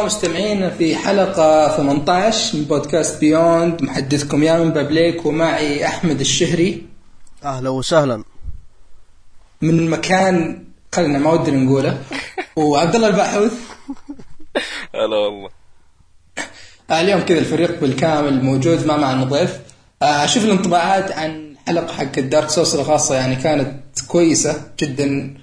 أهلا مستمعين في حلقة 18 من بودكاست Beyond. محدثكم يا من بابليك ومعي أحمد الشهري. أهلا وسهلا. من مكان خلينا ما ودنا نقوله وعبد الله الباحوث. هلا والله. آه، اليوم كذا الفريق بالكامل موجود ما معنا ضيف. آه، أشوف الانطباعات عن الحلقة حق ال Dark Souls الخاصة يعني كانت كويسة جدا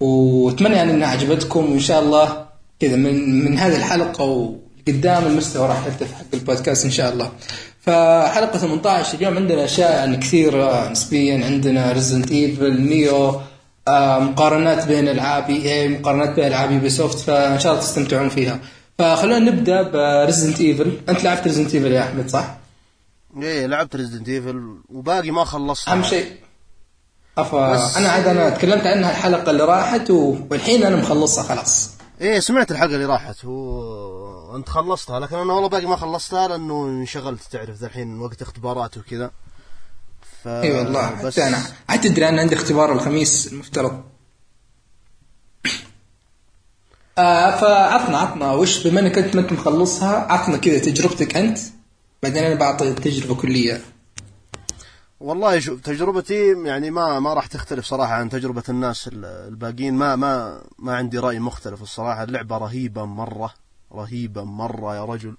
وأتمنى يعني إنها عجبتكم وإن شاء الله كذا من من هذه الحلقة وقدام المستوى راح يرتفع حق البودكاست إن شاء الله. فحلقة 18 اليوم عندنا أشياء يعني كثيرة نسبيا عندنا Resident Evil مقارنات بين ألعاب إي مقارنات بين ألعاب Ubisoft فإن شاء الله تستمتعون فيها. فخلونا نبدأ ب Resident Evil أنت لعبت Resident Evil يا أحمد صح؟ إيه لعبت Resident Evil وباقي ما خلصت أهم شيء افا أنا عاد أنا تكلمت عنها الحلقة اللي راحت و- والحين أنا مخلصها خلاص. إيه سمعت الحلقة اللي راحت. هو أنت خلصتها لكن أنا والله باقي ما خلصتها لأنه انشغلت تعرف ذا الحين وقت اختبارات وكذا. ف إي والله آه، بس حتى أنا عاد تدري أنا عندي اختبار الخميس المفترض. آه فعطنا عطنا. وش بما إنك أنت ما أنت مخلصها عطنا كذا تجربتك أنت بعدين أنا بعطي تجربه كلية. والله شوف تجربتي يعني ما ما راح تختلف صراحة عن تجربة الناس ال- الباقيين. ما ما ما عندي رأي مختلف الصراحة. اللعبة رهيبة مرة. رهيبة مرة يا رجل.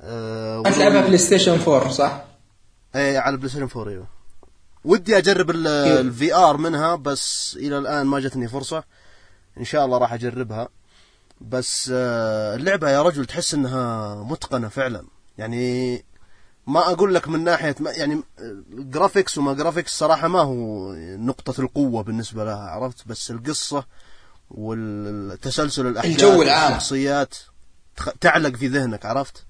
أه أنت لعبها PlayStation 4 صح؟ إيه على ال PlayStation 4 إيوه. ودي أجرب. ال VR منها بس إلى الآن ما جتني فرصة. إن شاء الله راح أجربها. بس آه، اللعبة يا رجل تحس إنها متقنة فعلا. يعني ما أقول لك من ناحية ما يعني graphics وما graphics صراحة ما هو نقطة القوة بالنسبة لها عرفت؟ بس القصة والتسلسل الأحداث الجو العام. الشخصيات تعلق في ذهنك عرفت؟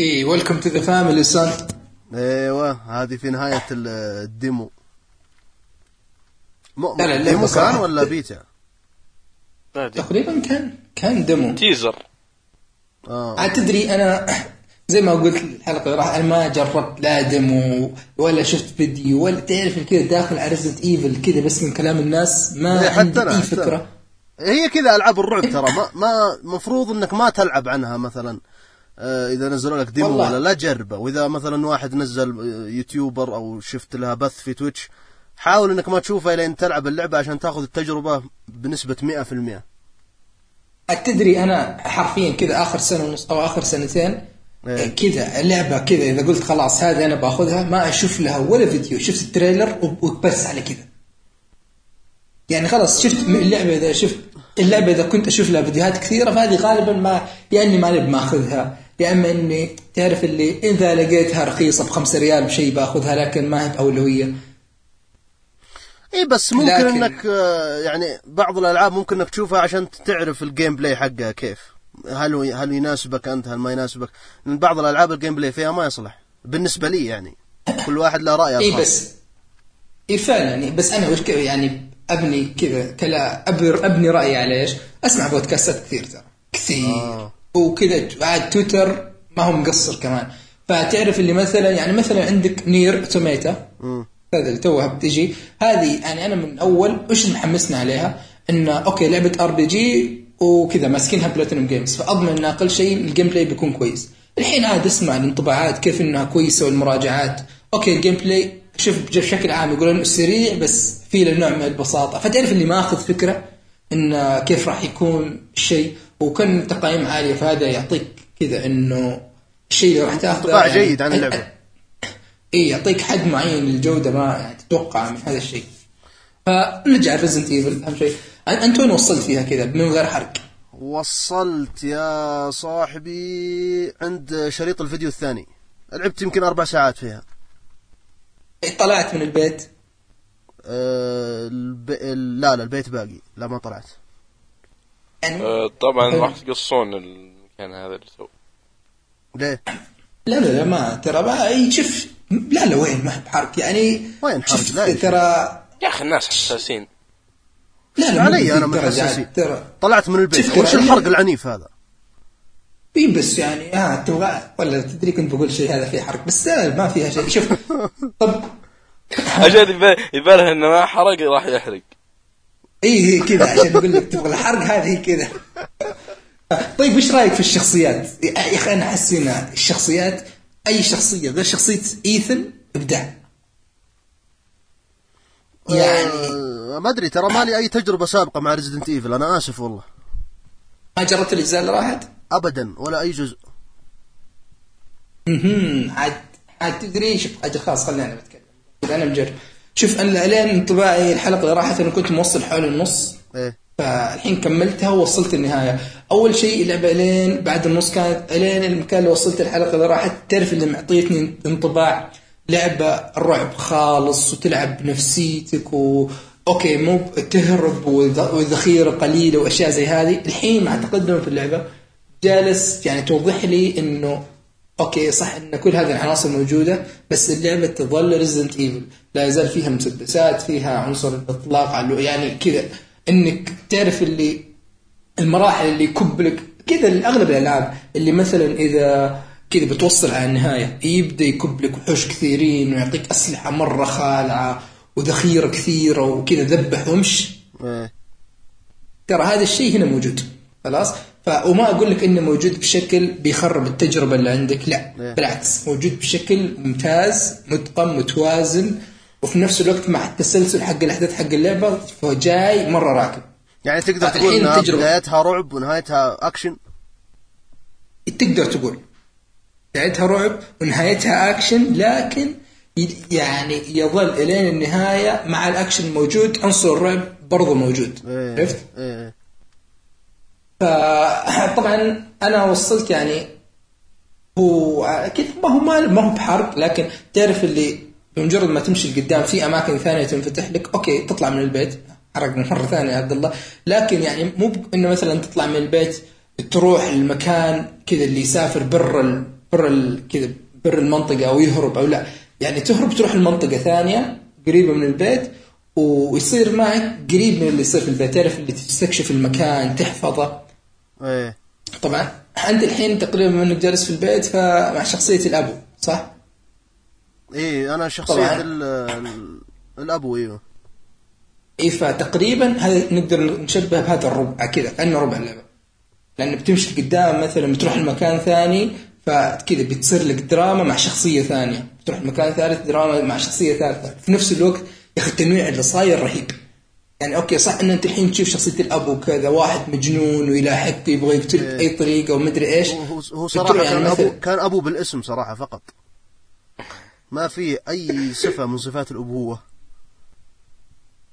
إي welcome to the family son إيوه هذه في نهاية ال- ال demo. لا، لا، demo كان ولا بيتا؟ تقريبا كان كان demo. teaser آه. عاد تدري أنا زي ما قلت الحلقة اللي راح أنا ما جربت لا demo ولا شفت فيديو ولا تعرف كذا داخل على Resident Evil كذا بس من كلام الناس ما إيه، حتى عندي أنا، أي حتى فكرة هي كذا ألعاب الرعب ترى ما ما مفروض إنك ما تلعب عنها مثلا آه، إذا نزلوا لك demo والله. ولا لا جربه وإذا مثلا واحد نزل آه، YouTuber أو شفت لها بث في Twitch حاول إنك ما تشوفها لين تلعب اللعبة عشان تاخذ التجربة بنسبة 100% عاد تدري أنا حرفيا كذا آخر سنة ونص أو آخر سنتين إيه. كذا اللعبة كذا. إذا قلت خلاص هذه أنا بأخذها ما أشوف لها ولا فيديو. شفت ال trailer وب- وبس على كذا. يعني خلاص شفت اللعبة إذا شفت اللعبة إذا كنت أشوف لها فيديوهات كثيرة فهذه غالبا ما يا إني ماني بماخذها. يا إما اني تعرف اللي اذا لقيتها رخيصة بخمسة ريال بشيء بأخذها لكن ما هي بأولوية إي بس ممكن لكن- إنك آه، يعني بعض الألعاب ممكن إنك تشوفها عشان تعرف ال gameplay حقها كيف. هل هل يناسبك أنت هل ما يناسبك؟ لأن بعض الألعاب الجيم بلاي فيها ما يصلح. بالنسبة لي يعني. كل واحد له رايه اي. بس اي فعلا. يعني بس أنا وش يعني أبني كذا كلا أبر أبني رأيي على إيش؟ أسمع بودكاستات كثير ترى. كثير. آه. وكذا. بعد تويتر ما هو مقصر كمان. فتعرف اللي مثلا يعني مثلا عندك Nier Automata. هذا اللي توها بتجي. هذه يعني أنا من أول وش محمسنا عليها؟ إنه أوكي لعبة RPG وكذا ماسكينها Platinum Games. فأضمن ان أقل شيء ال gameplay بيكون كويس. الحين عاد اسمع الانطباعات كيف إنها كويسة والمراجعات. أوكي ال gameplay شوف بشكل عام يقولون سريع بس في له نوع من البساطة. فتعرف اللي ماخذ فكرة إن كيف راح يكون الشيء؟ وكان تقييم عالي فهذا يعطيك كذا إنه الشيء اللي راح تاخذه انطباع جيد عن اللعبة. اي يعطيك حد معين للجودة ما يعني تتوقع من هذا الشيء. فنرجع Resident Evil أهم شيء. انت وين وصلت فيها كذا من غير حرق وصلت يا صاحبي عند شريط الفيديو الثاني لعبت يمكن أربع ساعات فيها طلعت من البيت أه الب... لا لا البيت باقي لا ما طلعت يعني آه، طبعا. راح تقصون المكان هذا اللي تو ليه؟ لا لا لا ما ترى ما شوف لا لا وين ما بحرق يعني وين حرق؟ لا. ترى يا أخي الناس حساسين لا لا علي. عاد، ترى طلعت من البيت. وش الحرق العنيف هذا؟ إي بس يعني آه تبغى ولا تدري كنت بقول شيء هذا فيه حرق بس لا ما فيها شيء. شوف طب. عشان يبال- يباله انه ما حرق راح يحرق. إي هي كذا عشان أقول لك تبغى الحرق هذه كذا. طيب وش رأيك في الشخصيات؟ يا أخي أنا أحس إن الشخصيات أي شخصية غير شخصية Ethan إبداع. يعني أه. ما أدري ترى مالي أي تجربة سابقة مع Resident Evil أنا آسف والله. ما جربت الأجزاء اللي راحت؟ أبدا ولا أي جزء. مهم. عاد عاد تدري شوف أجل خلاص خلينا بتكلم أنا مجرب. شوف أنا لين انطباعي الحلقة اللي راحت أنا كنت موصل حول النص. إيه. فالحين كملتها ووصلت النهاية. أول شيء اللعبه لين بعد النص كانت لين المكان اللي وصلت الحلقة اللي راحت. تعرف اللي معطيتني انطباع لعبة رعب خالص وتلعب بنفسيتك و أوكي مو تهرب وذخيرة قليلة وأشياء زي هذه. الحين مع تقدم في اللعبة جالس يعني توضح لي إنه أوكي صح إن كل هذه العناصر موجودة بس اللعبة تظل Resident Evil لا يزال فيها مسدسات فيها عنصر الإطلاق على يعني كذا. إنك تعرف اللي المراحل اللي يكب لك كذا أغلب الألعاب. اللي مثلا إذا كذا بتوصل على النهاية يبدأ يكب لك وحوش كثيرين ويعطيك أسلحة مرة خالعة. وذخيرة كثيرة وكذا ذبح وامش. إيه. ترى هذا الشيء هنا موجود خلاص؟ ف وما أقول لك إنه موجود بشكل بيخرب التجربة اللي عندك لا إيه. بالعكس موجود بشكل ممتاز متقن متوازن وفي نفس الوقت مع التسلسل حق الأحداث حق اللعبة فجاي مرة راكب. يعني تقدر الحين تقول إنها تجربة. بدايتها رعب ونهايتها أكشن؟ تقدر تقول. بدايتها رعب ونهايتها أكشن لكن يعني يظل إلين النهاية مع الأكشن موجود عنصر الرعب برضه موجود إيه. عرفت؟ إيه. فطبعا أنا وصلت يعني هو أكيد ما هو ما هو بحرق لكن تعرف اللي بمجرد ما تمشي لقدام في أماكن ثانية تنفتح لك أوكي تطلع من البيت حرقنا مرة ثانية يا عبد الله لكن يعني مو إنه مثلا تطلع من البيت تروح المكان كذا اللي يسافر بر ال... بر ال... كذا بر المنطقة أو يهرب أو لا يعني تهرب تروح المنطقة ثانية قريبة من البيت ويصير معك قريب من اللي يصير في البيت. تعرف اللي تستكشف المكان تحفظه. إيه. طبعا أنت الحين تقريبا إنك جالس في البيت فمع شخصية الأبو صح؟ إيه أنا شخصية طبعاً. ال- ال- الأبو أيوه اي فتقريبا هذا نقدر نشبه بهذا الربع كذا كأنه ربع اللعبة. لأن بتمشي لقدام مثلا بتروح لمكان ثاني فكذا بتصير لك دراما مع شخصية ثانية. بتروح لمكان ثالث دراما مع شخصية ثالثة. في نفس الوقت يا أخي التنويع اللي صاير رهيب. يعني okay صح إن أنت الحين تشوف شخصية الأب وكذا واحد مجنون ويلاحقك يبغى يقتلك باي طريقة ومدري إيش. هو صراحة يعني كان ابو كان أبو بالاسم صراحة فقط. ما في أي صفة من صفات الأبوة.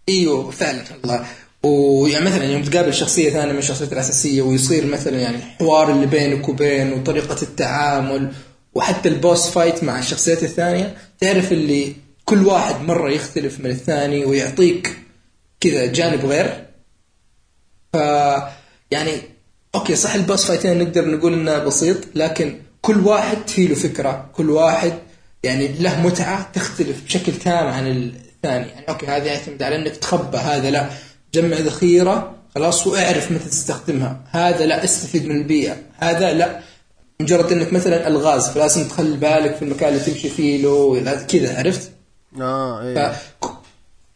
إيوه فعلا والله. ويعني مثلا يوم تقابل شخصية ثانية من الشخصيات الأساسية ويصير مثلا يعني الحوار اللي بينك وبين وطريقة التعامل وحتى ال boss fight مع الشخصيات الثانية تعرف اللي كل واحد مرة يختلف من الثاني ويعطيك كذا جانب غير. ف يعني okay صح ال boss fightين نقدر نقول إنه بسيط لكن كل واحد فيه له فكرة. كل واحد يعني له متعة تختلف بشكل تام عن الثاني. يعني okay هذا يعتمد على إنك تتخبى هذا لا. جمع ذخيرة خلاص وأعرف متى تستخدمها. هذا لا استفيد من البيئة. هذا لا. مجرد إنك مثلا الغاز فلازم تخلي بالك في المكان اللي تمشي فيه له كذا عرفت؟ آه إيه.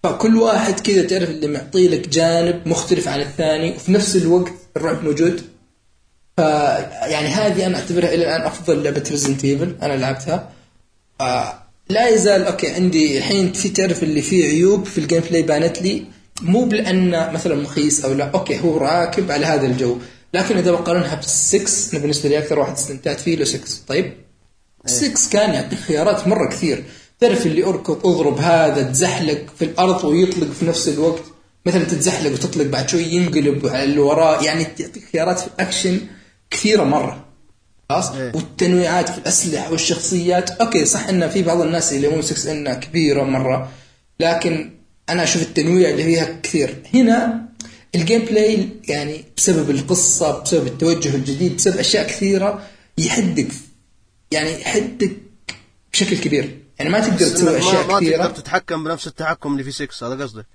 فكل واحد كذا تعرف اللي معطي لك جانب مختلف عن الثاني وفي نفس الوقت الرعب موجود ف يعني هذه أنا أعتبرها إلى الآن أفضل لعبة Resident Evil أنا لعبتها آه لا يزال okay عندي الحين في تعرف اللي فيه عيوب في ال gameplay بانت لي مو بلأنه مثلا مخيس أو لا okay هو راكب على هذا الجو لكن إذا بقارنها بالسكس أنا بالنسبة لي أكثر واحد استمتعت فيه له 6 طيب؟ 6 كان يعطيك خيارات مرة كثير. تعرف اللي أركض أضرب هذا تزحلق في الأرض ويطلق في نفس الوقت. مثلا تتزحلق وتطلق بعد شوي ينقلب على اللي وراه يعني تعطيك خيارات في الاكشن كثيرة مرة. خلاص؟ إيه. والتنويعات في الأسلحة والشخصيات. okay صح إن في بعض الناس اللي مو 6 إنها كبيرة مرة. لكن أنا أشوف التنويع اللي فيها كثير. هنا ال gameplay يعني بسبب القصة بسبب التوجه الجديد بسبب أشياء كثيرة يحدك يعني يحدك بشكل كبير. يعني ما تقدر تسوي إنك أشياء ما, ما كثيرة. تقدر تتحكم بنفس التحكم اللي في 6 هذا قصدك؟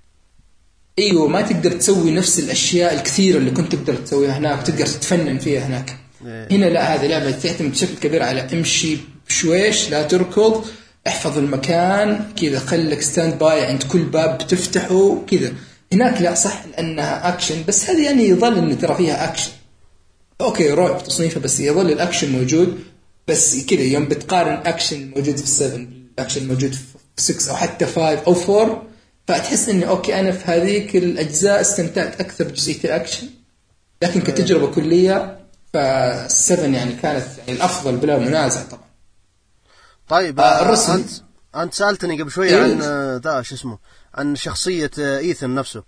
أيوه ما تقدر تسوي نفس الأشياء الكثيرة اللي كنت تقدر تسويها هناك تقدر تتفنن فيها هناك. إيه. هنا لا هذه لعبة تعتمد بشكل كبير على امشي بشويش لا تركض احفظ المكان كذا خليك standby عند كل باب بتفتحه كذا. هناك لا صح لانها اكشن بس هذه يعني يظل انه ترى فيها action okay رعب تصنيفه بس يظل الاكشن موجود بس كذا يوم بتقارن اكشن موجود في 7 بالاكشن الموجود في 6 أو حتى 5 أو 4 فتحس إني okay أنا في هذيك الأجزاء استمتعت أكثر بجزئية الاكشن لكن كتجربة كلية ف7 يعني كانت يعني الأفضل بلا منازع طبعا. طيب آه، الرسم. انت أنت سألتني قبل شوية إيه. عن آه، ذا شو اسمه؟ عن شخصية آه، إيثن نفسه.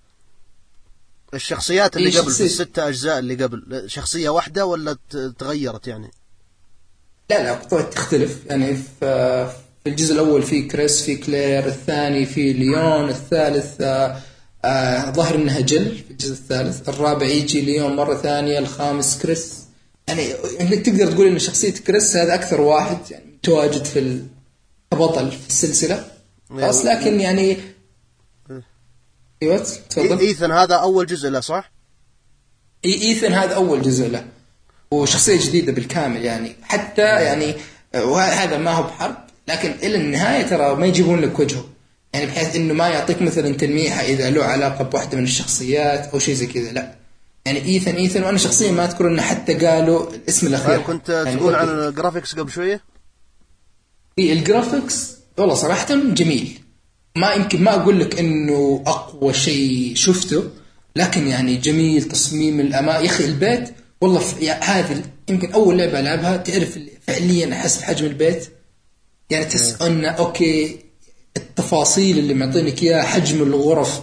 الشخصيات اللي قبل في شخصية. الستة أجزاء اللي قبل. شخصية واحدة ولا تغيرت يعني؟ لا لا تختلف. يعني في الجزء الأول في كريس في كلير الثاني في ليون الثالث آه، آه، ظهر إنها جيل في الجزء الثالث. الرابع يجي ليون مرة ثانية الخامس كريس. يعني إنك تقدر تقول إن شخصية كريس هذا أكثر واحد يعني متواجد في كبطل في السلسلة. بس لكن يعني أيوه تفضل. ايثن هذا أول جزء له صح؟ إي- ايثن هذا أول جزء له. وشخصية جديدة بالكامل يعني. حتى يعني وهذا ما هو بحرق لكن إلى النهاية ترى ما يجيبون لك وجهه. يعني بحيث إنه ما يعطيك مثلا تلميحة إذا له علاقة بواحدة من الشخصيات أو شيء زي كذا لا. يعني ايثن ايثن وأنا شخصيا ما أذكر إنه حتى قالوا الاسم الأخير. كنت يعني تقول عن ال graphics قبل شوية؟ إيه ال graphics والله صراحة جميل. ما يمكن ما أقول لك إنه أقوى شيء شفته لكن يعني جميل تصميم الأماء يا أخي البيت والله. يعني هذه يمكن أول لعبة ألعبها تعرف فعليا أحس بحجم البيت؟ يعني تحس إنه okay التفاصيل اللي معطينك إياها حجم الغرف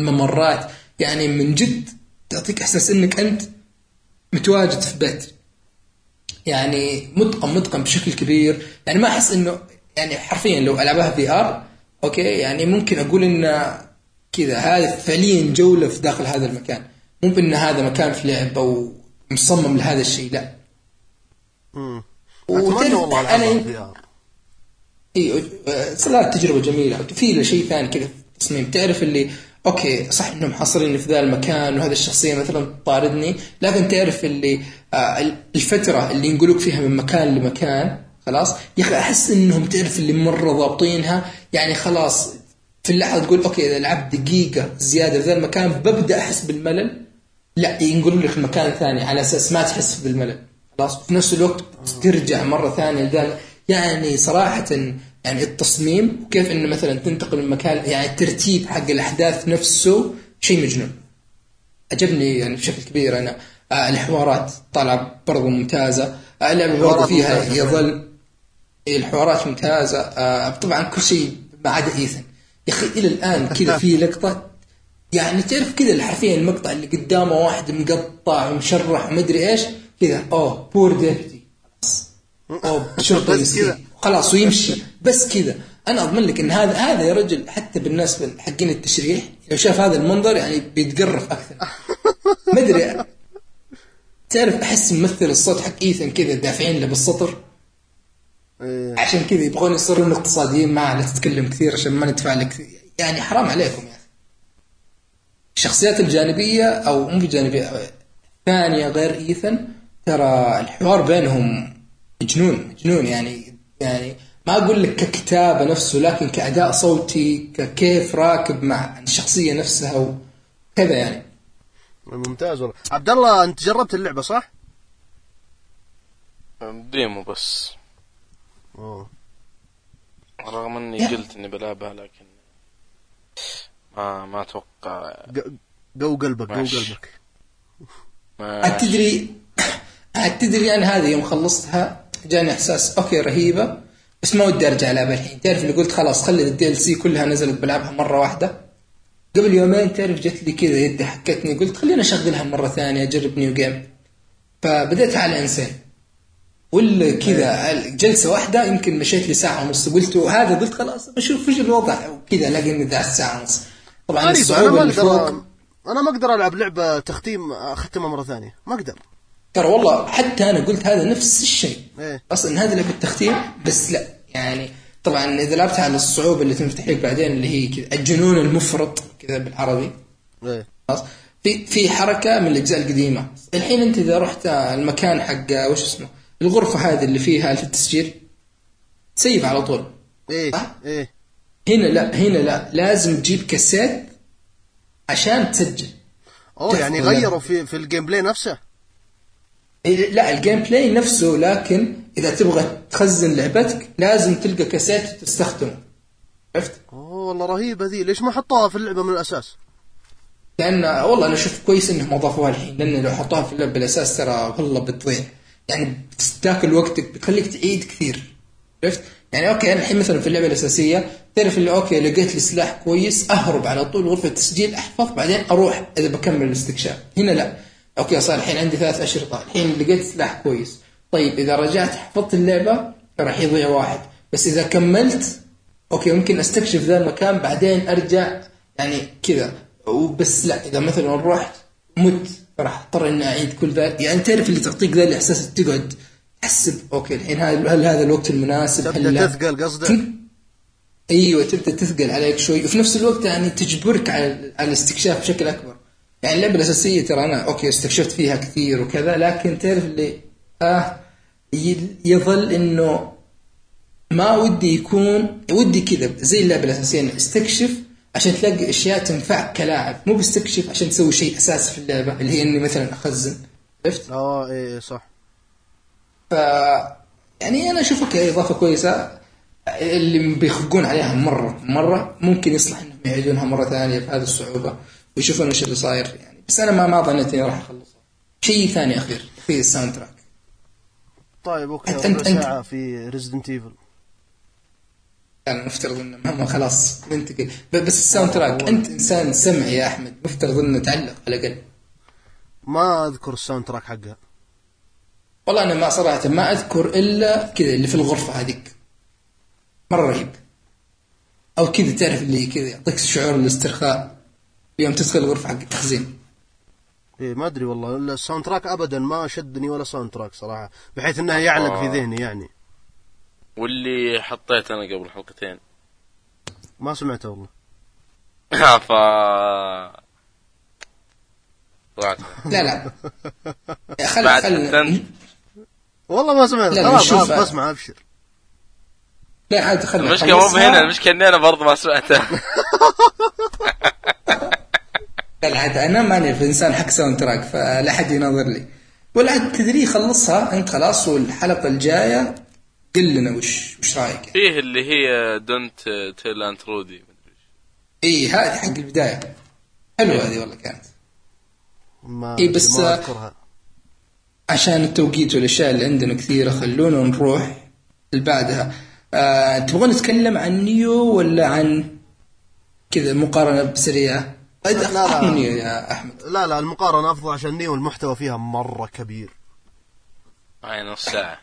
الممرات يعني من جد تعطيك إحساس إنك أنت متواجد في بيت. يعني متقن متقن بشكل كبير. يعني ما أحس انه يعني حرفيا لو ألعبها VR okay؟ يعني ممكن أقول إن كذا هذا فعليا جولة في داخل هذا المكان. مو بإن هذا مكان في لعب أو مصمم لهذا الشيء لا. امم أتمنى والله VR. اي صارت تجربة جميلة. في شيء ثاني كذا في التصميم. تعرف اللي okay صح إنهم حاصريني في ذا المكان وهذه الشخصية مثلا تطاردني لكن تعرف اللي آه، الفترة اللي ينقلوك فيها من مكان لمكان خلاص؟ يا أخي أحس إنهم تعرف اللي مرة ضابطينها يعني خلاص في اللحظة تقول okay إذا لعبت دقيقة زيادة في ذا المكان ببدأ أحس بالملل؟ لا ينقلوا لك مكان ثاني على أساس ما تحس بالملل. خلاص؟ في نفس الوقت ترجع مرة ثانية لذا يعني صراحة يعني التصميم وكيف إنه مثلا تنتقل من مكان يعني الترتيب حق الأحداث نفسه شيء مجنون. عجبني يعني بشكل كبير أنا. آه الحوارات طالعة برضو ممتازة. آه اللعبة برضو فيها ممتازة. يظل الحوارات ممتازة. آه طبعا كل شيء ما عدا إيثن. يا أخي إلى الآن كذا في لقطة يعني تعرف كذا حرفيا المقطع اللي قدامه واحد مقطع ومشرح ومدري إيش؟ كذا أوه بور خلاص أوه شرطه بس مسكين. خلاص ويمشي. بس كذا. أنا أضمن لك إن هذا هذا يا رجل حتى بالناس حقين التشريح لو شاف هذا المنظر يعني بيتقرف أكثر. ما أدري تعرف أحس ممثل الصوت حق إيثن كذا دافعين له بالسطر؟ إيه. عشان كذا يبغون يصيرون اقتصاديين معه لا تتكلم كثير عشان ما ندفع لك كثير. يعني حرام عليكم يا أخي الشخصيات الجانبية أو مو بجانبية ثانية غير ايثن ترى الحوار بينهم جنون جنون يعني يعني ما أقول لك ككتابة نفسه لكن كأداء صوتي ككيف راكب مع الشخصية نفسها وكذا يعني ممتاز والله عبد الله أنت جربت اللعبة صح؟ ديمو بس أوه. رغم إني. قلت إني بلعبها لكن ما ما أتوقع قو قلبك قو ماشي. قلبك عاد تدري عاد تدري يعني هذه يوم خلصتها جاني إحساس okay رهيبة بس ما ودي أرجع العبها الحين تعرف اللي قلت خلاص خلي ال DLC كلها نزلت بلعبها مرة واحدة قبل يومين تعرف جت لي كذا يدي حكتني قلت خليني أشغلها مرة ثانية أجرب new game فبديت على insane ولا كذا جلسة واحدة يمكن مشيت لي ساعة ونص. قلت هذا قلت خلاص بشوف إيش الوضع؟ وكذا الاقي اني دعست ساعة ونص. طبعا أنا الصعوبة ما اللي فوق. أقدر أنا ما أقدر ألعب لعبة تختيم أختمها مرة ثانية. ما أقدر. ترى والله حتى أنا قلت هذا نفس الشيء. إيه. أصلا هذه لعبه تختيم بس لا. يعني طبعا إذا لعبتها على الصعوبة اللي تنفتح لك بعدين اللي هي كذا الجنون المفرط كذا بالعربي. إيه. خلاص. في في حركة من الأجزاء القديمة. الحين أنت إذا رحت المكان حق وش اسمه؟ الغرفة هذه اللي فيها التسجيل تسيب على طول. إيه صح؟ إيه. هنا لا هنا لا. لازم تجيب كاسيت عشان تسجل. أوه يعني. غيروا في في ال gameplay نفسه؟ إيه، لا ال gameplay نفسه لكن إذا تبغى تخزن لعبتك لازم تلقى كاسيت تستخدمه. عرفت؟ أوه والله رهيبة ذي. ليش ما حطوها في اللعبة من الأساس؟ لأن والله أنا أشوف كويس إنهم أضافوها الحين لأن لو حطوها في اللعبة بالأساس ترى والله بتضيع. يعني بتاكل وقتك بتخليك تعيد كثير. عرفت؟ يعني okay أنا الحين مثلا في اللعبة الأساسية تعرف اللي okay لقيت لي سلاح كويس أهرب على طول غرفه التسجيل أحفظ بعدين أروح إذا بكمل الاستكشاف. هنا لا. okay صار الحين عندي ثلاث أشرطة. الحين لقيت سلاح كويس. طيب إذا رجعت حفظت اللعبة راح يضيع واحد. بس إذا كملت okay ممكن أستكشف ذا المكان بعدين أرجع يعني كذا. وبس لا إذا مثلا رحت مت. راح اضطر إني أعيد كل ذا. يعني تعرف اللي تعطيك ذا الإحساس تقعد تحسب okay الحين هل, هذا الوقت المناسب؟ هل؟ تثقل قصدك؟ أيوه تبدأ تثقل عليك شوي. وفي نفس الوقت يعني تجبرك على على الاستكشاف بشكل أكبر. يعني اللعبة الأساسية ترى أنا okay استكشفت فيها كثير وكذا لكن تعرف اللي آه ي- يظل إنه ما ودي يكون ودي كذا زي اللعبة الأساسية استكشف عشان تلاقي أشياء تنفعك كلاعب. مو بستكشف عشان تسوي شيء أساسي في اللعبة اللي هي إني مثلا أخزن. عرفت؟ آه إيه صح. ف يعني أنا أشوف okay إضافة كويسة. اللي بيخفقون عليها مرة مرة ممكن يصلح إنهم يعيدونها مرة ثانية بهذه الصعوبة ويشوفون إيش اللي صاير يعني. بس أنا ما ما ظنيت إني راح أخلصها. شيء ثاني أخير في ال soundtrack. طيب okay أنت- أنت- ساعة في Resident Evil يعني مفترض إنه مهما خلاص ننتقل. بس ال soundtrack أنت إنسان سمعي يا أحمد. مفترض إنه تعلق على الأقل. ما أذكر ال soundtrack حقها والله أنا ما صراحة ما أذكر إلا كذا اللي في الغرفة هذيك. مرة رهيب. أو كذا تعرف اللي كذا يعطيك شعور الاسترخاء يوم تدخل الغرفة حق التخزين. إيه ما أدري والله. ال soundtrack ابدا ما شدني ولا soundtrack صراحة. بحيث انه يعلق في آه. ذهني يعني. واللي حطيت أنا قبل حلقتين. ما سمعته والله. ف طلعت لا لا. خل بعد خل. والله ما سمعت لا، لا، خلاص بسمع أبشر. لا عاد خل المشكلة مو بهنا المشكلة إني أنا برضه ما سمعته. لا لا عاد أنا ماني في إنسان حق soundtrack فلا حد يناظر لي. ولا عاد تدري خلصها؟ أنت خلاص والحلقة الجاية قل لنا وش وش رايك؟ يعني. فيه اللي هي Go Tell Aunt Rhody اي هذه حق البداية. حلوة هذه والله كانت. ما إيه، أدري، بس- ما أذكرها. عشان التوقيت والأشياء اللي عندنا كثيرة خلونا نروح اللي بعدها آه، تبغون نتكلم عن Nioh ولا عن كذا مقارنة بسريعة؟ لا، لا. Nioh يا أحمد. لا لا المقارنة أفضل عشان Nioh المحتوى فيها مرة كبير. هاي نص ساعة.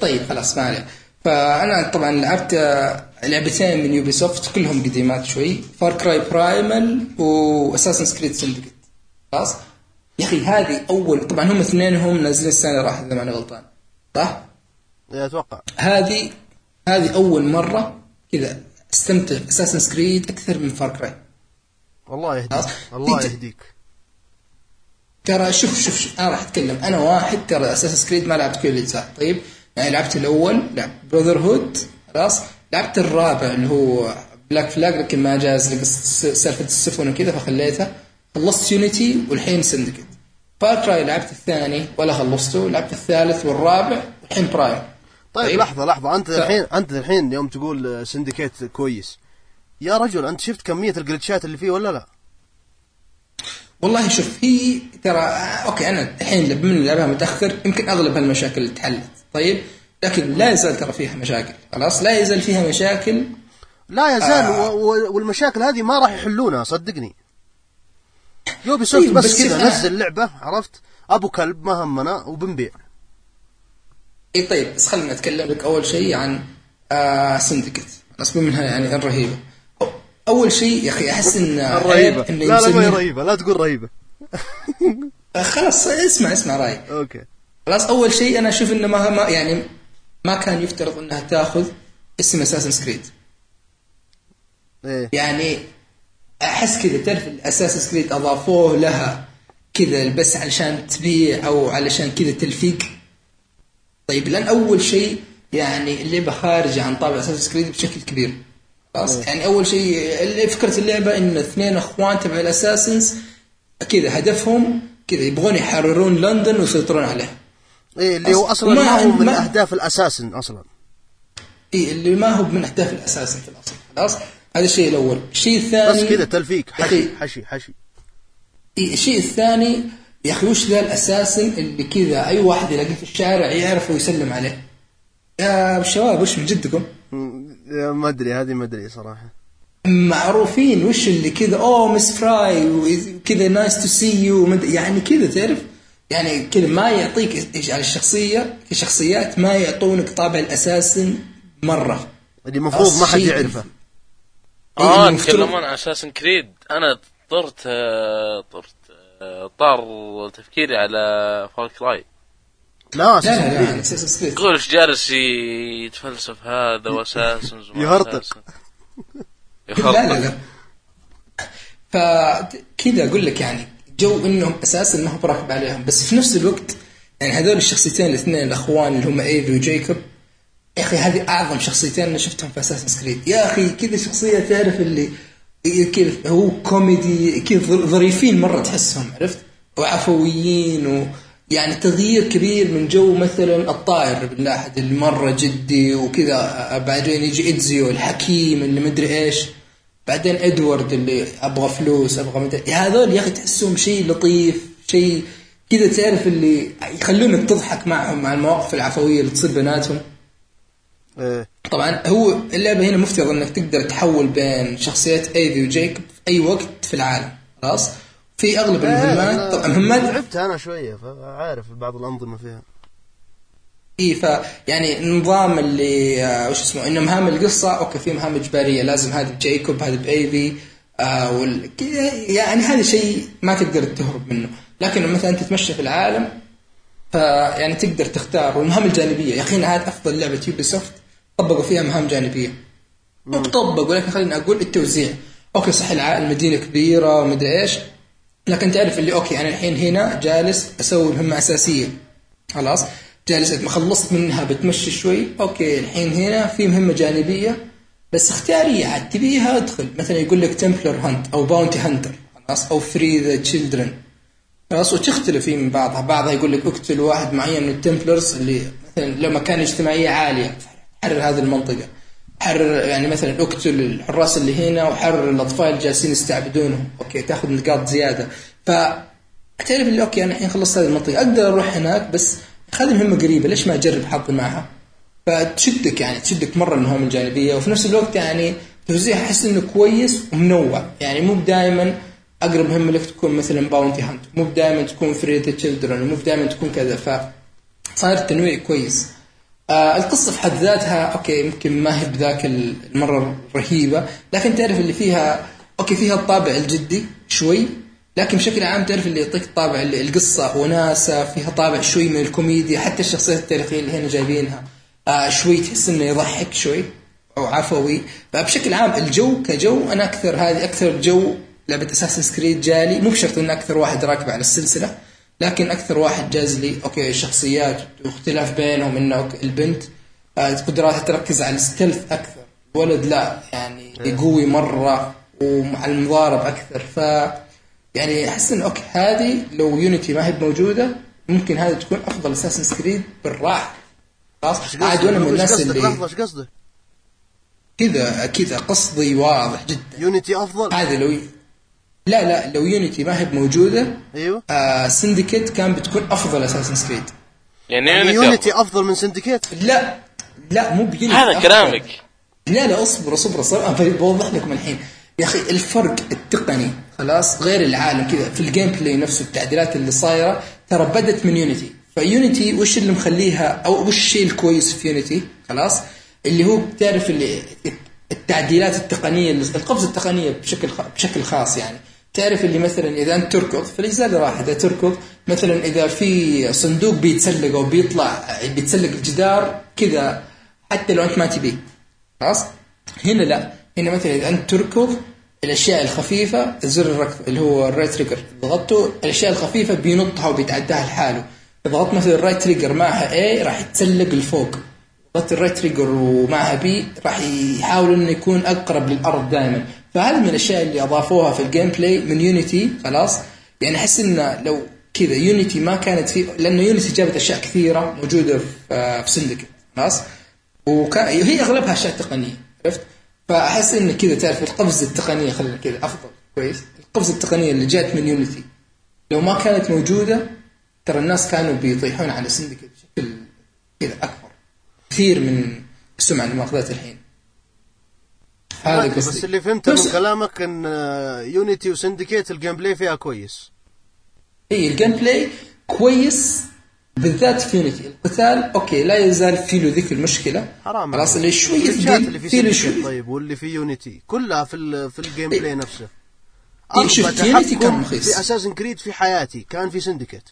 طيب خلاص ما عليه فأنا طبعا لعبت آه، لعبتين من Ubisoft كلهم قديمات شوي. Far Cry Primal و Assassin's Creed Syndicate خلاص؟ يا أخي هذه أول طبعا هم اثنينهم نازلين السنة راحت إذا ماني غلطان. صح؟ إيه، أتوقع. هذه هذه أول مرة كذا استمتع Assassin's Creed أكثر من Far Cry الله يهديك. الله يهديك. ترى شوف شوف شوف أنا راح أتكلم. أنا واحد ترى Assassin's Creed ما لعبت كل الأجزاء. طيب؟ يعني لعبت الأول لعبت Brotherhood خلاص. لعبت الرابع اللي هو Black Flag لكن ما جاز لي قصة سالفة السفن وكذا فخليتها خلصت Unity والحين Syndicate Far Cry لعبت الثاني ولا خلصته. لعبت الثالث والرابع والحين Primal طيب, طيب. لحظة لحظة. أنت ف- الحين أنت الحين يوم تقول Syndicate كويس. يا رجل أنت شفت كمية ال glitch ات اللي فيه ولا لا؟ والله شوف هي ترى okay أنا الحين بما اني لعبها متأخر يمكن أغلب هالمشاكل اللي تحلت. طيب؟ لكن لا يزال ترى فيها مشاكل خلاص؟ لا يزال فيها مشاكل. لا يزال آه. والمشاكل هذه ما راح يحلونها صدقني. Ubisoft إيه، بس بس كذا إذا- نزل لعبة عرفت؟ أبو كلب ما همنا وبنبيع. إي طيب بس خلينا نتكلم لك أول شيء عن آه Syndicate اسمه منها يعني الرهيبة. أول شيء يا أخي أحس إن الرهيبة. إنه لا لا ما هي رهيبة لا تقول رهيبة. آه، خلاص اسمع اسمع رأيي. okay. خلاص أول شيء أنا أشوف إنه ما ما يعني ما كان يفترض إنها تأخذ اسم Assassin's Creed إيه. يعني أحس كذا تعرف الأساس سكريد أضافوه لها كذا بس علشان تبيع أو علشان كذا تلفيق. طيب لأن أول شيء يعني اللعبة خارجة عن طابع أساس كريد بشكل كبير. خلاص يعني أول شيء فكرة اللعبة إن اثنين إخوان تبع الأساسنز كذا هدفهم كذا يبغون يحررون لندن ويسيطرون عليها إيه اللي هو أصلا ما هو من أهداف الاساسن أصلا. اي اللي ما هو من أهداف ال Assassin في الأصل. خلاص؟ هذا الشيء الأول. الشيء الثاني بس كذا تلفيق. حشي حشي حشي. إيه، الشيء الثاني يا أخي وش ذا ال Assassin اللي كذا أي واحد يلاقيه في الشارع يعرفه ويسلم عليه؟ يا شباب وش من جدكم؟ ما أدري هذه ما أدري صراحة. معروفين وش اللي كذا oh Miss Frye وكذا nice to see you يعني كذا تعرف؟ يعني كذا ما يعطيك إيش على الشخصية الشخصيات ما يعطونك طابع ال Assassin مرة. اللي المفروض ما حد يعرفه آه إيه، المفترض- تكلمون عن Assassin's Creed. أنا طرت آه، طرت آه، طار تفكيري على Far Cry. لا. Assassin's Creed. تقول إيش جالس يتفلسف هذا و Assassins وما يهرطق. Assassins. لا لا يهرطق لا. فكذا أقول لك يعني جو انهم أساسا ما هو براكب عليهم بس في نفس الوقت يعني هذول الشخصيتين الاثنين الأخوان اللي هم ايفي وجايكوب يا أخي هذه أعظم شخصيتين أنا شفتهم في Assassin's Creed يا أخي كذا شخصية تعرف اللي كذا هو كوميدي كذا ظر- ظريفين مرة تحسهم عرفت؟ وعفويين و يعني تغيير كبير من جو مثلا الطائر ابن لا أحد اللي مره جدي وكذا بعدين يجي إدزيو الحكيم اللي مدري إيش. بعدين إدوارد اللي أبغى فلوس أبغى مدري هذول يا أخي تحسهم شيء لطيف شيء كذا تعرف اللي يخلونك تضحك معهم مع المواقف العفوية اللي تصير بيناتهم. إيه. طبعا هو اللعبة هنا مفترض إنك تقدر تحول بين شخصيات إيفي وجيكوب في أي وقت في العالم خلاص؟ في أغلب المهمات إيه، طبعا مهمات لعبت أنا شوية فعارف بعض الأنظمة فيها. اي ف يعني النظام اللي آه، وش اسمه إنه مهام القصة أوكي في مهام إجبارية لازم هذا بجيكوب هذا بأيفي آه وال... يعني هذا شيء ما تقدر تهرب منه. لكن مثلا انت تتمشى في العالم فيعني تقدر تختار. والمهام الجانبية يا أخي هذه أفضل لعبة Ubisoft طبقوا فيها مهام جانبية. مو طبقوا لكن خليني أقول التوزيع. أوكي صح المدينة كبيرة ومدري إيش لكن تعرف اللي أوكي أنا الحين هنا جالس أسوي مهمة أساسية. خلاص. جالس ما خلصت منها بتمشي شوي. أوكي الحين هنا في مهمة جانبية بس اختيارية عاد تبيها أدخل. مثلا يقول لك Templar hunt أو bounty hunter خلاص أو free the children خلاص وتختلف من بعضها؟ بعضها يقول لك اقتل واحد معين من ال Templars اللي مثلا له مكانة اجتماعيه عاليه حرر هذه المنطقة. حرر يعني مثلا اقتل الحراس اللي هنا وحرر الأطفال اللي جالسين يستعبدونهم. أوكي تأخذ نقاط زيادة. ف تعرف اللي أوكي أنا الحين خلصت هذه المنطقة. أقدر أروح هناك بس هذه مهمه قريبة ليش ما أجرب حظي معها؟ فتشدك يعني تشدك مرة المهام الجانبيه وفي نفس الوقت يعني توزيع أحس إنه كويس ومنوع. يعني مو دائما أقرب مهمه لك تكون مثلا bounty hunt مو دائما تكون free the children مو دائما تكون كذا. ف صاير التنويع كويس. آه القصة في حد ذاتها أوكي يمكن ما هي بذاك المرة رهيبة لكن تعرف اللي فيها أوكي فيها الطابع الجدي شوي. لكن بشكل عام تعرف اللي يعطيك طابع القصة وناسه فيها طابع شوي من الكوميديا حتى الشخصيات التاريخية اللي هنا جايبينها. آه شوي تحس إنه يضحك شوي أو عفوي. فبشكل عام الجو كجو أنا أكثر هذه أكثر جو لعبة Assassin's Creed جاز لي. مو بشرط إن أكثر واحد راكب على السلسلة لكن أكثر واحد جاز لي أوكي الشخصيات واختلاف بينهم إنه البنت آه، قدراتها تركز على ال stealth أكثر الولد لا يعني قوي مرة ومع المضارب أكثر. ف يعني احس ان أوكي هذه لو Unity ما هي موجودة ممكن هذه تكون أفضل Assassin's Creed بالراحة. خلاص؟ عاد وأنا من الناس؟ اللي لحظه إيش قصدك؟ كذا كذا قصدي واضح جدا. Unity أفضل؟ هذا لو لا لا لو Unity ما هي موجودة أيوه. آه Syndicate كان بتكون أفضل Assassin's Creed يعني يعني Unity أفضل. أفضل من Syndicate لا لا مو ب Unity هذا. كلامك لا لا اصبر اصبر اصبر أنا بوضح لكم الحين. يا أخي الفرق التقني خلاص غير العالم كذا. في ال gameplay نفسه التعديلات اللي صايرة ترى بدت من Unity ف Unity وش اللي مخليها؟ أو وش الشيء الكويس في Unity خلاص. اللي هو بتعرف اللي التعديلات التقنية القفزه التقنية بشكل بشكل خاص يعني. تعرف اللي مثلا إذا أنت تركض في الأجزاء اللي راحت إذا تركض مثلا إذا في صندوق بيتسلق أو بيطلع بيتسلق الجدار كذا حتى لو أنت ما تبيه. خلاص. هنا لا. هنا مثلا إذا أنت تركض الأشياء الخفيفة زر الركض اللي هو ال right trigger ضغطته الأشياء الخفيفة بينطها وبيتعداها لحاله. ضغطت مثلا ال right trigger معها A راح يتسلق لفوق. ضغطت ال right trigger ومعها B راح يحاول إنه يكون أقرب للأرض دائما. فهذه من الأشياء اللي أضافوها في ال gameplay من Unity خلاص. يعني أحس إنه لو كذا Unity ما كانت فيه لأنه Unity جابت أشياء كثيرة موجودة في في Syndicate خلاص. وكان هي أغلبها أشياء تقنية عرفت؟ فأحس انه كذا تعرف القفزة التقنية خلينا كذا أفضل. كويس؟ القفزة التقنية اللي جات من Unity لو ما كانت موجودة ترى الناس كانوا بيطيحون على Syndicate بشكل كذا أكبر. كثير من السمعة اللي ماخذتها الحين. هذا بس اللي فهمته من كلامك إن Unity و Syndicate ال gameplay فيها كويس. اي ال gameplay كويس بالذات في Unity القتال أوكي لا يزال في له ذيك المشكلة حرام خلاص. اللي شوية اللي في في له شوية طيب واللي في Unity كلها في في ال gameplay نفسه إيه، أربع Unity كان رخيص. في Assassin's Creed في حياتي كان في Syndicate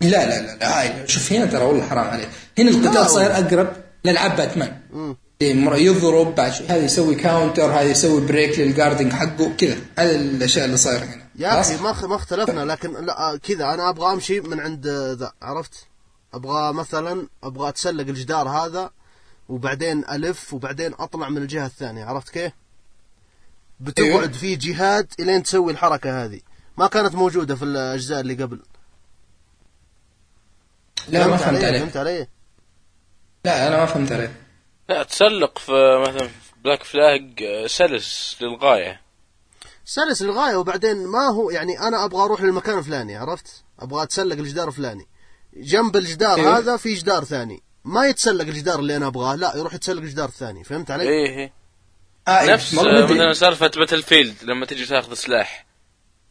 لا لا لا لا هاي شوف هنا ترى والله حرام عليك هنا القتال صاير. أقرب لالعاب باتمان. إيه، يضرب بعد هذا يسوي counter هذا يسوي break لل guarding حقه كذا هذا الأشياء اللي صايرة هنا يا؟ أخي ما خ- ما اختلفنا لكن لا كذا أنا أبغى أمشي من عند ذا عرفت أبغى مثلا أبغى أتسلق الجدار هذا وبعدين ألف وبعدين أطلع من الجهة الثانية عرفت كيف؟ بتقعد أيوه. في جهاد إلين تسوي الحركة هذه ما كانت موجودة في الأجزاء اللي قبل لا ما فهمت علي؟ عليك فهمت علي؟ لا أنا ما فهمت عليك لا تسلق في مثلا في بلاك فلاج سلس للغاية سلس للغايه وبعدين ما هو يعني أنا أبغى أروح للمكان الفلاني عرفت؟ أبغى أتسلق الجدار الفلاني جنب الجدار أيوه. هذا في جدار ثاني ما يتسلق الجدار اللي أنا أبغاه لا يروح يتسلق الجدار الثاني فهمت علي؟ إيه إيه. آه إيه، نفس. مثلا سالفة باتل فيلد لما تجي تاخذ سلاح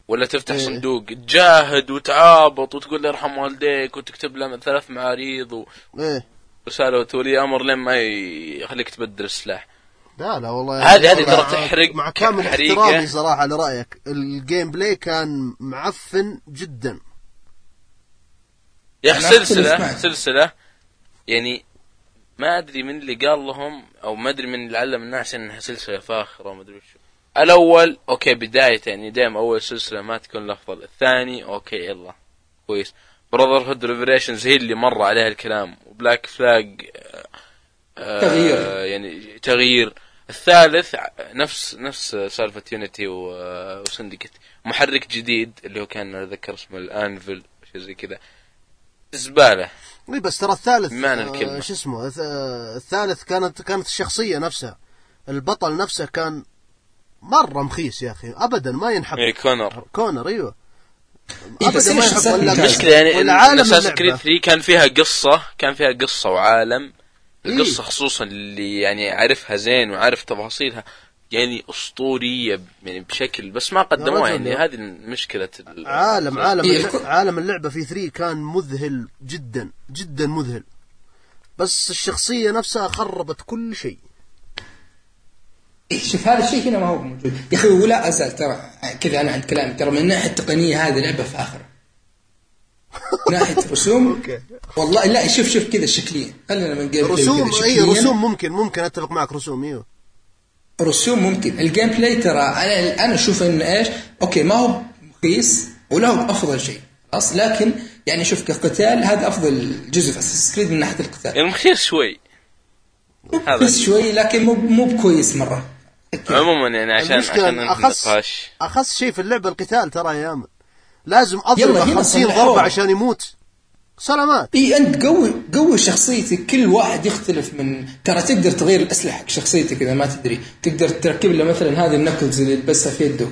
ولا تفتح إيه. صندوق تجاهد وتعابط وتقول له ارحم والديك وتكتب له ثلاث معاريض و- إيه ورساله ولي أمر لين ما يخليك تبدل السلاح لا لا والله هذه- هذه ترى تحرق مع كامل. احترامي صراحة لرأيك. ال gameplay كان معفن جدا. يا أخي سلسلة. سلسلة يعني ما أدري من اللي قال لهم أو ما أدري من اللي علم الناس إنها سلسلة فاخرة وما أدري وشو الأول أوكي بداية يعني دائما أول سلسلة ما تكون الأفضل. الثاني أوكي يلا كويس. Brotherhood Revelations هي اللي مر عليها الكلام. و Black Flag آه تغيير. يعني تغيير. الثالث نفس نفس سالفة Unity و Syndicate محرك جديد اللي هو كان اتذكر اسمه ال Anvil شيء زي كذا. زبالة. إي بس ترى الثالث بمعنى آه، الكلمة. شو اسمه الث- آه، الثالث كانت كانت الشخصية نفسها. البطل نفسه كان مرة مخيس يا أخي ابدا ما ينحب. إيه، كونر. كونر إيوه. إيه، بس. المشكلة يعني ولا عالم Assassin's Creed اللعبة. 3 كان فيها قصة كان فيها قصة وعالم. إيه. القصة خصوصا اللي يعني عارفها زين وعارف تفاصيلها يعني أسطورية يعني بشكل بس ما قدموها يعني هذه مشكلة ال- عالم عالم عالم اللعبة في 3 كان مذهل جدا جدا مذهل. بس الشخصية نفسها خربت كل شيء. شوف هذا الشيء هنا ما هو موجود. يا أخي ولا أزال ترى كذا أنا عند كلامي ترى من الناحية التقنية هذه لعبة فاخرة. من ناحيه رسوم. والله لا شوف شوف كذا شكليا. خلينا من gameplay رسوم. اي رسوم ممكن ممكن أتفق معك رسوم إيوه. رسوم ممكن. ال gameplay ترى أنا أنا أشوف إنه إيش؟ أوكي ما هو رخيص ولا هو أفضل شيء خلاص؟ لكن يعني شوف كقتال هذا أفضل جزء في Assassin's Creed من ناحية القتال. يعني مخيس شوي. هذا. بس شوي لكن مو مو بكويس مرة. عموما يعني عشان عشان النقاش أخص شيء في اللعبة القتال ترى يا يامن لازم هنا 50 صلحوها. ضربة عشان يموت. سلامات. إي أنت قوي قوي شخصيتك كل واحد يختلف من ترى تقدر تغير الأسلحة حق شخصيتك إذا ما تدري. تقدر تركب له مثلا هذه ال knuckles اللي يلبسها في يده.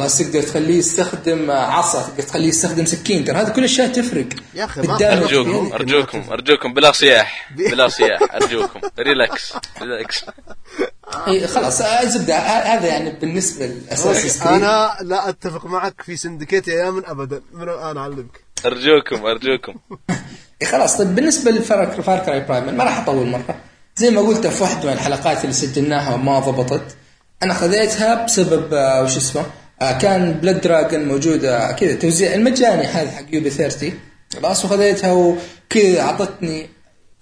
خلاص تقدر تخليه يستخدم عصا تقدر تخليه يستخدم سكين ترى هذه كل الاشياء تفرق. يا ما قدام أخذ- أرجوكم يعني- أرجوكم أرجوكم بلا صياح بلا صياح أرجوكم. relax relax إيه خلاص آه، زبدة ه- هذا يعني بالنسبة لاساس أنا لا أتفق معك في Syndicate يا يامن ابدا. من الآن أعلمك؟ أرجوكم أرجوكم. إيه خلاص طيب بالنسبة ل Far Far Cry Primal ما راح أطول مرة. زي ما قلت في واحدة من الحلقات اللي سجلناها وما ضبطت. أنا خذيتها بسبب آه، وش اسمه؟ آه، كان Blood Dragon موجودة كذا. توزيع المجاني هذا حق Ubi 30 خلاص وخذيتها وكذا اعطتني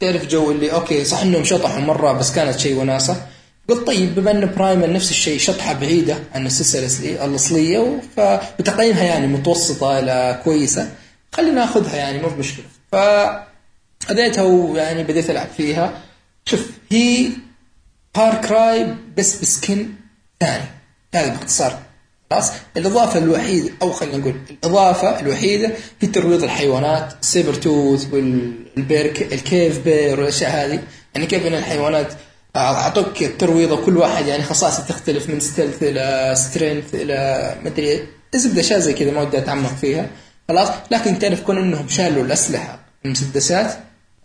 تعرف جو اللي أوكي صح إنهم شطحوا مرة بس كانت شيء وناسة. قلت طيب بما إن Primal نفس الشيء شطحة بعيدة عن السلسلة الأصلية فبتقييمها يعني متوسطة إلى كويسة. خلينا ناخذها يعني مو بمشكلة. ف خذيتها ويعني بديت ألعب فيها. شوف هي Far Cry بس ب skin ثاني. هذا باختصار. خلاص؟ الإضافة الوحيده أو خلينا نقول الإضافة الوحيدة هي ترويض الحيوانات ال sabertooth وال bear ال cave bear والأشياء هذه. يعني كيف إن الحيوانات أعطوك الترويضه كل واحد يعني خصائصه تختلف من stealth إلى strength إلى مدري زبده أشياء زي كذا ما ودي أتعمق فيها. خلاص؟ لكن تعرف كون إنهم شالوا الأسلحة المسدسات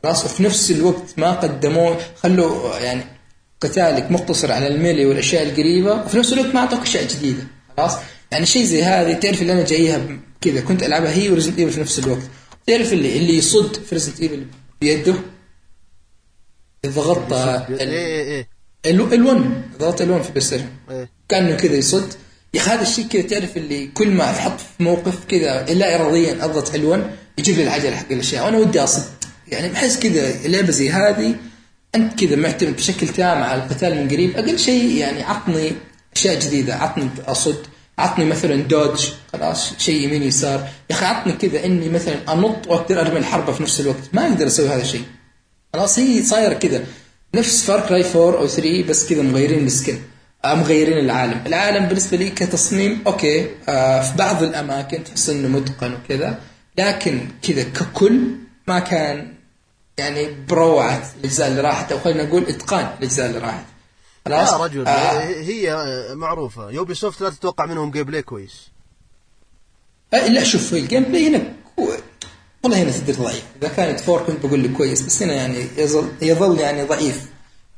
خلاص؟ وفي نفس الوقت ما قدموا خلوا يعني قتالك مقتصر على ال melee والأشياء القريبة وفي نفس الوقت ما أعطوك أشياء جديدة. خلاص؟ يعني شيء زي هذه تعرف اللي أنا جايها كذا كنت ألعبها هي و Resident Evil في نفس الوقت. تعرف اللي اللي يصد في Resident Evil بيده؟ اذا ضغطت إيه إيه إيه. L1 ضغطت L1 في Play إيه. كأنه كذا يصد. يا أخي هذا الشيء كذا تعرف اللي كل ما أتحط في موقف كذا لا اراديا أضغط L1 يجيب لي العجلة حق الأشياء. وأنا ودي أصد. يعني بحس كذا لعبه زي هذه أنت كذا معتمد بشكل تام على القتال من قريب. أقل شيء يعني عطني أشياء جديدة. عطني أصد عطني مثلا dodge. خلاص شيء يمين يسار. يا أخي عطني كذا إني مثلا أنط وأقدر أرمي الحربه في نفس الوقت. ما أقدر أسوي هذا الشيء. خلاص هي صايرة كذا. نفس Far Cry 4 أو 3 بس كذا مغيرين ال skin آه، مغيرين العالم. العالم بالنسبة لي كتصميم أوكي. آه في بعض الأماكن تحس إنه متقن وكذا. لكن كذا ككل ما كان يعني بروعة الأجزاء اللي راحت. أو خلينا نقول إتقان الأجزاء اللي راحت. خلاص يا رجل آه. هي معروفة. Ubisoft لا تتوقع منهم gameplay كويس. آه، لا شوف ال gameplay هنا والله هنا تدري ضعيف. إذا كانت Four كنت بقول لك كويس بس هنا يعني يظل يظل يعني ضعيف.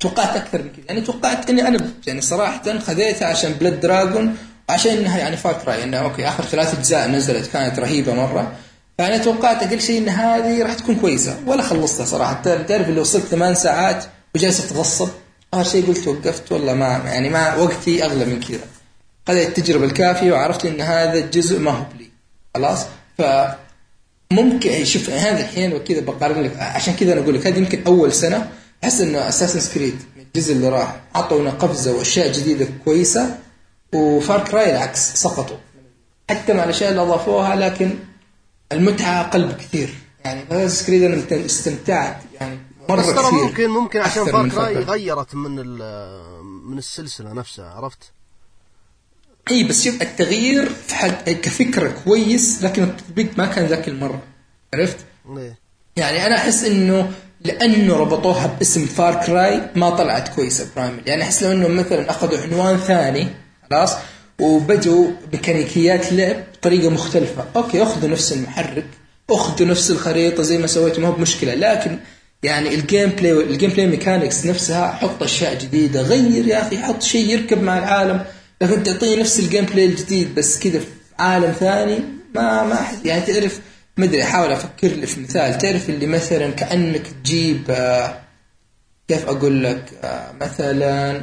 توقعت أكثر من كذا. يعني توقعت إني أنا يعني صراحة خذيتها عشان Blood Dragon وعشان إنها يعني Far Cry إنها أوكي آخر ثلاث أجزاء نزلت كانت رهيبة مرة. فأنا توقعت أقل شيء إن هذه راح تكون كويسة. ولا خلصتها صراحة. تعرف اللي وصلت ثمان ساعات وجالس اتغصب اخر شيء قلت وقفت والله ما يعني ما وقتي أغلى من كذا. خذيت التجربة الكافية وعرفت إن هذا الجزء ما هو بلي. خلاص؟ ف ممكن شوف هذا الحين وكذا بقارن لك. عشان كذا أنا أقول لك هذه يمكن أول سنة أحس إنه اساسن كريد الجزء اللي راح. عطونا قفزة وأشياء جديدة كويسة وفار كراي العكس سقطوا. حتى مع الأشياء اللي أضافوها لكن المتعة أقل بكثير. يعني Assassin's Creed أنا مت- استمتعت. يعني مرة بس ترى ممكن ممكن عشان Far من Cry. غيرت من ال- من السلسلة نفسها عرفت؟ إي بس شوف التغيير في حد كفكره كويس لكن التطبيق ما كان ذاك المرة عرفت؟ إيه يعني أنا أحس إنه لأنه ربطوها باسم Far Cry ما طلعت كويسة Primal يعني أحس لو انهم مثلا أخذوا عنوان ثاني خلاص وبدوا ميكانيكيات لعب بطريقة مختلفة أوكي أخذوا نفس المحرك أخذوا نفس الخريطة زي ما سويتوا ما هو بمشكلة لكن يعني ال gameplay ال gameplay mechanics نفسها حط أشياء جديدة غير يا أخي حط شيء يركب مع العالم. لكن تعطيه نفس ال gameplay الجديد بس كذا في عالم ثاني ما ما يعني تعرف ما أدري أحاول أفكر لي في مثال. تعرف اللي مثلا كأنك تجيب آه، كيف أقول لك آه، مثلا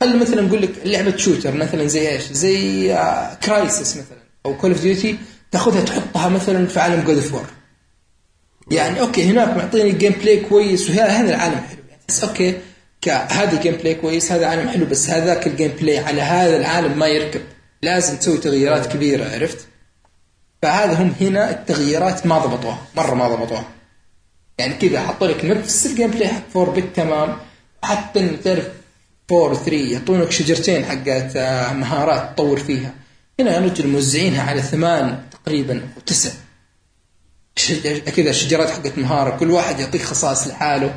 خلي مثلا نقول لك لعبة shooter مثلا زي إيش؟ زي Crysis مثلا أو Call of Duty تاخذها تحطها مثلا في عالم God of War يعني okay هناك معطيني gameplay كويس وهذا هذا العالم حلو. يعني بس okay هذا gameplay كويس هذا عالم حلو بس هذاك ال gameplay على هذا العالم ما يركب. لازم تسوي تغييرات كبيرة عرفت؟ فهذا هم هنا التغييرات ما ضبطوها مرة ما ضبطوها. يعني كذا حطوا لك نفس ال gameplay حق 4 بالتمام حتى إن تعرف 4 3 يعطونك شجرتين حقت آه، مهارات تطور فيها. هنا يا رجل موزعينها على ثمان تقريبا أو تسع. كذا شجرات حقت مهارة كل واحد يعطيك خصائص لحاله.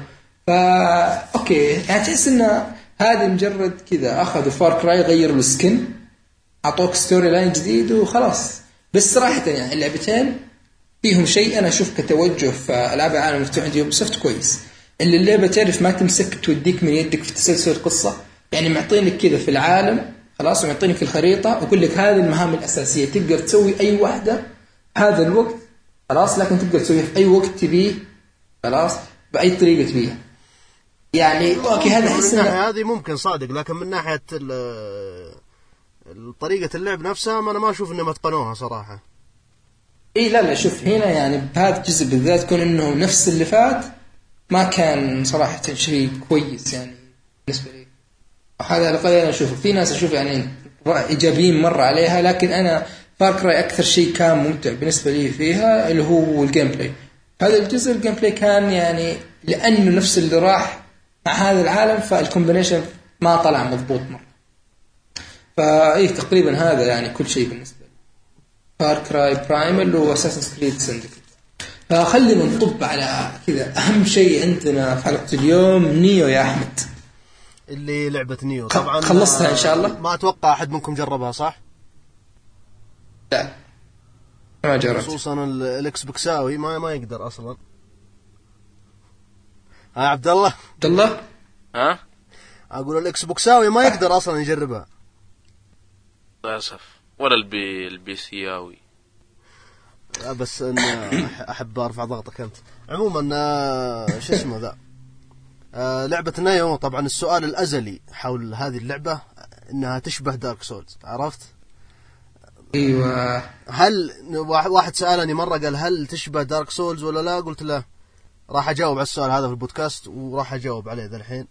فا okay. يعني تحس إن هذه مجرد كذا اخذوا Far Cry غيروا ال skin أعطوك storyline جديد وخلاص. بس صراحة يعني اللعبتين فيهم شيء أنا أشوف كتوجه في ألعاب العالم المفتوح عند Ubisoft كويس. اللي اللعبة تعرف ما تمسك توديك من يدك في تسلسل القصة يعني معطينك كذا في العالم خلاص ومعطينك الخريطة ويقول لك هذه المهام الأساسية. تقدر تسوي أي واحدة هذا الوقت خلاص لكن تقدر تسويها في أي وقت تبيه خلاص بأي طريقة تبيها. يعني أوكي هذا من أحس الناحيه إنه- هذه ممكن صادق لكن من ناحية طريقة اللعب نفسها ما أنا ما أشوف إنهم أتقنوها صراحة. إي لا لا شوف هنا يعني بهذا الجزء بالذات كون إنه نفس اللي فات ما كان صراحة شيء كويس يعني بالنسبة لي. هذا على الأقل أنا أشوفه. في ناس أشوف يعني إيجابيين مرة عليها لكن أنا Far Cry أكثر شيء كان ممتع بالنسبة لي فيها اللي هو ال gameplay هذا الجزء ال gameplay كان يعني لأنه نفس اللي راح مع هذا العالم فال combination ما طلع مضبوط مرة. فايه تقريبا هذا يعني كل شيء بالنسبة لي. Far Cry Primal و Assassin's Creed Syndicate فخلينا نطب على كذا. أهم شيء عندنا في حلقة اليوم Nioh يا أحمد. اللي لعبة Nioh. طبعا خلصتها إن شاء الله؟ ما أتوقع أحد منكم جربها صح؟ لا ما جربت. خصوصا ال- ال Xbox اوي ما ما يقدر أصلا. ها عبد الله؟ عبد الله؟ ها؟ أقول ال Xbox اوي ما يقدر أصلا يجربها للأسف. ولا البي ال PC اوي لا بس ان أحب أرفع ضغطك أنت. عموما آه، شو اسمه ذا؟ آه، لعبة Nioh طبعا السؤال الأزلي حول هذه اللعبة إنها تشبه Dark Souls عرفت؟ إيوه هل واحد- سألني مرة قال هل تشبه Dark Souls ولا لا؟ قلت له راح أجاوب على السؤال هذا في البودكاست وراح أجاوب عليه ذا الحين.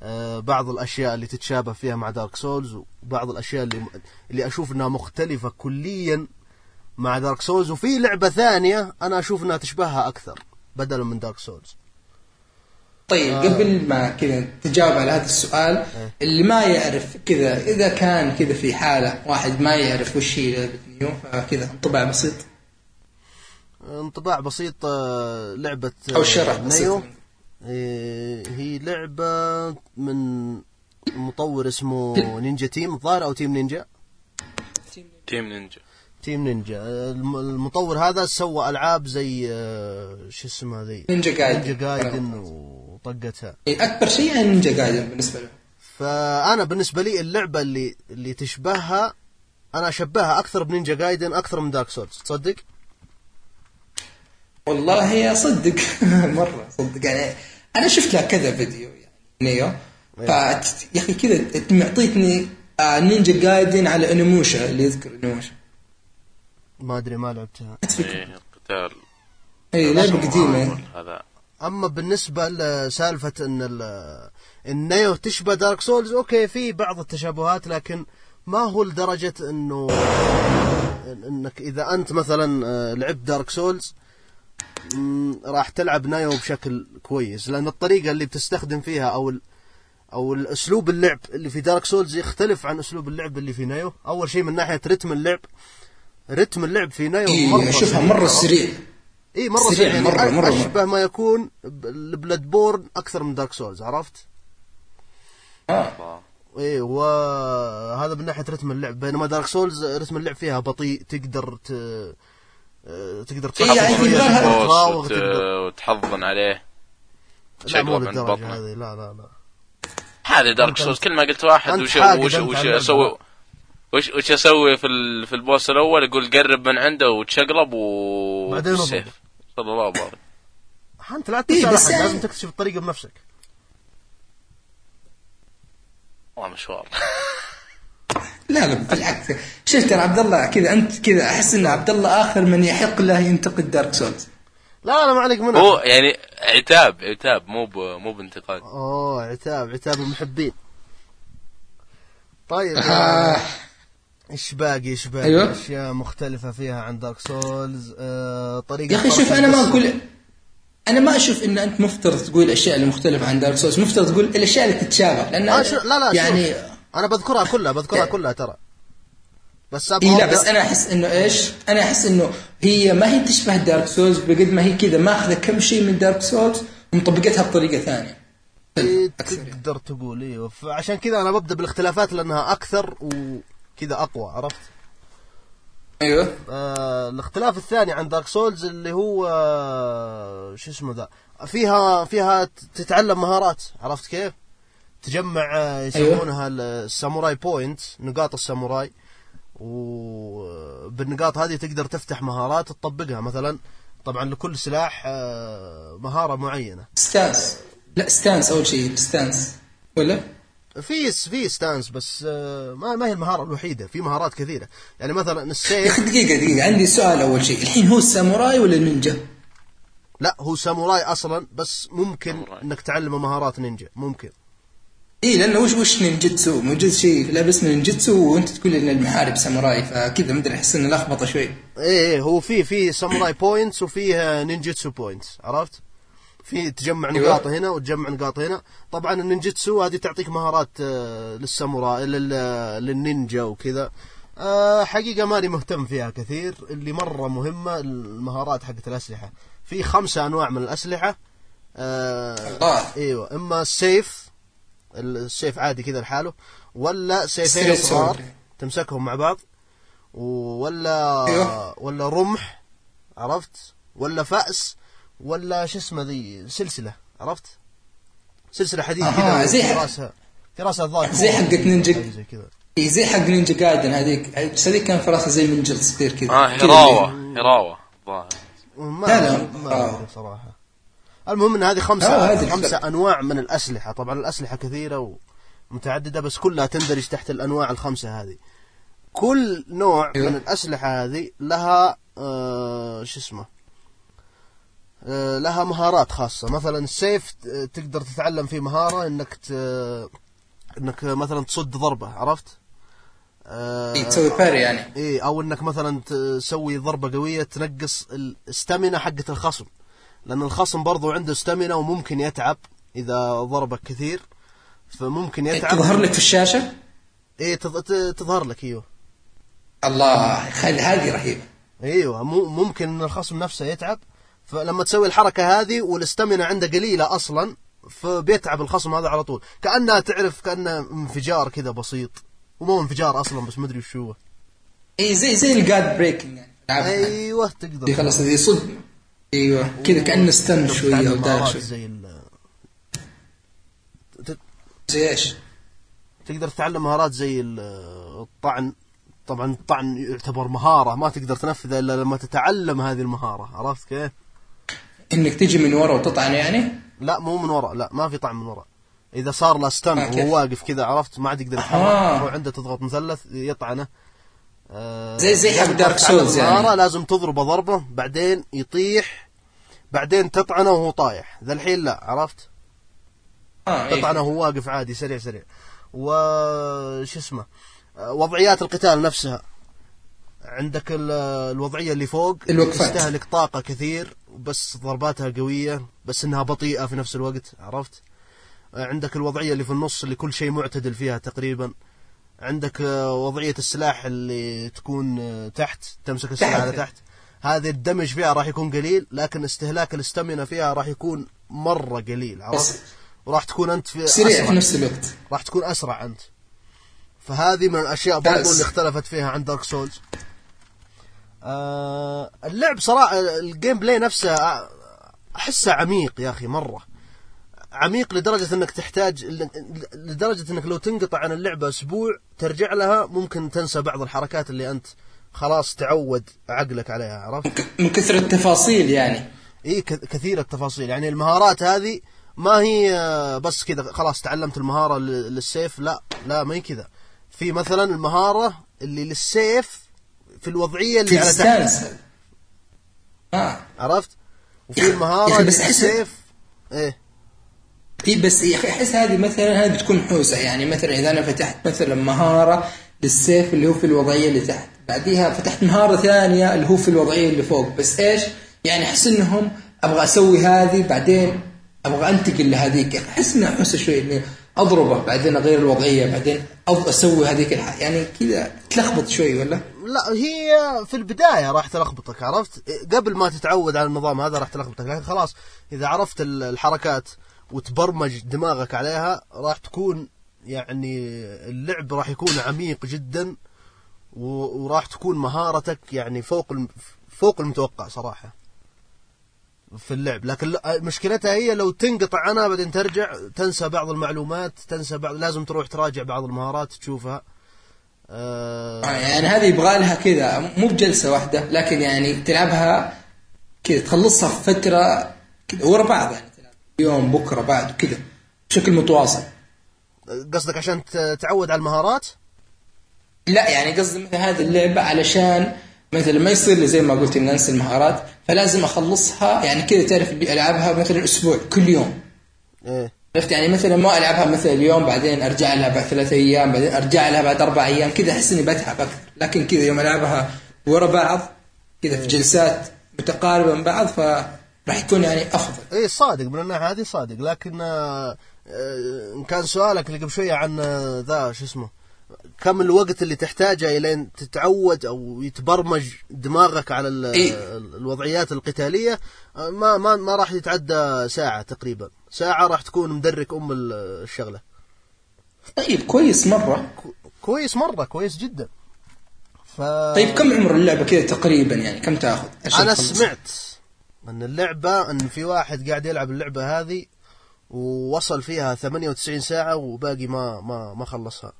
آه، بعض الأشياء اللي تتشابه فيها مع Dark Souls وبعض الأشياء اللي اللي أشوف إنها مختلفة كليا مع Dark Souls وفي لعبة ثانية أنا أشوف إنها تشبهها أكثر بدلا من Dark Souls. طيب قبل ما كذا تجاوب على هذا السؤال اللي ما يعرف كذا إذا كان كذا في حالة واحد ما يعرف وش هي لعبه Nioh فكذا انطباع بسيط. انطباع بسيط آه، لعبة أو شرح Nioh. بسيط إيه، هي لعبة من مطور اسمه Ninja Team. الظاهر أو Team Ninja؟ Team Ninja. Team Ninja. الم- المطور هذا سوى ألعاب زي آه، شو اسمها ذي؟ Ninja Gaiden. Ninja Gaiden وطقتها إيه، أكبر شيء يعني Ninja Gaiden بالنسبة له. فأنا بالنسبة لي اللعبة اللي اللي تشبهها أنا أشبهها أكثر ب Ninja Gaiden أكثر من Dark Souls. تصدق؟ والله يا صدق. مرة صدق. يعني أنا شفت لها كذا فيديو يعني Nioh. ف يا أخي كذا معطيتني آه، Ninja Gaiden على Onimusha اللي يذكر Onimusha. ما أدري ما لعبتها. إيه قتال. اي لعبة قديمة. هذا. أما بالنسبة لسالفة إن ال- ال Nioh تشبه Dark Souls okay في بعض التشابهات لكن ما هو لدرجة إنه إنك إذا أنت مثلا آه، لعبت Dark Souls راح تلعب Nioh بشكل كويس لأن الطريقة اللي بتستخدم فيها أو أو الأسلوب اللعب اللي في Dark Souls يختلف عن أسلوب اللعب اللي في Nioh أول شيء من ناحية رتم اللعب رتم اللعب في Nioh اي اشوفها سريع. مرة سريع إي مرة سريع، يعني مرة- مرة- مرة. أشبه ما يكون ال Bloodborne أكثر من Dark Souls عرفت؟ آه. إيه وهذا من ناحية رتم اللعب بينما دارك سولز رتم اللعب فيها بطيء تقدر ت... آه، تقدر إيه، يعني لها- تراوغ، وت- وتحضن عليه لا مو شقلب عند بطنه هذه لا لا لا هذا دارك سولز كل ما قلت واحد وش وش وش. أسوي وش وش أسوي في ال- في البوس الأول يقول قرب من عنده وتشقلب و بعدين صلى الله بارك انت لا إيه، تسال احد يعني- لازم تكتشف الطريقة بنفسك. والله مشوار. لا لا بالعكس. شفت ترى عبد الله كذا أنت كذا أحس إن عبد الله آخر من يحق له ينتقد دارك سولز لا لا ما عليك منها. هو يعني عتاب عتاب مو ب- مو بانتقاد. أوه عتاب عتاب المحبين. طيب آه. إيش باقي إيش باقي أيوة. أشياء مختلفة فيها عن Dark Souls آه طريقة يا أخي شوف أنا ما. أقول أنا ما أشوف إن أنت مفترض تقول الاشياء اللي مختلفه عن دارك سولز مفترض تقول الأشياء اللي تتشابه لأن آه شو لا لا يعني شوف. أنا بذكرها كلها بذكرها كلها ترى بس أبغى لا بس أنا أحس إنه إيش؟ أنا أحس إنه هي ما هي تشبه دارك سولز بقد ما هي كذا ماخذة كم شيء من دارك سولز ومطبقتها بطريقة ثانية. إيه، يعني. تقدر تقول أيوه فعشان كذا أنا ببدأ بالاختلافات لأنها أكثر و... كذا أقوى عرفت؟ أيوه. آه الاختلاف الثاني عن دارك سولز اللي هو آه شو اسمه ذا؟ فيها فيها تتعلم مهارات عرفت كيف؟ تجمع آه، يسمونها الساموراي point نقاط الساموراي. وبالنقاط هذه تقدر تفتح مهارات تطبقها. مثلا طبعا لكل سلاح آه، مهارة معينة. ستانس لا ستانس أول شيء stance ولا؟ في في stance بس آه، ما ما هي المهارة الوحيدة في مهارات كثيرة يعني مثلا يا السيف أخي دقيقة دقيقة عندي سؤال أول شيء الحين هو الساموراي ولا النينجا؟ لا هو ساموراي أصلا بس ممكن ساموراي. إنك تعلمه مهارات نينجا ممكن إي لأنه وش وش نينجتسو موجود شيء لعبه اسمه نينجتسو وأنت تقول إن المحارب ساموراي فكذا مدري أحس إنه لخبطة شوي إيه إيه هو في في ساموراي points وفيه نينجتسو points عرفت؟ في تجمع أيوة. نقاط هنا وتجمع نقاط هنا. طبعا النينجتسو هذه تعطيك مهارات آه، للساموراي لل- للنينجا وكذا. آه، حقيقة ماني مهتم فيها كثير. اللي مرة مهمة المهارات حقت الأسلحة. في خمسة أنواع من الأسلحة. آه، الله إيوه إما السيف السيف عادي كذا لحاله ولا سيفين صغار. تمسكهم مع بعض ولا أيوه. ولا رمح عرفت؟ ولا فأس ولا شو اسمه ذي سلسلة عرفت سلسلة حديد أها، كذا زي في حق- راسها في راسها الظاهر زي حقت نينجا. زي كذا إي زي حق نينجا جايدن هذيك بس هذيك كان في راسها زي منجل صغير كذا آه كذا هراوة اللي- هراوة ظاهر ما لا، لا. ما آه. صراحة المهم إن هذه آه، خمسة هذه خمسة الفرق. أنواع من الأسلحة طبعا الأسلحة كثيرة ومتعددة بس كلها تندرج تحت الأنواع الخمسة هذه كل نوع أيوه. من الأسلحة هذه لها آه شو اسمه آه لها مهارات خاصة. مثلا السيف ت- تقدر تتعلم فيه مهارة إنك ت... إنك مثلا تصد ضربة عرفت؟ آه إي، تسوي باري يعني. إيه أو إنك مثلا تسوي ضربة قوية تنقص الاستامينا حقت الخصم. لأن الخصم برضو عنده استامينا وممكن يتعب إذا ضربك كثير. فممكن يتعب. تظهر لك في الشاشة؟ تظ- ت- تظهر لك إيوه. الله خل هذه رهيبة. إيوه ممكن إن الخصم نفسه يتعب. فلما تسوي الحركة هذه وال stamina عنده قليلة أصلا فبيتعب الخصم هذا على طول. كأنها تعرف كأنه انفجار كذا بسيط. ومو انفجار أصلا بس مدري وش هو. اي زي زي ال guard breaking أيوه تقدر. خلاص دي صد أيوه كذا كأنه stun شوية أو دار شوي زي ال... زي إيش؟ تقدر تتعلم مهارات زي ال- الطعن. طبعا الطعن يعتبر مهارة ما تقدر تنفذها إلا لما تتعلم هذه المهارة. عرفت كيف؟ إنك تجي من ورا وتطعن يعني لا مو من وراء لا ما في طعن من وراء إذا صار له stun آه،؟ وهو واقف كذا عرفت ما عاد يقدر يتحرك آه. هو عنده تضغط مثلث يطعنه آه، زي- زي حق دارك سولز يعني. لازم تضربه ضربة بعدين يطيح بعدين تطعنه وهو طايح ذا الحين لا عرفت؟ آه إيه. قطعنا هو واقف عادي سريع سريع وش اسمه آه، وضعيات القتال نفسها عندك ال- الوضعية اللي فوق الوقفات. تستهلك طاقة كثير بس ضرباتها قوية بس إنها بطيئة في نفس الوقت عرفت؟ عندك الوضعية اللي في النص اللي كل شيء معتدل فيها تقريبا. عندك آه، وضعية السلاح اللي تكون آه، تحت تمسك السلاح. على تحت. هذه الدمج فيها راح يكون قليل لكن استهلاك الاستامينا فيها راح يكون مرة قليل عرفت؟ وراح تكون أنت في سريع. في نفس الوقت. راح تكون أسرع أنت. فهذه من الأشياء برضو. اللي اختلفت فيها عن دارك سولز اللعب صراحة ال gameplay نفسه آه، أحسه عميق يا أخي مرة. عميق لدرجة إنك تحتاج لدرجة إنك لو تنقطع عن اللعبة أسبوع ترجع لها ممكن تنسى بعض الحركات اللي أنت خلاص تعود عقلك عليها عرفت؟ من كثر التفاصيل يعني. إي كثير التفاصيل. يعني المهارات هذه ما هي آه، بس كذا خلاص تعلمت المهارة ل- للسيف لا لا ما هي كذا. في مثلا المهارة اللي للسيف في الوضعية اللي على تحت آه. عرفت؟ وفي اللي بس للسيف إيه. اي بس يا أخي أحس هذه مثلا هذه بتكون حوسة. يعني مثلا إذا أنا فتحت مثلا مهارة للسيف اللي هو في الوضعية اللي تحت. بعديها فتحت مهارة ثانية اللي هو في الوضعية اللي فوق. بس إيش؟ يعني أحس إنهم أبغى أسوي هذه بعدين أبغى أنتقل لهذيك. أحس إنها حوسة شوي أضربه بعدين أغير الوضعية بعدين أسوي هذيك الح... يعني كذا تلخبط شوي ولا لا هي في البداية راح تلخبطك عرفت قبل ما تتعود على النظام هذا راح تلخبطك لكن خلاص إذا عرفت ال- الحركات وتبرمج دماغك عليها راح تكون يعني اللعب راح يكون عميق جدا وراح تكون مهارتك يعني فوق. فوق المتوقع صراحة في اللعب. لكن مشكلتها هي لو تنقطع عنها بعدين ترجع تنسى بعض المعلومات تنسى بعض لازم تروح تراجع بعض المهارات تشوفها. آه... يعني هذه يبغى لها كذا مو بجلسة واحدة لكن يعني تلعبها كذا تخلصها في فترة كذا ورا بعض يعني يوم بكرة بعد كذا بشكل متواصل. قصدك عشان تعود على المهارات؟ لا يعني قصدي مثل هذه اللعبه علشان مثلا ما يصير لي زي ما قلت إني أنسى المهارات فلازم أخلصها يعني كذا تعرف ألعبها مثلا أسبوع كل يوم. إيه. عرفت؟ يعني مثلا ما ألعبها مثلا اليوم بعدين أرجع لها بعد ثلاث أيام بعدين أرجع لها بعد أربع أيام كذا أحس إني بتعب أكثر. لكن كذا يوم ألعبها ورا بعض كذا في جلسات متقاربة من بعض فراح يكون يعني أفضل. إيه صادق من الناحية هذه صادق. لكن آه، آه، إن كان سؤالك اللي قبل شوية عن آه، ذا شو اسمه؟ كم الوقت اللي تحتاجه الين تتعود أو يتبرمج دماغك على إيه. الوضعيات القتالية؟ ما ما ما راح يتعدى ساعة تقريبا. ساعة راح تكون مدرك أم ال- الشغلة. طيب كويس مرة. كو- كويس مرة كويس جدا. ف طيب كم عمر اللعبة كذا تقريبا؟ يعني كم تأخذ؟ أنا؟ سمعت أن اللعبة أن في واحد قاعد يلعب اللعبة هذه ووصل فيها 98 ساعة وباقي ما ما ما خلصها.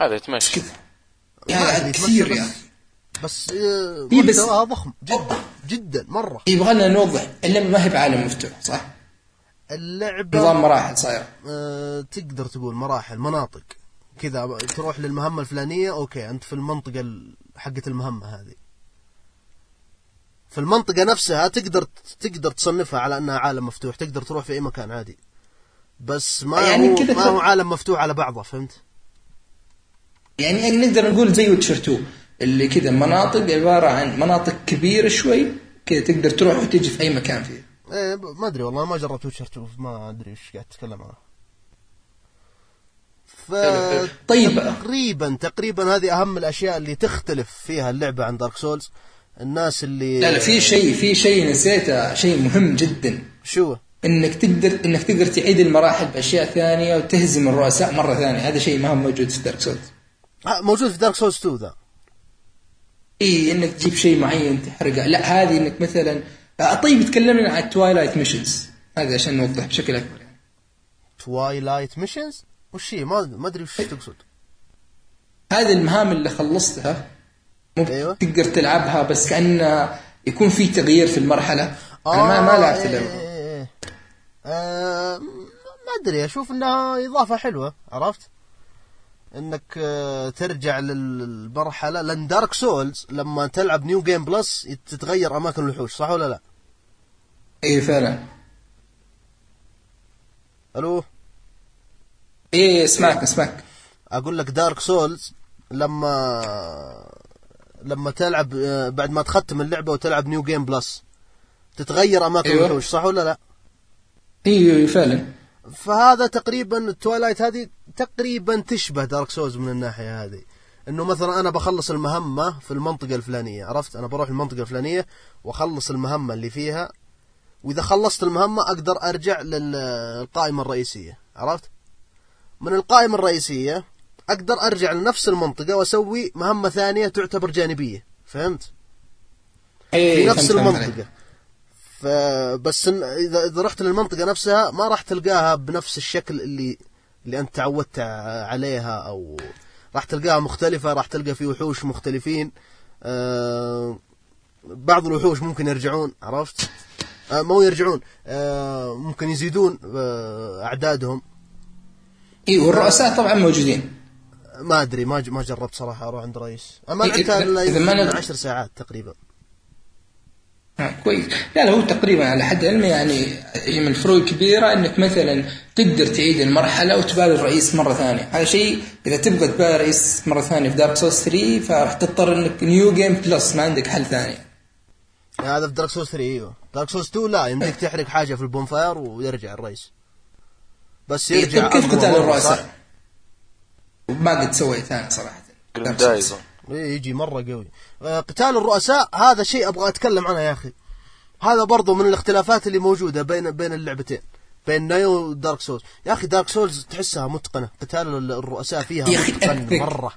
هذا يتمشى. كذا. كثير أخي. بس آه، إيه بس- محتواها ضخم. جدا جدا مرة. يبغى لنا نوضح اللعبه ما هي بعالم مفتوح صح؟ اللعبة نظام مراحل صايره آه، تقدر تقول مراحل مناطق. كذا تروح للمهمة الفلانية أوكي أنت في المنطقة ال- حقت المهمة هذه. في المنطقة نفسها تقدر تقدر تصنفها على أنها عالم مفتوح تقدر تروح في أي مكان عادي. بس ما يعني يعني هو كذا ما هو عالم مفتوح على بعضه فهمت؟ يعني يعني نقدر نقول زي ويتشر 2 اللي كذا مناطق عبارة عن مناطق كبيرة شوي كذا تقدر تروح وتجي في أي مكان فيها. إيه ما أدري والله ما جربت ويتشر 2 ما أدري إيش قاعد تتكلم عنه ف طيب. تقريبا تقريبا هذه أهم الأشياء اللي تختلف فيها اللعبة عن دارك سولز الناس اللي لا لا في شيء في شيء نسيته شيء مهم جدا. شو؟ إنك تقدر إنك تقدر تعيد المراحل بأشياء ثانية وتهزم الرؤساء مرة ثانية. هذا شيء ما هو موجود في دارك سولز موجود في دارك سولز 2 ذا. اي إنك تجيب شيء معين تحرقه. لا هذه إنك مثلا آه، طيب تكلمنا عن ال twilight missions هذا عشان نوضح بشكل اكبر يعني. twilight missions وش هي؟ ما ما أدري وش تقصد. هذه المهام اللي خلصتها. ممكن أيوة. تقدر تلعبها بس كأن يكون في تغيير في المرحلة. أنا ما ما لعبت إيه، اللعبة إيه، إيه. آه، ما أدري أشوف إنها إضافة حلوة عرفت؟ انك آه، ترجع للمرحلة لأن دارك سولز لما تلعب new game plus تتغير أماكن الوحوش صح ولا لا؟ اي فعلا ألو اي اسمعك اسمعك أقول لك دارك سولز لما لما تلعب آه، بعد ما تختم اللعبة وتلعب new game plus تتغير أماكن أيوة. الوحوش صح ولا لا؟ اي فعلا فهذا تقريبا ال twilight هذه تقريبا تشبه دارك سولز من الناحية هذه. إنه مثلا أنا بخلص المهمة في المنطقة الفلانية عرفت؟ أنا بروح المنطقة الفلانية وأخلص المهمة اللي فيها وإذا خلصت المهمة أقدر أرجع للقائمة الرئيسية عرفت؟ من القائمة الرئيسية أقدر أرجع لنفس المنطقة وأسوي مهمة ثانية تعتبر جانبية فهمت؟ اي في نفس. المنطقة. فبس إذا رحت للمنطقة نفسها ما راح تلقاها بنفس الشكل اللي اللي انت تعودت عليها أو راح تلقاها مختلفة راح تلقى في وحوش مختلفين. آه بعض الوحوش ممكن يرجعون عرفت؟ آه مو يرجعون آه ممكن يزيدون آه أعدادهم. إي والرؤساء طبعا موجودين. ما أدري ما ما جربت صراحة أروح عند رئيس. ما إيه، إذا- الا إذا ما يمكن نب- عشر ساعات تقريبا. آه، كويس. لا لا هو تقريبا على حد علمي يعني هي من الفروق الكبيرة إنك مثلا تقدر تعيد المرحلة وتباري الرئيس مرة ثانية. هذا شيء إذا تبغى تباري الرئيس مرة ثانية في دارك سولز 3 فراح تضطر إنك new game plus ما عندك حل ثاني. هذا في دارك سولز 3 أيوه. دارك سولز 2 لا يمديك تحرق حاجة في ال bonfire ويرجع الرئيس. بس إيه، يرجع كيف قتال؟ الرؤساء؟ ما قد سويت أنا صراحة. إيه يجي مرة قوي. آه، قتال الرؤساء هذا شيء أبغى أتكلم عنه يا أخي. هذا برضو من الاختلافات اللي موجودة بين بين اللعبتين بين نيو ودارك سولز. يا أخي دارك سولز تحسها متقنة قتال ال- الرؤساء فيها يا أخي متقن أتفق. مرة.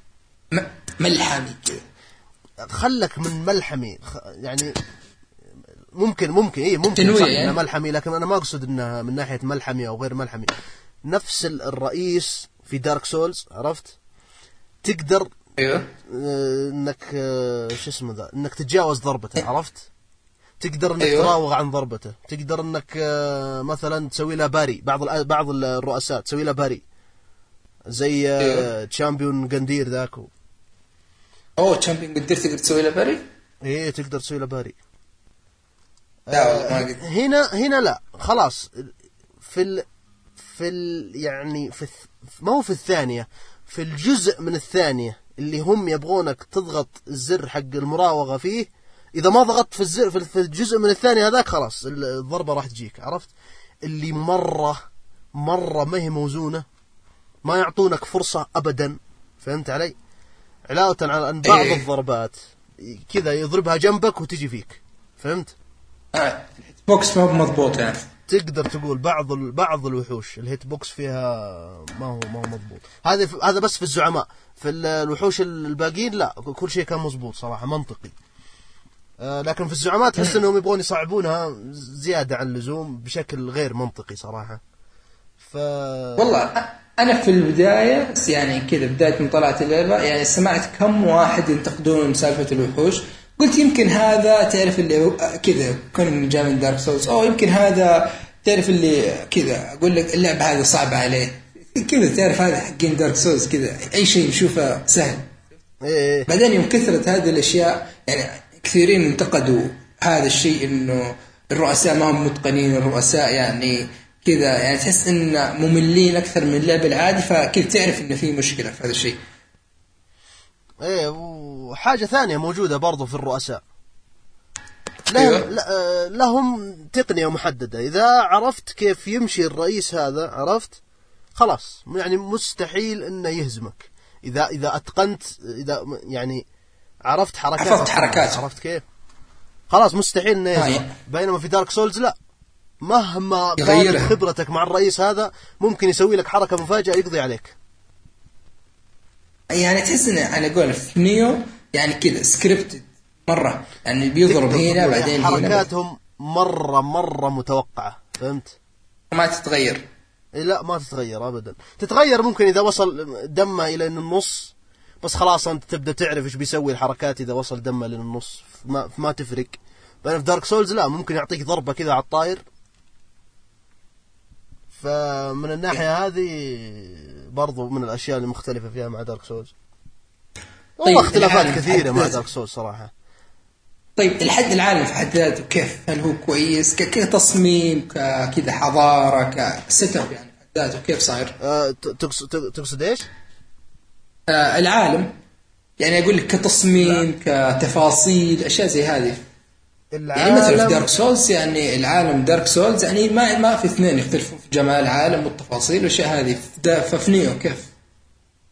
ما ملحمي. خلك من ملحمي. يعني ممكن ممكن اي ممكن صح يعني؟ ملحمي لكن أنا ما أقصد إنه من ناحية ملحمي أو غير ملحمي. نفس ال- الرئيس في Dark Souls عرفت؟ تقدر أيوه إنك آه، شو اسمه ذا؟ إنك تتجاوز ضربته عرفت؟ تقدر إنك أيوة. تراوغ عن ضربته. تقدر إنك آه، مثلا تسوي له parry. بعض بعض الرؤساء تسوي له parry. زي أيوة. Champion Gundyr ذاك أوه Champion Gundyr تقدر تسوي له parry؟ إيه تقدر تسوي له parry. لا والله ما قدرت هنا هنا لا. خلاص. في ال في ال يعني في ما هو في الثانية في الجزء من الثانية. اللي هم يبغونك تضغط الزر حق المراوغة فيه إذا ما ضغطت في الزر في- في الجزء من الثانية هذاك خلاص ال- الضربة راح تجيك عرفت اللي مرة مرة ما هي موزونة ما يعطونك فرصة أبدا فهمت علي علاوة على أن بعض إيه. الضربات كذا يضربها جنبك وتجي فيك فهمت آه. box ما هو مضبوط يعني تقدر تقول بعض بعض الوحوش. ال hit box فيها ما هو ما هو مضبوط. هذا هذا بس في الزعماء. في ال- الوحوش الباقيين لا كل شيء كان مضبوط صراحة منطقي. آه، لكن في الزعماء تحس إنهم يبغون يصعبونها زيادة عن اللزوم بشكل غير منطقي صراحة. ف والله أنا في البداية يعني كذا بداية من طلعت اللعبة يعني سمعت كم واحد ينتقدون سالفة الوحوش. قلت يمكن هذا تعرف اللي كذا كون من من Dark Souls أو يمكن هذا تعرف اللي كذا أقول لك اللعبه هذه صعبه عليه. كذا تعرف هذا حقين Dark Souls كذا أي شيء نشوفه سهل. إيه بعدين يوم كثرت هذه الأشياء يعني كثيرين انتقدوا هذا الشيء إنه الرؤساء ما هم متقنين الرؤساء يعني كذا يعني تحس إن مملين أكثر من اللعب العادي فكذا تعرف إنه في مشكلة في هذا الشيء؟ إيه وحاجة ثانية موجودة برضو في الرؤساء. لهم أيوة. ل- آه، لهم تقنية محددة. إذا عرفت كيف يمشي الرئيس هذا عرفت؟ خلاص. يعني مستحيل إنه يهزمك. اذا إذا أتقنت إذا يعني عرفت حركات. حفظت حركاته. عرفت كيف؟ خلاص مستحيل إنه يهزمك. يعني. بينما في Dark Souls لا. مهما. كانت خبرتك مع الرئيس هذا ممكن يسوي لك حركة مفاجاه يقضي عليك. يعني تحس إنه على قول في Nioh يعني كذا scripted مرة. يعني بيضرب هنا تقول بعدين هنا. حركاتهم مرة مرة متوقعة. فهمت؟ ما تتغير. إيه لا ما تتغير ابدا. تتغير ممكن إذا وصل دمه إلى النص بس خلاص أنت تبدأ تعرف إيش بيسوي الحركات إذا وصل دمه للنص ما ما تفرق. بينما في Dark Souls لا ممكن يعطيك ضربة كذا على الطاير. فمن الناحية هذه برضو من الأشياء المختلفة فيها مع Dark Souls طيب، اختلافات كثيرة مع Dark Souls صراحة طيب الحد العالم في حد ذاته كيف؟ هل هو كويس؟ ك- كتصميم ككذا حضارة ك setup يعني في حد ذاته كيف صاير؟ أه تقصد تقصد إيش؟ آه العالم يعني أقول لك كتصميم كتفاصيل أشياء زي هذه يعني مثلا في Dark Souls يعني العالم Dark Souls يعني ما ما في اثنين يختلفون في جمال العالم والتفاصيل والأشياء هذه ففي Nioh كيف؟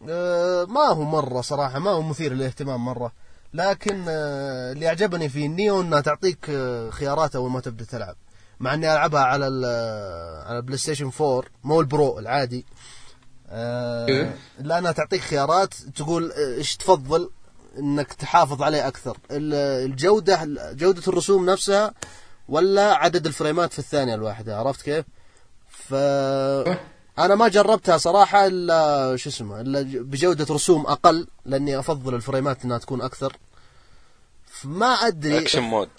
آه، ما هو مرة صراحة ما هو مثير للاهتمام مرة. لكن آه، اللي أعجبني في ال Nioh أنها تعطيك آه، خيارات أول ما تبدأ تلعب. مع إني ألعبها على على ال PlayStation 4 مو ال Pro العادي. إيه. لأنها تعطيك خيارات تقول إيش تفضل؟ إنك تحافظ عليه أكثر. ال- الجودة جودة الرسوم نفسها ولا عدد الفريمات في الثانية الواحدة عرفت كيف؟ ف أنا ما جربتها صراحة إلا شو اسمه إلا بجودة رسوم أقل لأني أفضل الفريمات إنها تكون أكثر. فما أدري action mode.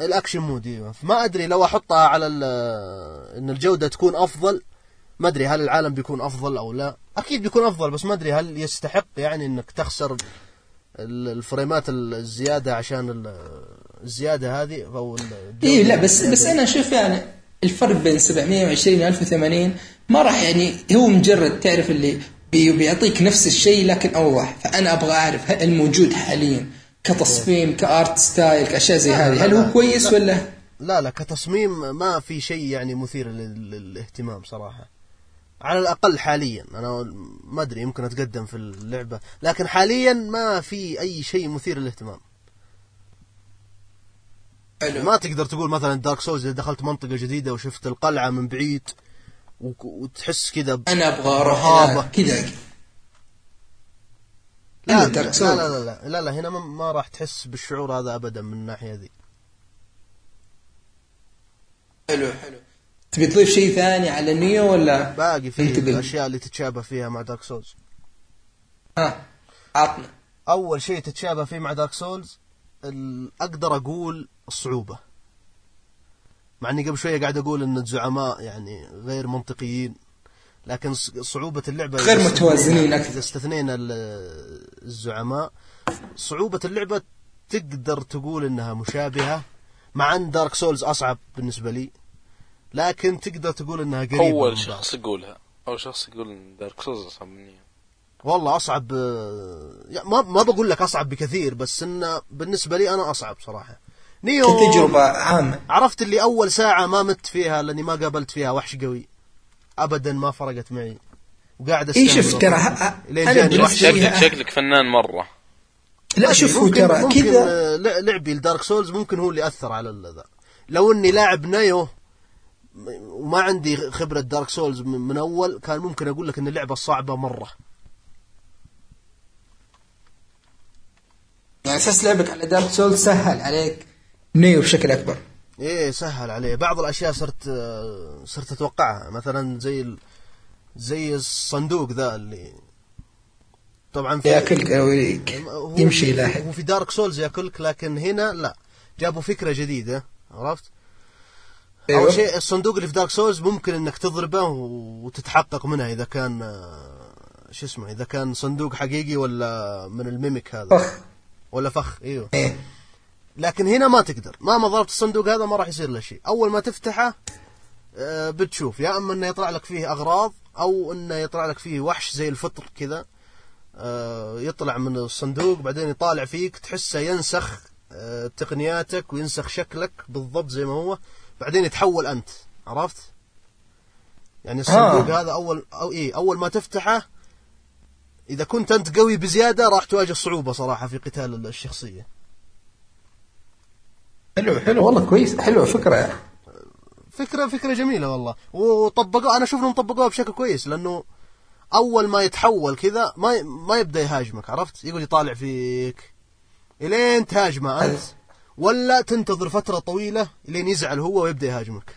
ال action mode أيوه فما أدري لو أحطها على ال- إن الجودة تكون أفضل ما أدري هل العالم بيكون أفضل أو لا. أكيد بيكون أفضل بس ما أدري هل يستحق يعني إنك تخسر ال- الفريمات الزيادة عشان ال- الزيادة هذه أو اي لا بس. بس أنا أشوف يعني الفرق بين 720 و 1080 ما راح يعني هو مجرد تعرف اللي بي بيعطيك نفس الشيء لكن اوضح فأنا أبغى أعرف هل الموجود حاليا كتصميم ك art style كأشياء زي هذه هل. هو كويس لا. ولا؟ لا لا كتصميم ما في شيء يعني مثير لل- للاهتمام صراحة. على الأقل حاليا. أنا ما أدري يمكن أتقدم في اللعبة. لكن حاليا ما في أي شيء مثير للاهتمام. حلو. ما تقدر تقول مثلا Dark Souls إذا دخلت منطقة جديدة وشفت القلعة من بعيد وتحس كذا ب- أنا أبغى أروح كذا. لا لا Souls. لا لا لا, لا, لا هنا ما, ما راح تحس بالشعور هذا ابدا من الناحية ذي. حلو حلو. تبي تضيف شيء ثاني على Nioh ولا باقي انتقل. الأشياء اللي تتشابه فيها مع Dark Souls ها عطنا. أول شيء تتشابه فيه مع Dark Souls أقدر أقول الصعوبة مع إني قبل شوية قاعد أقول إن الزعماء يعني غير منطقيين لكن ص- صعوبة اللعبة غير إذا متوازنين أكثر. إذا استثنينا ال- الزعماء صعوبة اللعبة تقدر تقول إنها مشابهة مع إن Dark Souls أصعب بالنسبة لي لكن تقدر تقول من أول بعض. شخص يقولها أول شخص يقول إن Dark Souls أصعب من Nioh والله أصعب آه، يعني ما ما بقول لك أصعب بكثير بس انه بالنسبة لي أنا أصعب صراحة Nioh كتجربة عامة. عرفت اللي أول ساعة ما مت فيها لأني ما قابلت فيها وحش قوي. ابدا ما فرقت معي. وقاعد اي استهبل شوف ترى شكلك شكلك فنان مرة. لا شوف هو ترى كذا آه، لع- لعبي ل Dark Souls ممكن هو اللي اثر على ذا. لو إني لاعب Nioh وما عندي خبرة Dark Souls من, من أول كان ممكن أقول لك إن اللعبة صعبة مرة. يعني أساس لعبك على Dark Soul سهل عليك. Nioh بشكل أكبر. إيه سهل عليه. بعض الأشياء صرت صرت أتوقعها. مثلا زي ال... زي الصندوق ذا اللي طبعا في يأكلك أو يمشي لاحق هو في Dark Souls يأكلك لكن هنا لا. جابوا فكرة جديدة عرفت؟ أيوة. اول شيء الصندوق اللي في Dark Souls ممكن إنك تضربه وتتحقق منها إذا كان شو اسمه إذا كان صندوق حقيقي ولا من ال mimic هذا. فخ. ولا فخ إيوه. إيه. لكن هنا ما تقدر. مهما ضربت الصندوق هذا ما راح يصير له شيء. أول ما تفتحه آه، بتشوف. يا أما إنه يطلع لك فيه أغراض أو إنه يطلع لك فيه وحش زي الفطر كذا. آه، يطلع من الصندوق بعدين يطالع فيك تحسه ينسخ آه، تقنياتك وينسخ شكلك بالضبط زي ما هو. بعدين يتحول أنت. عرفت؟ يعني الصندوق آه. هذا أول أو إيه أول ما تفتحه إذا كنت أنت قوي بزيادة راح تواجه صعوبة صراحة في قتال الشخصية. حلو حلو والله كويس حلوة فكرة. فكرة فكرة جميلة والله. وطبقوا أنا أشوف إنهم طبقوها بشكل كويس لأنه أول ما يتحول كذا ما ما يبدأ يهاجمك عرفت؟ يقعد يطالع فيك. إلين تهاجمه أنت ولا تنتظر فترة طويلة لين يزعل هو ويبدأ يهاجمك.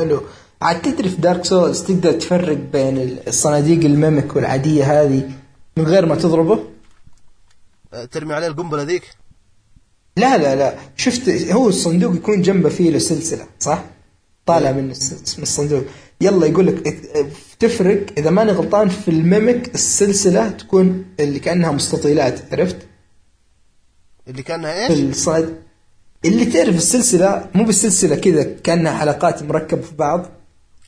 حلو. عاد تدري في Dark Souls تقدر تفرق بين الصناديق ال mimic والعادية هذه من غير ما تضربه؟ أه، ترمي عليه القنبلة ذيك؟ لا لا لا شفت هو الصندوق يكون جنبه فيه له سلسلة صح؟ طالع من من الصندوق يلا يقول لك تفرق إذا ماني غلطان في ال mimic السلسلة تكون اللي كأنها مستطيلات عرفت؟ اللي كأنها في إيش؟ الصناديق اللي تعرف السلسلة مو بالسلسلة كذا كأنها حلقات مركبة في بعض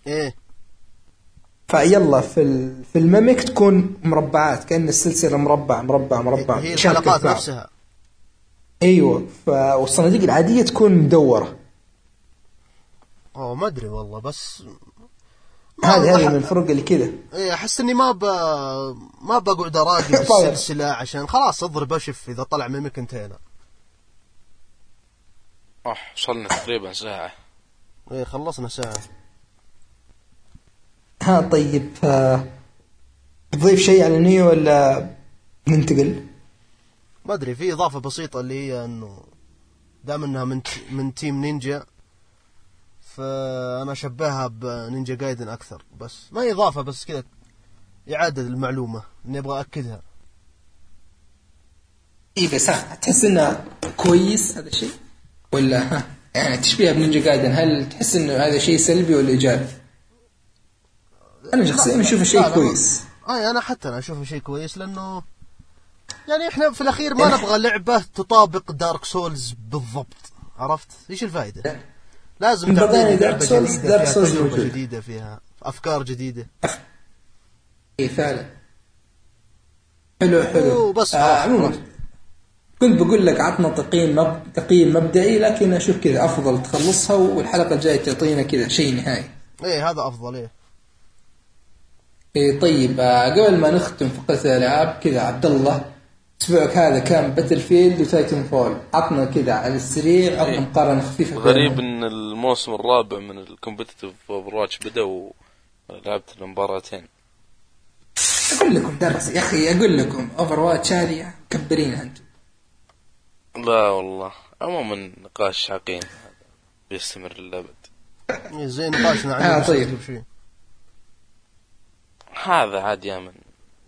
إيه فيلا في. في الميمك تكون مربعات كأن السلسلة مربع مربع مربع هي الحلقات في. نفسها أيوه ف... والصناديق العادية تكون مدورة. أوه ما أدري والله بس هذه هذه من الفروق اللي كذا. إيه أحس إني ما ب ما بقعد أراقب طيب. السلسلة عشان خلاص أضرب أشف إذا طلع ميمك انتهينا آه وصلنا تقريبا ساعة. إيه خلصنا ساعة. ها طيب ف... تضيف شيء على نيو ولا ننتقل؟ ما أدري في إضافة بسيطة اللي هي إنه دام إنها من من تيم نينجا فأنا أشبهها بنينجا جايدن أكثر بس ما هي إضافة بس كذا إعادة المعلومة إني أبغى اكدها إي بس تحس انه كويس هذا الشيء؟ ولا ها يعني تشبيها ب Ninja Gaiden هل تحس إنه هذا شيء سلبي ولا إيجابي؟ أنا شخصيا أشوفه شيء كويس اي أنا حتى أنا أشوفه شيء كويس لأنه يعني إحنا في الأخير ما نبغى لعبة تطابق Dark Souls بالضبط. عرفت؟ إيش الفائدة؟ لازم من تعطيني بداية لعبة Souls- جديده فيها تجربة. جديدة فيها أفكار جديدة. اي فعلا. حلو حلو. وبس آه. عموما. كنت بقول لك عطنا تقييم مب... تقييم مبدئي لكن أشوف كذا أفضل تخلصها والحلقة الجاية تعطينا كذا شيء نهائي. إيه هذا أفضل إيه. إيه طيب آه قبل ما نختم فقرة الألعاب كذا عبد الله اسبوعك هذا كان Battlefield و Titanfall عطنا كذا على السريع عطنا إيه. مقارنة خفيفة غريب. إن الموسم الرابع من ال competitive Overwatch بدأ ولعبت المباراتين أقول لكم درس يا أخي أقول لكم Overwatch هذه مكبرينها أنتم لا والله عموما نقاش عقيم بيستمر للأبد إيه، زي نقاشنا عن آه، طيب. هذا عاد يا من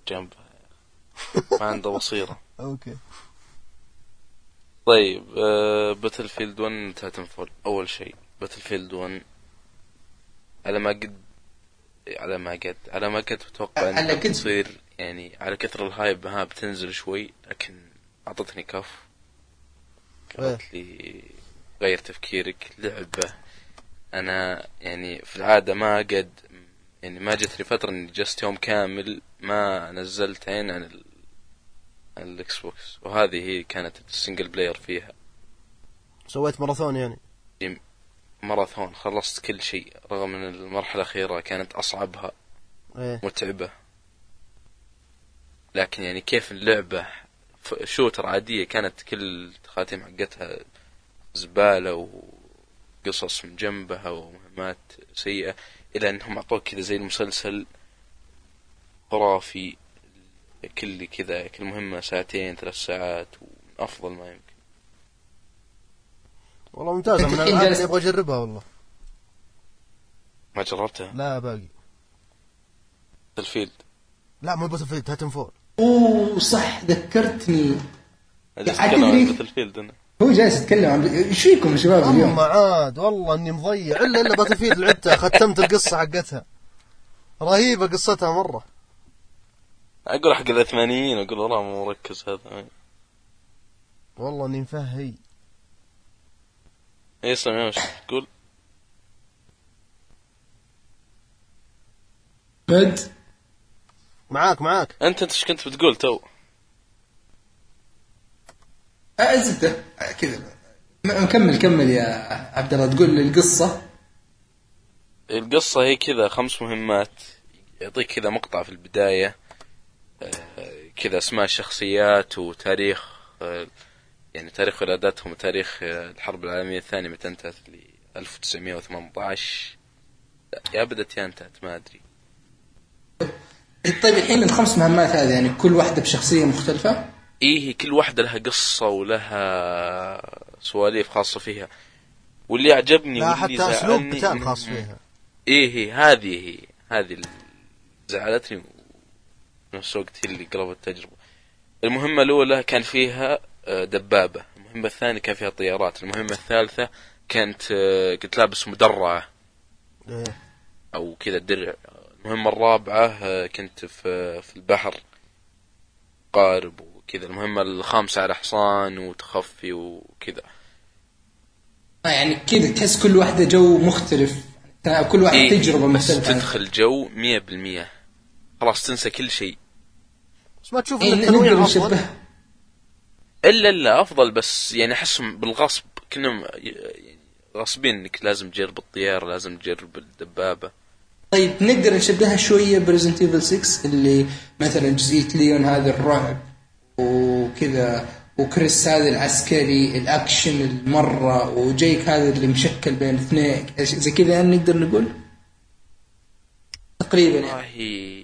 جنبه ما عنده بصيرة. أوكي. طيب Battlefield 1 Titanfall أول شيء Battlefield 1 على ما قد على ما قد على ما على إنها قد. بتصير يعني على كثر ال hype ها بتنزل شوي لكن أعطتني كف. قالت لي غير تفكيرك لعبة. أنا يعني في العادة ما قد يعني ما جت لي فترة إني جلست يوم كامل ما نزلت عين عن ال... عن ال Xbox وهذه هي كانت ال single player فيها. سويت ماراثون يعني. ماراثون. خلصت كل شيء رغم إن المرحلة الأخيرة كانت أصعبها إيه. متعبة. لكن يعني كيف اللعبة ف- شوتر عادية كانت كل الخاتم حقتها زبالة وقصص من جنبها ومهمات سيئة إلى أنهم أعطوك كذا زي المسلسل خرافي. كل كذا كل مهمة ساعتين ثلاث ساعات ومن أفضل ما يمكن. والله ممتازة من جالس- اللي أبغى أجربها والله. ما جربتها؟ لا باقي. ال Field لا مو Battlefield Titanfall أوه صح ذكرتني. جالس عاد أتكلم عن هو جالس يتكلم عن إيش فيكم يا شباب أما اليوم؟ عاد والله إني مضيع. إلا إلا Battlefield لعبتها ختمت القصة حقتها. رهيبة قصتها مرة. أقول حق الثمانينيين أقول والله مو مركز هذا. والله إني مفهي. إيش سامي وش تقول؟ مد معاك معاك. أنت أنت إيش كنت بتقول تو؟ زبده آه، كذا. كمل كمل يا عبد الله. تقول لي القصة. القصة هي كذا خمس مهمات. يعطيك كذا مقطع في البداية. آه، كذا أسماء الشخصيات وتاريخ يعني تاريخ ولادتهم وتاريخ الحرب العالمية الثانية متى انتهت ل 1918 لا، يا بدت يا انتهت ما أدري. طيب الحين الخمس مهمات هذه يعني كل واحدة بشخصية مختلفة؟ إيه كل واحدة لها قصة ولها سواليف خاصة فيها. واللي عجبني لا واللي حتى أسلوب قتال خاص فيها. إيه هي هذه هي هذه اللي زعلتني نفس الوقت هي اللي قلبت التجربة. المهمة الأولى كان فيها آه، دبابة. المهمة الثانية كان فيها طيارات. المهمة الثالثة كانت آه، كنت لابس مدرعة. إيه. أو كذا درع. المهمة الرابعة آه، كنت في في البحر. قارب وكذا. المهمة الخامسة على حصان وتخفي وكذا. يعني كذا تحس كل واحدة جو مختلف. كل واحد إيه تجربة بس مختلفة. تدخل جو مية بالمية. خلاص تنسى كل شيء. بس ما تشوف إيه ان التنويع نقدر أفضل. نشبه إلا إلا أفضل بس يعني أحسهم بالغصب. يعني غاصبين إنك لازم تجرب الطيارة لازم تجرب الدبابة. طيب نقدر نشبهها شوية ب Resident Evil 6 اللي مثلا جزئية ليون هذا الرعب وكذا وكريس هذا العسكري الأكشن المرة وجيك هذا اللي مشكل بين اثنين. زي كذا نقدر نقول؟ تقريبا يعني. والله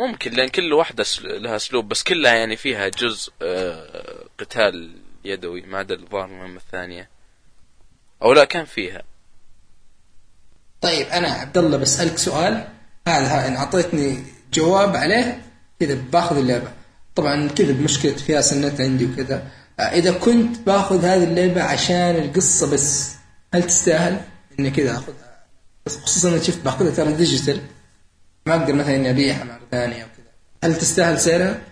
ممكن لأن كل واحدة لها أسلوب بس كلها يعني فيها جزء آه، قتال يدوي ما عدا الظاهر المهمه الثانية. أو لا كان فيها. طيب أنا عبد الله بسألك سؤال. هذا إن أعطيتني جواب عليه كذا باخذ اللعبة. طبعا كذا بمشكلة فياس النت عندي وكذا. آه، إذا كنت باخذ هذه اللعبة عشان القصة بس هل تستاهل إني كذا آخذها؟ خصوصا إني شفت باخذها ترى digital ما أقدر مثلا إني ابيعها مره ثانية أو كذا هل تستاهل سعرها؟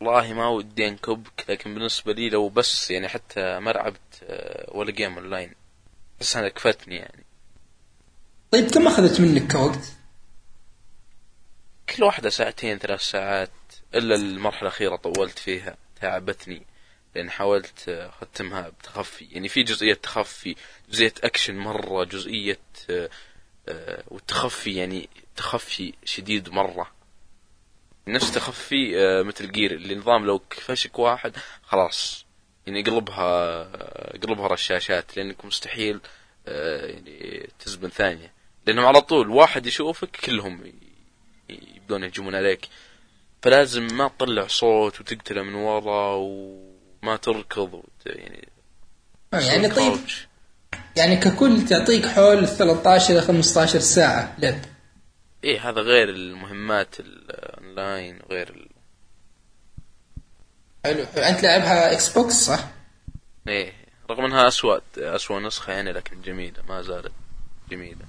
والله ما ودي انكبك لكن بالنسبة لي لو بس يعني حتى ما لعبت آه، ولا game online بس أنا كفتني يعني طيب كم أخذت منك كوقت؟ كل واحدة ساعتين ثلاث ساعات إلا المرحلة الأخيرة طولت فيها تعبتني لأن حاولت آه، أختمها بتخفي يعني في جزئية تخفي جزئية أكشن مرة جزئية آه، والتخفي يعني تخفي شديد مرة نفس تخفي آه، مثل جير اللي نظام لو كفشك واحد خلاص يعني قلبها قلبها رشاشات لأنك مستحيل آه، يعني تزبن ثانية لأنهم على طول واحد يشوفك كلهم يبدون يهجمون عليك فلازم ما تطلع صوت وتقتله من ورا وما تركض. يعني آه، يعني طيب. يعني ككل تعطيك حول 13 إلى 15 ساعة لعب إيه هذا غير المهمات الأونلاين غير ال... حلو. أنت لاعبها Xbox صح؟ إيه رغم إنها أسوأ أسوأ نسخة يعني لكن جميلة ما زالت جميلة.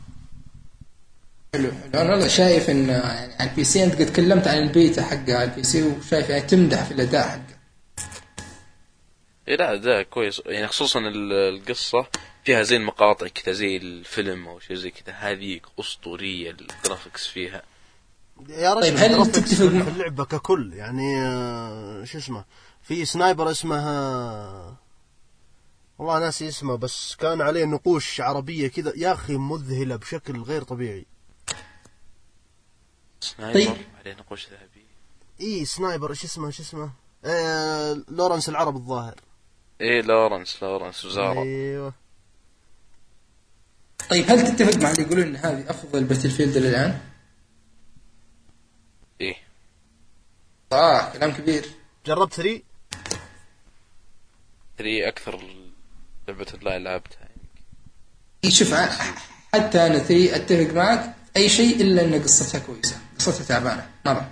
حلو حلو. أنا والله شايف إن يعني على ال PC أنت قد تكلمت عن البيتا حقها على ال PC وشايف يعني تمدح في الأداء حقه إيه لا ده كويس. يعني خصوصا ال- القصة فيها زي المقاطع كذا زي الفيلم أو شيء زي كذا هذه أسطورية ال graphics فيها. يا رجل طيب، هل تتفق في اللعبة ككل؟ يعني آه، شو اسمه؟ في sniper اسمها والله ناسي اسمه بس كان عليه نقوش عربية كذا. يا أخي مذهلة بشكل غير طبيعي. sniper طيب. عليه نقوش ذهبية إي sniper إيش اسمه إيش اسمه؟ آه لورنس العرب الظاهر. إيه لورنس لورنس وزارة. أيوه. طيب هل تتفق مع اللي يقولون إن هذه أفضل Battlefield للان؟ إيه. آه كلام كبير. جربت 3 3 أكثر لعبة أونلاين لعبتها يعني. إي شوف حتى أنا three أتفق معك أي شيء إلا إن قصتها كويسة. قصتها تعبانة مره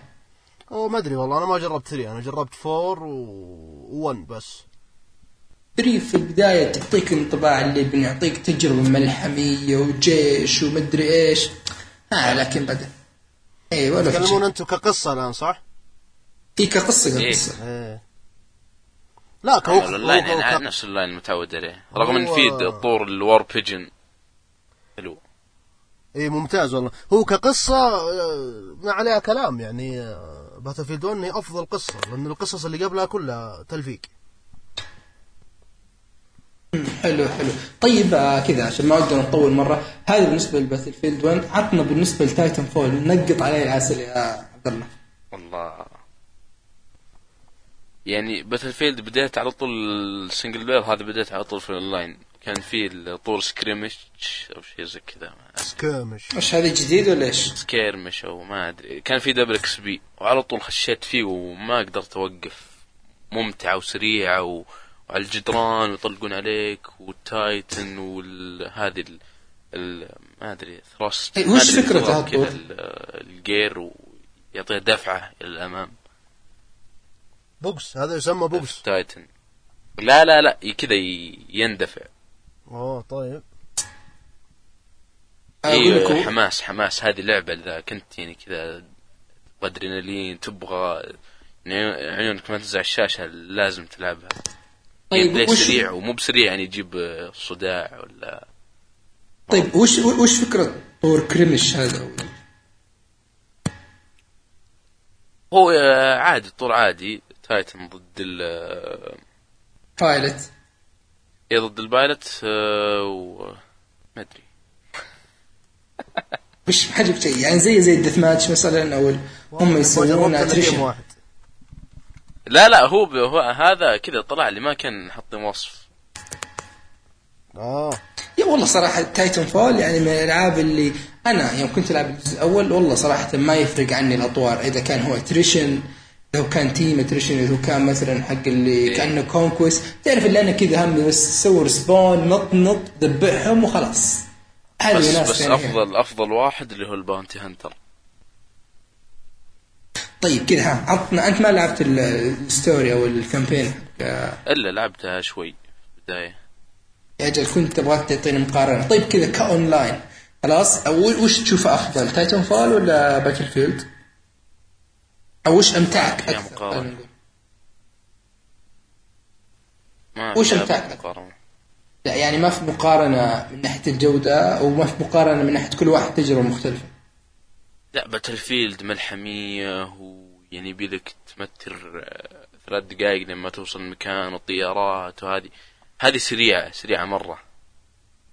أو ما أدري والله أنا ما جربت 3 أنا جربت 4 و 1 بس. 3 في البداية تعطيك انطباع اللي بنعطيك تجربة ملحمية وجيش ومدري إيش. ها لكن بعدين اي ولا في تتكلمون شيء. أنتم كقصة الآن صح؟ اي كقصة إيه. كقصة. إيه. لا كهو الاونلاين هو- يعني نفس الاونلاين المتعود عليه. رغم إن في طور ال War Pigeon. حلو. اي ممتاز والله. هو كقصة آه، ما عليها كلام يعني Battlefield 1 هي أفضل قصة لأن القصص اللي قبلها كلها تلفيق. حلو حلو. طيب آه كذا عشان ما ودنا نطول مرة. هذا بالنسبة ل Battlefield 1 عطنا بالنسبة ل Titanfall. نقط عليه العسل يا عبد الله. والله. يعني باتل فيلد بديت على طول ال single player هذا بديت على طول في الاونلاين كان في الطور skirmish أو شيء زي كذا. skirmish وش هذا جديد ولا إيش؟ skirmish أو ما أدري. كان في double XP وعلى طول خشيت فيه وما قدرت أوقف. ممتعة وسريعة و... وعلى الجدران ويطلقون عليك وال Titan وهذه ال... ال... ما أدري thrust إيه، ما وش فكرة كذا ال gear ويعطيها دفعة إلى الأمام. بوكس هذا يسمى بوكس. Titan لا لا لا كذا يندفع. أوه طيب. أيوه حماس حماس. هذه لعبة إذا كنت يعني كذا ادرينالين تبغى يعني عيونك ما تنزع الشاشة لازم تلعبها. طيب طيب وش سريع ومو بسريع يعني يجيب آه، صداع ولا طيب وش وش فكرة طور skirmish هذا؟ هو آه، عادي طول عادي Titan ضد ال آه، pilot إيه ضد ال pilot آه، و ما أدري. مش حاجة شيء؟ يعني زي زي ال deathmatch مثلا أو هم يسوون attrition واحد. لا لا هو هو هذا كذا طلع لي ما كان حاطين وصف. آه. يا والله صراحة Titanfall يعني من الألعاب اللي أنا يوم كنت ألعب الجزء الأول والله صراحة ما يفرق عني الأطوار. إذا كان هو attrition لو كان team attrition إذا كان مثلا حق اللي كأنه conquest تعرف اللي أنا كذا همي بس تسوي respawn نط نط دبعهم وخلاص. بس بس يعني. أفضل أفضل واحد اللي هو ال bounty hunter. طيب كذا ها عطنا أنت ما لعبت ال- ال story أو ال campaign إلا لعبتها شوي في البداية يا أجل كنت تبغاك تعطيني مقارنة طيب كذا كأونلاين خلاص وش تشوفه أفضل Titanfall ولا Battlefield؟ أو وش أمتعك أكثر؟ وش أمتعك؟ مقارنة. لا يعني ما في مقارنة من ناحية الجودة أو ما في مقارنة من ناحية كل واحد تجربة مختلفة لا Battlefield ملحمية ويعني يبيلك تمتر آه، ثلاث دقائق لما توصل المكان والطيارات وهذه. هذه سريعة سريعة مرة.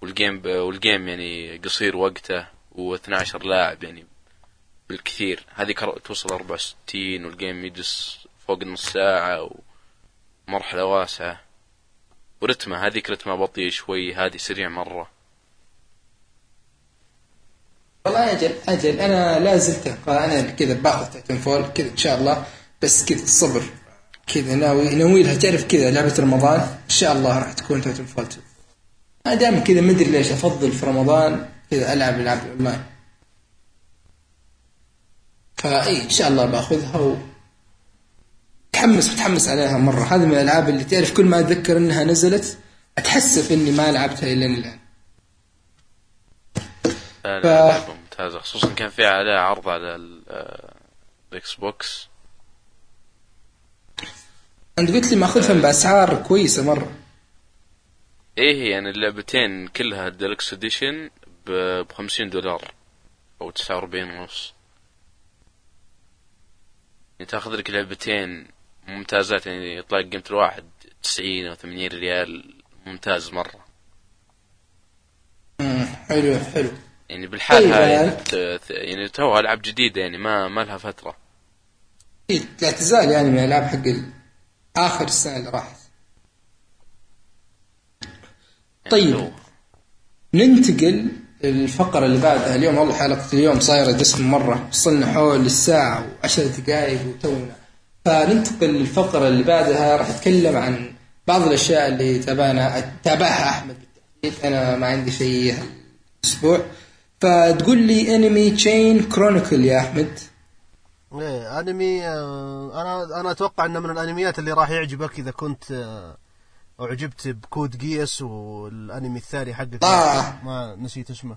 وال game ب... وال game يعني قصير وقته و12 لاعب يعني بالكثير. هذه كر... توصل 64 وال game يجلس فوق النص ساعة ومرحلة واسعة. ورتمه هذيك رتمه بطيء شوي هذه سريع مرة. والله أجل أجل. أنا لا زلت أنا كذا باخذ Titanfall كذا إن شاء الله. بس كذا صبر كذا ناوي ناوي لها. تعرف كذا لعبة رمضان؟ إن شاء الله راح تكون Titanfall 2 أنا دائما كذا ما أدري ليش أفضل في رمضان كذا ألعب العاب الاونلاين فإي إن شاء الله بأخذها و متحمس متحمس عليها مرة. هذه من الألعاب اللي تعرف كل ما أتذكر إنها نزلت أتحسف إني ما لعبتها إلى الان لا ف- لعبة ممتازة خصوصا كان في عليها عرض على ال- آه، ال Xbox أنت قلت لي ماخذهم بأسعار كويسة مرة. إيه يعني اللعبتين كلها ال deluxe edition ب 50 دولار أو 49 ونص. يعني تاخذ لك لعبتين ممتازات يعني يطلع قيمة الواحد 90 أو 80 ريال ممتاز مرة. حلو حلو. يعني بالحال طيب، هاي يعني- يعني, توها العاب جديدة يعني ما ما لها فترة. إيه، لا تزال يعني من الألعاب حق آخر السنة اللي راحت. يعني طيب. ننتقل للفقرة اللي بعدها. اليوم والله حلقة اليوم صايرة دسم مرة. وصلنا حول الساعة وعشر دقائق وتونا. فننتقل للفقرة اللي بعدها. راح أتكلم عن بعض الأشياء اللي تابعنا تابعها أحمد بالتحديد. أنا ما عندي شيء الأسبوع فتقول لي انمي تشين كرونيكل يا أحمد. إيه أنمي آه، أنا أنا أتوقع إنه من الأنميات اللي راح يعجبك إذا كنت آه، أعجبت ب Code Geass والأنمي الثاني حقك. آه. ما نسيت اسمه؟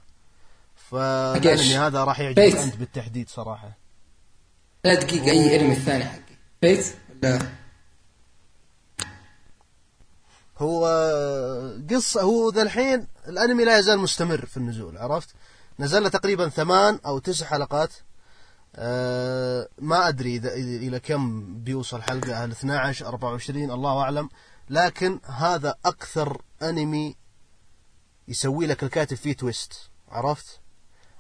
فالأنمي هذا راح يعجبك بيت. أنت بالتحديد صراحة. لا دقيقة أي أنمي الثاني حقي Fate ولا هو قصة هو ذا الحين الأنمي لا يزال مستمر في النزول عرفت؟ نزل له تقريبا ثمان أو تسع حلقات. أه ما أدري اذا إذا- إلى كم بيوصل حلقة. هل 12 24 الله أعلم. لكن هذا أكثر أنمي يسوي لك الكاتب فيه twist. عرفت؟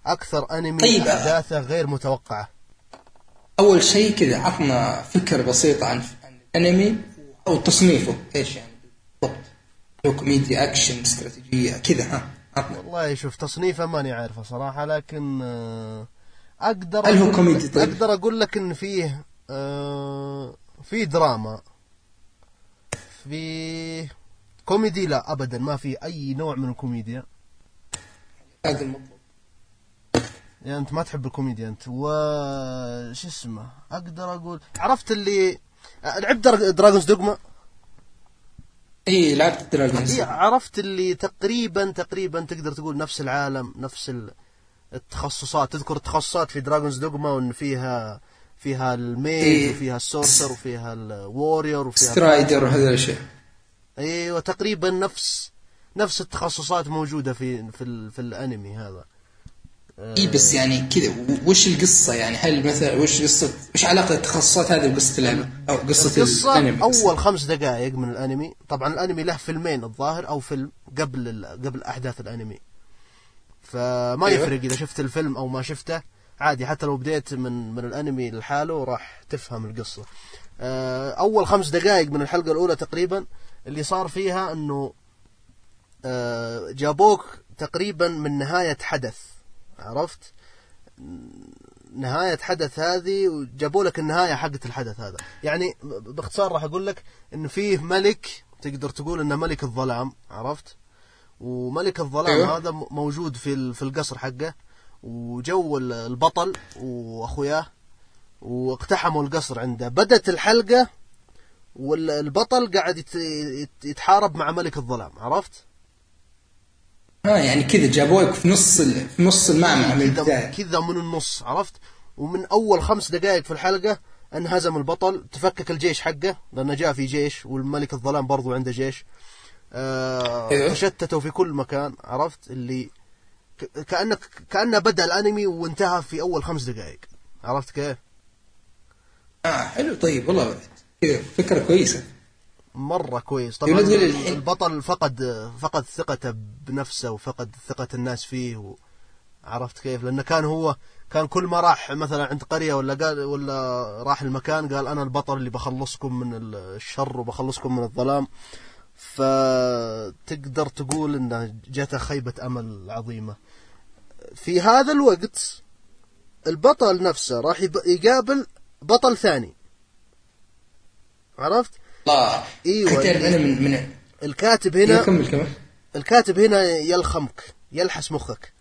أكثر أنمي طيب. أحداثه غير متوقعة. أول شيء كذا عطنا فكرة بسيطة عن الأنمي أو تصنيفه. إيش يعني؟ بالضبط. لو كوميديا أكشن استراتيجية كذا ها. والله شوف تصنيفه ماني عارفه صراحة لكن آه، أقدر هل هو كوميدي؟ طيب؟ أقدر أقول لك إن فيه آه، فيه دراما. في كوميدي؟ لا ابدا ما في أي نوع من الكوميديا. هذا المطلوب يعني أنت ما تحب الكوميديا أنت. و شو اسمه؟ أقدر أقول عرفت اللي آه، لعبت در- Dragon's Dogma؟ إي لعبت Dragon's إيه عرفت اللي تقريبا تقريبا تقدر تقول نفس العالم نفس ال- التخصصات. تذكر التخصصات في Dragon's Dogma وإن فيها فيها ال mage إيه. وفيها ال sorcerer وفيها ال warrior وفيها strider وهذا الأشياء أيوه تقريبا نفس نفس التخصصات موجودة في في في الأنمي هذا. إي بس يعني كذا وش القصة يعني؟ هل مثلا وش قصة وش علاقة التخصصات هذه بقصة اللعبة أو قصة القصة الأنمي أول خمس دقائق من الأنمي طبعا الأنمي له فيلمين الظاهر أو فيلم قبل ال- قبل أحداث الأنمي. فما أيوة. يفرق إذا شفت الفيلم أو ما شفته عادي حتى لو بديت من من الأنمي لحاله راح تفهم القصة. آه، أول خمس دقائق من الحلقة الأولى تقريبا اللي صار فيها أنه آه، جابوك تقريبا من نهاية حدث. عرفت نهاية حدث هذه وجابوا لك النهاية حقت الحدث هذا يعني باختصار راح أقول لك إن فيه ملك تقدر تقول إنه ملك الظلام عرفت وملك الظلام. أيوه. هذا موجود في في القصر حقه وجو ال- البطل وأخوياه واقتحموا القصر عنده بدت الحلقة والبطل قاعد يت- يت- يتحارب مع ملك الظلام عرفت ها يعني كذا جابوك في نص ال... في نص المعمعة من كذا البداية. كذا من النص عرفت؟ ومن أول خمس دقائق في الحلقة انهزم البطل تفكك الجيش حقه لأنه جاء في جيش والملك الظلام برضو عنده جيش. آه أيوه. تشتتوا في كل مكان عرفت؟ اللي كانك كأنه بدأ الأنمي وانتهى في أول خمس دقائق عرفت كيف؟ آه حلو طيب والله كذا فكرة كويسة. مرة كويس طبعا البطل فقد فقد ثقته بنفسه وفقد ثقة الناس فيه. عرفت كيف؟ لأنه كان هو كان كل ما راح مثلا عند قرية ولا قال ولا راح المكان قال أنا البطل اللي بخلصكم من الشر وبخلصكم من الظلام فتقدر تقول انه جاته خيبة أمل عظيمة. في هذا الوقت البطل نفسه راح يقابل بطل ثاني عرفت الله أيوة. تعرف أنا من من الكاتب هنا كمل كمل. الكاتب هنا يلخمك يلحس مخك.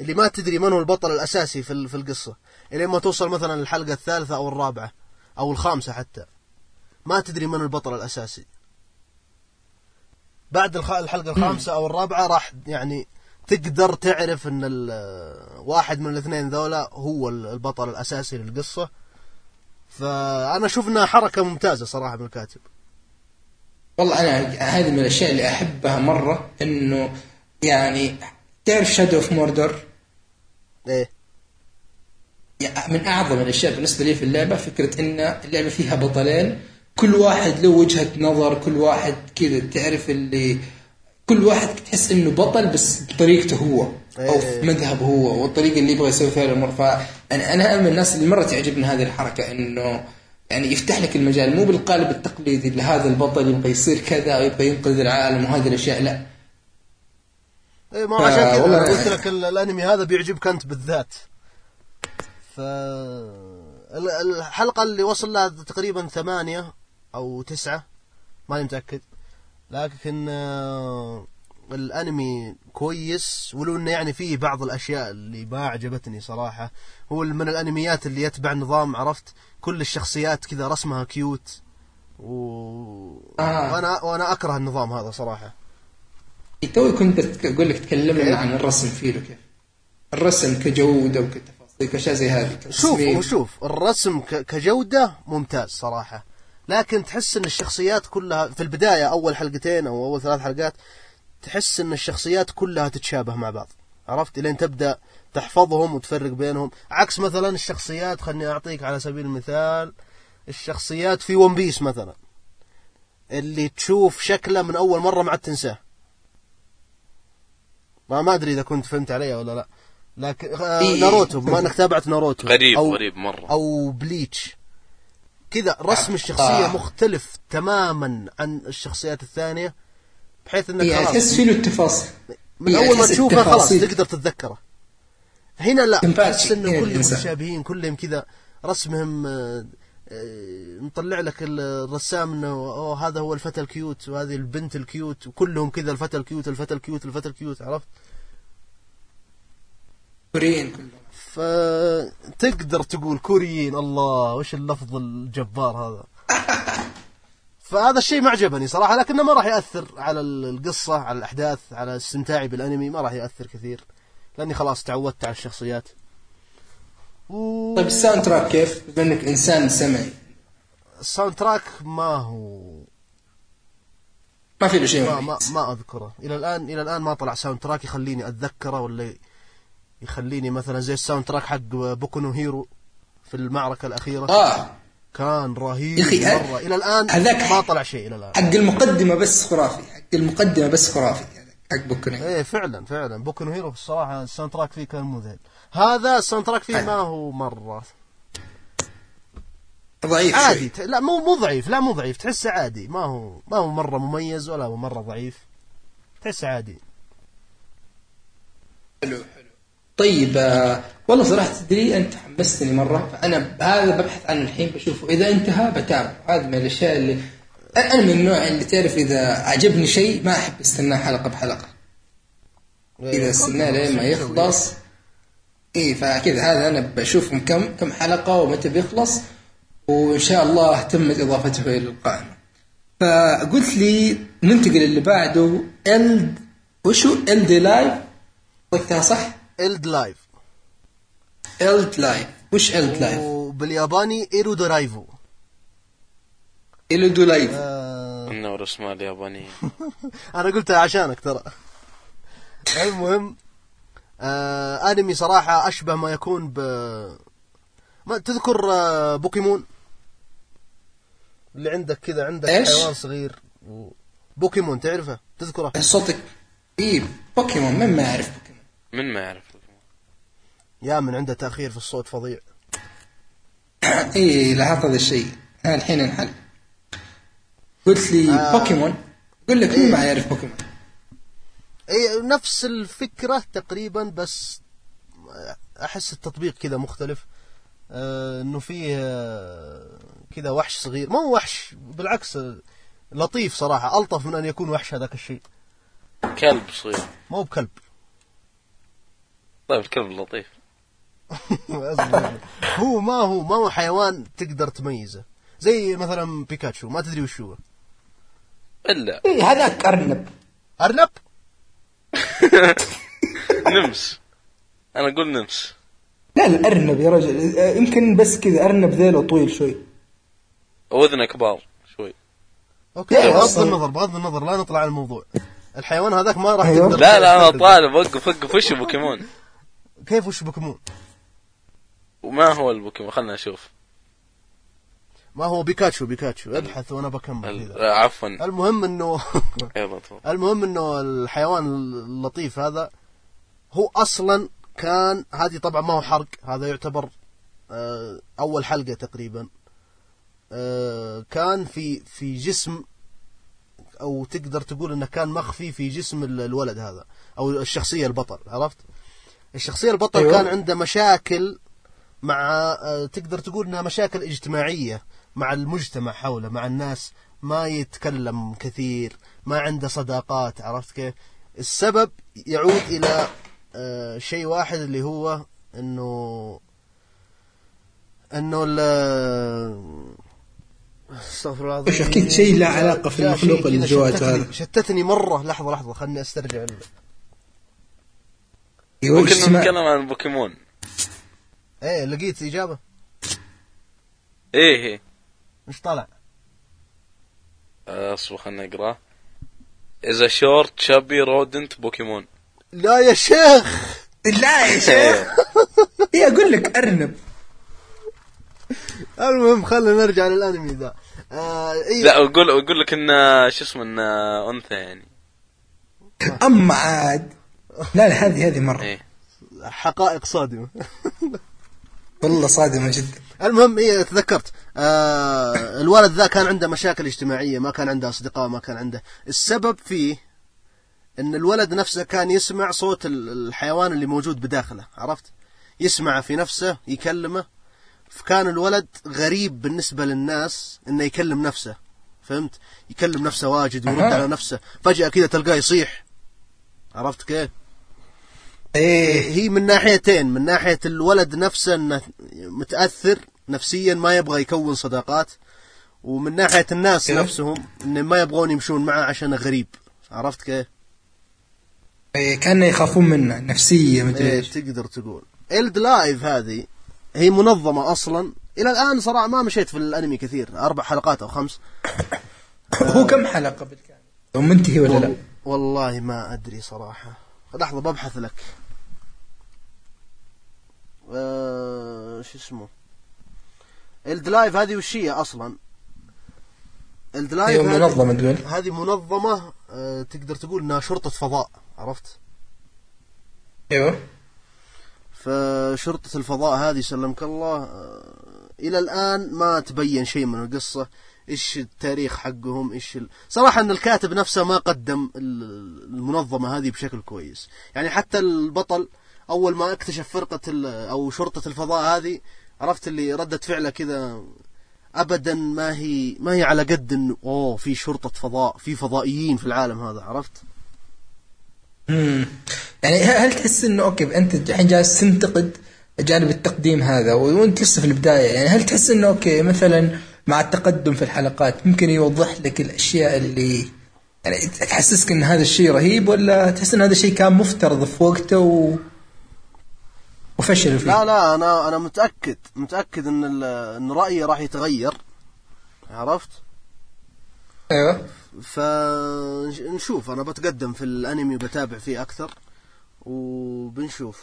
اللي ما تدري من هو البطل الأساسي في في القصة. إلى ما توصل مثلا الحلقة الثالثة أو الرابعة أو الخامسة حتى. ما تدري من البطل الأساسي. بعد الخ- الحلقة الخامسة أو الرابعة راح يعني تقدر تعرف ال- واحد من الاثنين ذولا هو ال- البطل الأساسي للقصة. فأنا أشوف أنها حركة ممتازة صراحة من الكاتب. والله أنا هذه من الأشياء اللي أحبها مرة إنه يعني تعرف Shadow of Mordor إيه. من أعظم الأشياء بالنسبة لي في اللعبة فكرة إن اللعبة فيها بطلين كل واحد له وجهة نظر كل واحد كذا تعرف اللي كل واحد تحس إنه بطل بس بطريقته هو أو في إيه. مذهبه هو والطريقة اللي يبغى يسوي فيها الأمور. فأنا أنا من الناس اللي مرة تعجبني هذه الحركة إنه يعني يفتح لك المجال مو بالقالب التقليدي اللي هذا البطل يبغى يصير كذا ويبغى ينقذ العالم وهذه الأشياء لا. إيه ما عشان كذا قلت لك ال- الأنمي هذا بيعجبك أنت بالذات. ف ال- الحلقة اللي وصل لها تقريبا ثمانية أو تسعة ماني متأكد. لكن آه، الأنمي كويس ولو إنه يعني فيه بعض الأشياء اللي ما عجبتني صراحة. هو من الأنميات اللي يتبع نظام عرفت؟ كل الشخصيات كذا رسمها كيوت. و... آه. وأنا وأنا أكره النظام هذا صراحة. توي كنت أقول لك تكلمنا؟ عن الرسم فيه كيف الرسم كجودة وكتفاصيل كأشياء زي هذه. شوف شوف الرسم ك- كجودة ممتاز صراحة. لكن تحس إن الشخصيات كلها في البداية أول حلقتين أو أول ثلاث حلقات تحس إن الشخصيات كلها تتشابه مع بعض. عرفت؟ لين تبدأ تحفظهم وتفرق بينهم. عكس مثلا الشخصيات خلني أعطيك على سبيل المثال الشخصيات في One Piece مثلا اللي تشوف شكله من أول مرة ما عاد تنساه. ما ما أدري إذا كنت فهمت علي ولا لا. لكن آه إيه. ناروتو بما إنك تابعت ناروتو. غريب أو غريب مرة. أو بليتش كذا رسم الشخصية آه. مختلف تماما عن الشخصيات الثانية بحيث إنك يعني خلاص. تحس فيه له التفاصل من أول ما تشوفه خلاص التفاصيل. تقدر تتذكره. هنا لا تحس إنه هنا كلهم. متشابهين كلهم كذا رسمهم آه، آه، مطلع لك الرسام إنه أوه هذا هو الفتى ال cute وهذه البنت ال cute وكلهم كذا الفتى ال cute الفتى ال cute الفتى ال cute عرفت؟ كوريين. فتقدر تقول كوريين الله وش اللفظ الجبار هذا؟ فهذا الشيء ما عجبني صراحة لكنه ما راح يأثر على القصة على الأحداث على استمتاعي بالأنمي ما راح يأثر كثير. لأني خلاص تعودت على الشخصيات. و... طيب ال soundtrack كيف؟ بما إنك إنسان سمعي. ال soundtrack ما هو. ما في له شيء ما, ما. ما أذكره. إلى الآن إلى الآن ما طلع soundtrack يخليني أتذكره ولا يخليني مثلا زي ال soundtrack حق بوكو نو هيرو في المعركة الأخيرة. آه. كان رهيب يا أخي، مرة. إلى الآن هذاك- ما طلع شيء إلى الآن. حق المقدمة بس خرافي. حق المقدمة بس خرافي. حق بوكو ني إيه فعلا فعلا. بوكو نو هيرو الصراحة ال soundtrack فيه كان مذهل. هذا ال soundtrack فيه ما هو مرة. ضعيف عادي. شوي. لا مو مو ضعيف. لا مو ضعيف. تحسه عادي. ما هو ما هو مرة مميز ولا هو مرة ضعيف. تحسه عادي. حلو. حلو طيب آه والله صراحة تدري أنت حمستني مرة. فأنا هذا ببحث عنه الحين بشوفه. إذا انتهى بتابعه. هذا من الأشياء اللي أنا من النوع اللي تعرف إذا عجبني شيء ما أحب أستناه حلقة بحلقة. إذا إيه، استناه لين ما يخلص اي فكذا هذا أنا بشوفهم كم كم حلقة ومتى بيخلص وإن شاء الله تمت إضافته إلى القائمة. فقلت لي ننتقل اللي بعده ال وشو؟ ال دي لايف قلتها صح؟ إلد لايف ال لايف وش ال لايف؟ وبالياباني إيرو درايفو ال دو لايف. آه. إنه رسمه اليابانية أنا قلتها عشانك ترى. المهم آه أنمي صراحة أشبه ما يكون ب ما تذكر آه بوكيمون؟ اللي عندك كذا عندك إيش؟ حيوان صغير. و... بوكيمون تعرفه؟ تذكره؟ صوتك؟ اي بوكيمون من ما يعرف بوكيمون؟ من ما يعرف يا من عنده تأخير في الصوت فظيع. اي لاحظت هذا الشيء. الحين انحل. قلت لي آه. بوكيمون. أقول لك مين إيه. ما يعرف بوكيمون. اي نفس الفكرة تقريبا بس أحس التطبيق كذا مختلف. آه، إنه فيه آه، كذا وحش صغير. ما هو وحش بالعكس لطيف صراحة. ألطف من أن يكون وحش هذاك الشيء. كلب صغير. ما هو بكلب. طيب الكلب لطيف. هو ما هو ما هو حيوان تقدر تميزه. زي مثلا بيكاتشو ما تدري وش هو. إلا. إيه هذاك أرنب. أرنب؟ نمس. أنا أقول نمس. لا الارنب يا رجل. آه، يمكن بس كذا أرنب ذيله طويل شوي. واذنه كبار شوي. okay بغض. النظر بغض النظر لا نطلع عن الموضوع. الحيوان هذاك ما راح أيوه. تقدر لا لا أنا. طالب. وقف وقف. وش بوكيمون كيف وش بوكيمون وما هو البوكيمون؟ خلنا نشوف. ما هو بيكاتشو بيكاتشو. ابحث وأنا بكمل. عفوا. المهم إنه. المهم إنه الحيوان اللطيف هذا هو أصلا كان هذه طبعا ما هو حرق هذا يعتبر آه، أول حلقة تقريبا. آه، كان في في جسم أو تقدر تقول إنه كان مخفي في جسم ال- الولد هذا أو الشخصية البطل عرفت؟ الشخصية البطل أيوة. كان عنده مشاكل مع آه، تقدر تقول إنها مشاكل اجتماعية. مع المجتمع حوله مع الناس ما يتكلم كثير ما عنده صداقات عرفت كيف؟ السبب يعود إلى آه، شيء واحد اللي هو إنه إنه ال- أستغفر الله العظيم. وش أكيد شيء له علاقة في لا، المخلوق شتتني- هذا. شتتني مرة لحظة لحظة خلني أسترجع ممكن نتكلم عن البوكيمون إيه لقيت إجابة؟ إيه إيه. إيش طلع اصبر خلنا نقراه is a short chubby rodent بوكيمون. لا يا شيخ. لا يا شيخ. اي أقول لك أرنب. المهم خلينا نرجع للأنمي ذا. آه إيه. لا أقول أقول لك انه شو اسمه انه أنثى يعني. اما عاد. لا لا هذه هذه مرة. إيه. حقائق صادمة. والله صادمة جدا. المهم إيه تذكرت. آه الولد ذا كان عنده مشاكل اجتماعية ما كان عنده أصدقاء ما كان عنده. السبب فيه إن الولد نفسه كان يسمع صوت ال- الحيوان اللي موجود بداخله عرفت؟ يسمعه في نفسه يكلمه. فكان الولد غريب بالنسبة للناس إنه يكلم نفسه فهمت؟ يكلم نفسه واجد ويرد. على نفسه. فجأة كذا تلقاه يصيح. عرفت كيف؟ إيه. هي من ناحيتين من ناحية الولد نفسه إنه متأثر نفسيا ما يبغى يكون صداقات ومن ناحية الناس كيف؟ نفسهم إن ما يبغون يمشون معه عشان غريب. عرفت كيف؟ إيه كأنه يخافون منه نفسية مدري إيه تقدر تقول. إلد لايف هذه هي منظمة أصلا. إلى الآن صراحة ما مشيت في الأنمي كثير أربع حلقات أو خمس. هو كم حلقة بالكامل؟ منتهي ولا لا؟ وال- والله ما أدري صراحة. لحظة ببحث لك. آه شو اسمه؟ Eld Life هذه وش هي أصلا؟ Eld Life أيوه هذه- منظمة تقول هذه منظمة آه تقدر تقول إنها شرطة فضاء عرفت؟ أيوه. فشرطة الفضاء هذه سلمك الله آه، إلى الآن ما تبين شيء من القصة. إيش التاريخ حقهم إيش ال... صراحة أن الكاتب نفسه ما قدم ال- المنظمة هذه بشكل كويس. يعني حتى البطل أول ما اكتشف فرقة ال... أو شرطة الفضاء هذه عرفت اللي ردة فعله كذا أبدا ما هي ما هي على قد إنه أوه في شرطة فضاء في فضائيين في العالم هذا عرفت؟ امم يعني هل تحس إنه okay أنت الحين جالس تنتقد جانب التقديم هذا وإنت لسه في البداية يعني هل تحس إنه okay مثلا مع التقدم في الحلقات ممكن يوضح لك الأشياء اللي يعني تحسسك إن هذا الشيء رهيب ولا تحس إن هذا الشيء كان مفترض في وقته و... وفشلوا فيه؟ لا لا أنا أنا متأكد متأكد إن ال- إن رأيي راح يتغير عرفت؟ أيوه. فنشوف أنا بتقدم في الأنمي وبتابع فيه أكثر وبنشوف.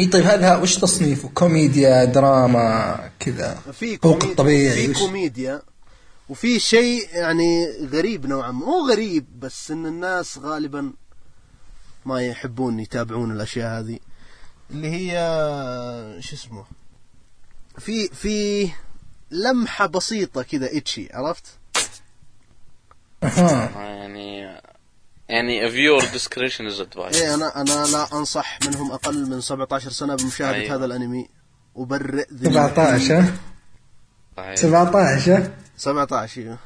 إي طيب هذا وش تصنيفه كوميديا دراما كذا. في فوق كومي- الطبيعي في كوميديا وفي شيء يعني غريب نوعا ما مو غريب بس إن الناس غالبا ما يحبون يتابعون الأشياء هذه اللي هي شو اسمه في في لمحة بسيطة كذا ecchi عرفت؟ أها. يعني يعني viewer discretion is advised. إيه أنا أنا لا أنصح منهم أقل من 17 سنة بمشاهدة أيوة. هذا الأنمي. وبرئ ذمتي. 17 ها؟ صحيح 17 ها؟ 17 أيوه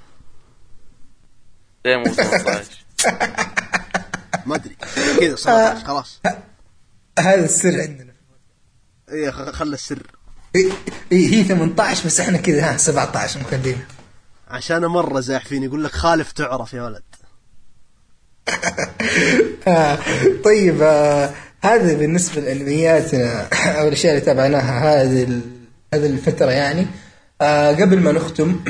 ليه مو 17 ما أدري. كذا 17 خلاص. هذا السر عندنا. إيه خ- خلى السر. إيه إيه، هي 18 بس إحنا كذا ها 17 مخلينا عشان مره زاحفين يقول لك خالف تعرف يا ولد. آه، طيب آه، هذا بالنسبة لأنمياتنا أو الأشياء اللي تابعناها هذه هذه الفترة يعني. آه، قبل ما نختم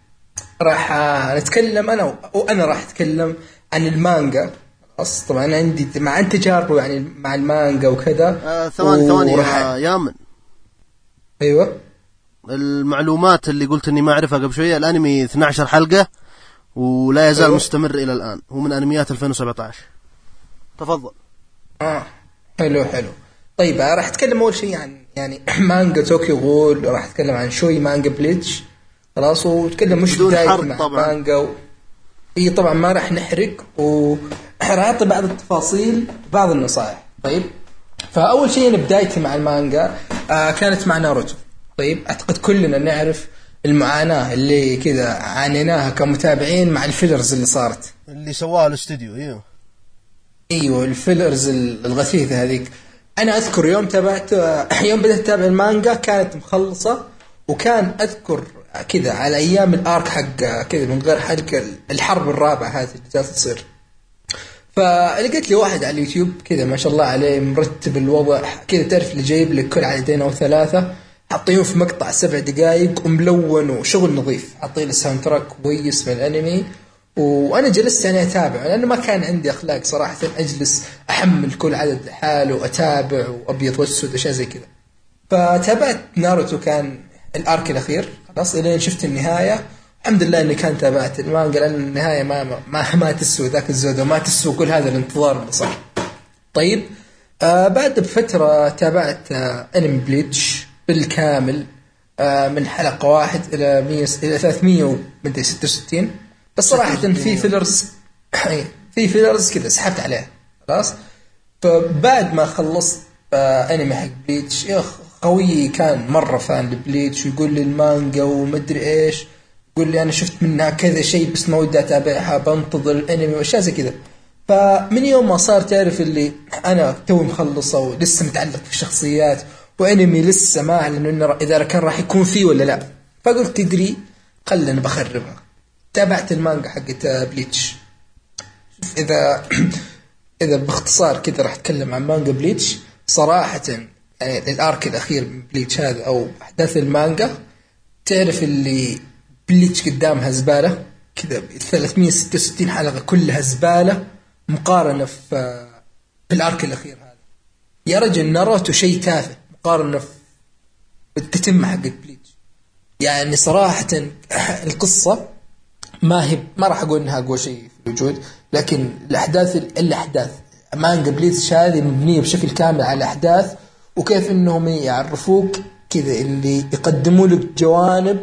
راح آه، نتكلم أنا وأنا راح أتكلم عن المانجا. خلاص طبعا عندي مع عن تجاربه يعني مع المانجا وكذا. آه ثواني ثواني يا يامن. أيوه. المعلومات اللي قلت إني ما أعرفها قبل شوية الأنمي 12 حلقة. ولا يزال أيوة. مستمر إلى الآن. هو من أنميات 2017 تفضل. آه. حلو حلو. طيب آه، راح أتكلم أول شيء عن يعني مانجا طوكيو غول راح أتكلم عن شوي مانجا بليتش. خلاص وأتكلم مش حرق مع طبعاً. مانجا و... إي طبعا ما راح نحرق و راح أعطي بعض التفاصيل بعض النصائح. طيب فأول شيء أنا بدايتي مع المانجا آه كانت مع ناروتو. طيب أعتقد كلنا نعرف المعاناة اللي كذا عانيناها كمتابعين مع ال fillers اللي صارت. اللي سواه الاستوديو إيوه. إيوه ال fillers الغثيثة هذيك. أنا أذكر يوم تابعت يوم بدأت أتابع المانجا كانت مخلصة وكان أذكر كذا على أيام ال arc حق كذا من غير حرق الحرب الرابعة هذه اللي جالسة تصير. فلقيت لي واحد على اليوتيوب كذا ما شاء الله عليه مرتب الوضع كذا تعرف اللي جايب لك كل عددين أو ثلاثة. حاطينه في مقطع سبع دقائق وملون وشغل نظيف. حاطين له soundtrack كويس من الأنمي. وأنا جلست يعني أتابع لأنه ما كان عندي أخلاق صراحة. أجلس أحمل كل عدد لحاله وأتابع وابيض واسود اشياء زي كذا. فتابعت ناروتو كان ال arc الأخير. خلاص إلين شفت النهاية. الحمد لله إني كان تابعت. المانجا لأن النهاية ما ما ما, ما تسوى ذاك الزود وما تسوى كل هذا الانتظار اللي صار. طيب آه بعد بفترة تابعت آه انمي بليتش بالكامل آه من حلقة واحد إلى 100 إلى 366 بس صراحة في fillers إيه، في fillers كذا سحبت عليها خلاص. فبعد ما خلصت آه انمي حق بليتش يا خويي كان مرة fan لبليتش ويقول لي المانجا ومدري إيش يقول لي أنا شفت منها كذا شيء بس ما ودي أتابعها بنتظر الانمي وأشياء زي كذا. فمن يوم ما صار تعرف اللي أنا توي مخلصة ولسه متعلق في الشخصيات وأنمي لسه ما اعلن انه إذا كان راح يكون فيه ولا لا. فقلت تدري خلنا بخربها. تابعت المانجا حقت بليتش. إذا إذا باختصار كذا راح أتكلم عن مانجا بليتش. صراحة يعني ال arc الأخير من بليتش هذا أو أحداث المانجا تعرف اللي بليتش قدامها زبالة؟ كذا ب 366 حلقة كلها زبالة مقارنة في في ال arc الأخير هذا. يا رجل ناروتو شيء تافه. مقارنة في بالتتمة حقت بليتش يعني صراحة القصة ما هي ما راح أقول إنها أقوى شيء في الوجود لكن الأحداث الأحداث. مانجا بليتش هذه مبنيه بشكل كامل على الأحداث وكيف إنهم يعرفوك كذا اللي يقدموا لك جوانب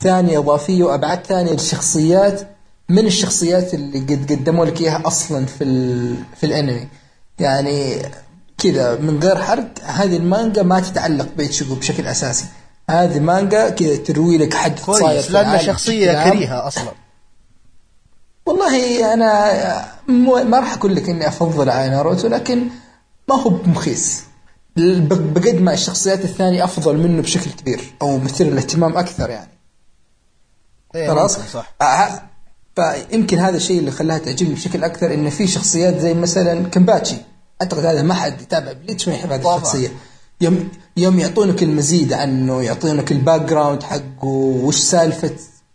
ثانية إضافية وأبعاد ثانية للشخصيات من الشخصيات اللي قد قدموا لك إياها أصلا في. في الأنمي. يعني كذا من غير حرق هذه المانجا ما تتعلق بإيتشيجو بشكل أساسي. هذه مانجا كذا تروي لك حدث صاير بشكل عام. كريهة أصلا. والله أنا مو ما راح أقول لك إني أفضل على ناروتو لكن ما هو بمخيس. بقد ما الشخصيات الثانية أفضل منه بشكل كبير أو مثير للاهتمام أكثر يعني. إيه، خلاص؟ صح. آه، فيمكن هذا الشيء اللي خلاها تعجبني بشكل أكثر انه في شخصيات زي مثلا كينباتشي. أعتقد هذا ما حد يتابع بليتش ما يحب هذه. الشخصية. يوم يوم يعطونك المزيد عنه يعطونك ال background حقه وش سالفة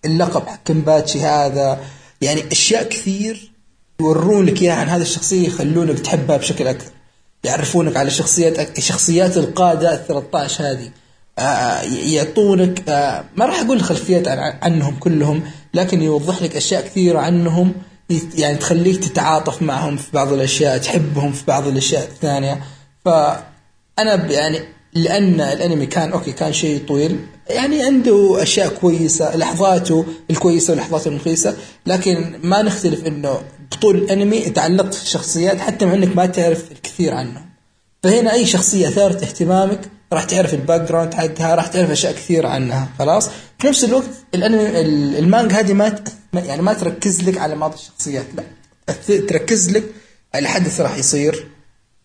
اللقب حق كمباتشي هذا. يعني أشياء كثير يورون لك إياها عن هذه الشخصية يخلونك تحبها بشكل أكثر. يعرفونك على شخصيات شخصيات القادة ال 13 هذه. آه، يعطونك آه، ما راح أقول خلفيات عن عنهم كلهم لكن يوضح لك أشياء كثيرة عنهم. يعني تخليك تتعاطف معهم في بعض الأشياء تحبهم في بعض الأشياء الثانية. فأنا يعني لأن الأنمي كان okay كان شيء طويل. يعني عنده أشياء كويسة لحظاته الكويسة ولحظاته الخايسة لكن ما نختلف إنه بطول الأنمي تعلقت في الشخصيات حتى مع إنك ما تعرف الكثير عنهم. فهنا أي شخصية اثارت اهتمامك راح تعرف ال background حقها راح تعرف أشياء كثير عنها. خلاص؟ في نفس الوقت الانمي ال- المانجا هذه ما يعني ما تركز لك على ماضي الشخصيات لا. تركز لك على حدث راح يصير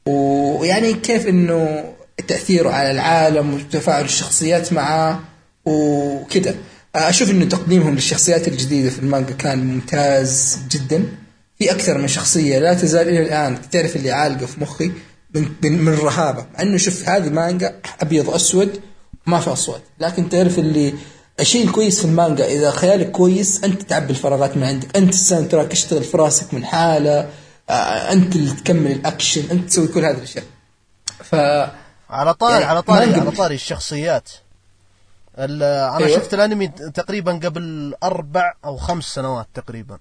ويعني كيف إنه تأثيره على العالم وتفاعل الشخصيات معاه وكذا أشوف إنه تقديمهم للشخصيات الجديدة في المانجا كان ممتاز جدا. في أكثر من شخصية لا تزال إلى الآن تعرف اللي عالقة في مخي من من, من الرهابه مع إنه شوف هذه مانجا أبيض اسود ما في أصوات. لكن تعرف اللي الشيء الكويس في المانجا إذا خيالك كويس أنت تعبي الفراغات من عندك. أنت ال soundtrack يشتغل في راسك من حالة آه، أنت اللي تكمل الأكشن أنت تسوي كل هذه الأشياء. ف على طاري يعني على طاري. على طاري الشخصيات. ال- أنا أيوة. شفت الأنمي تقريبا قبل أربع أو خمس سنوات تقريبا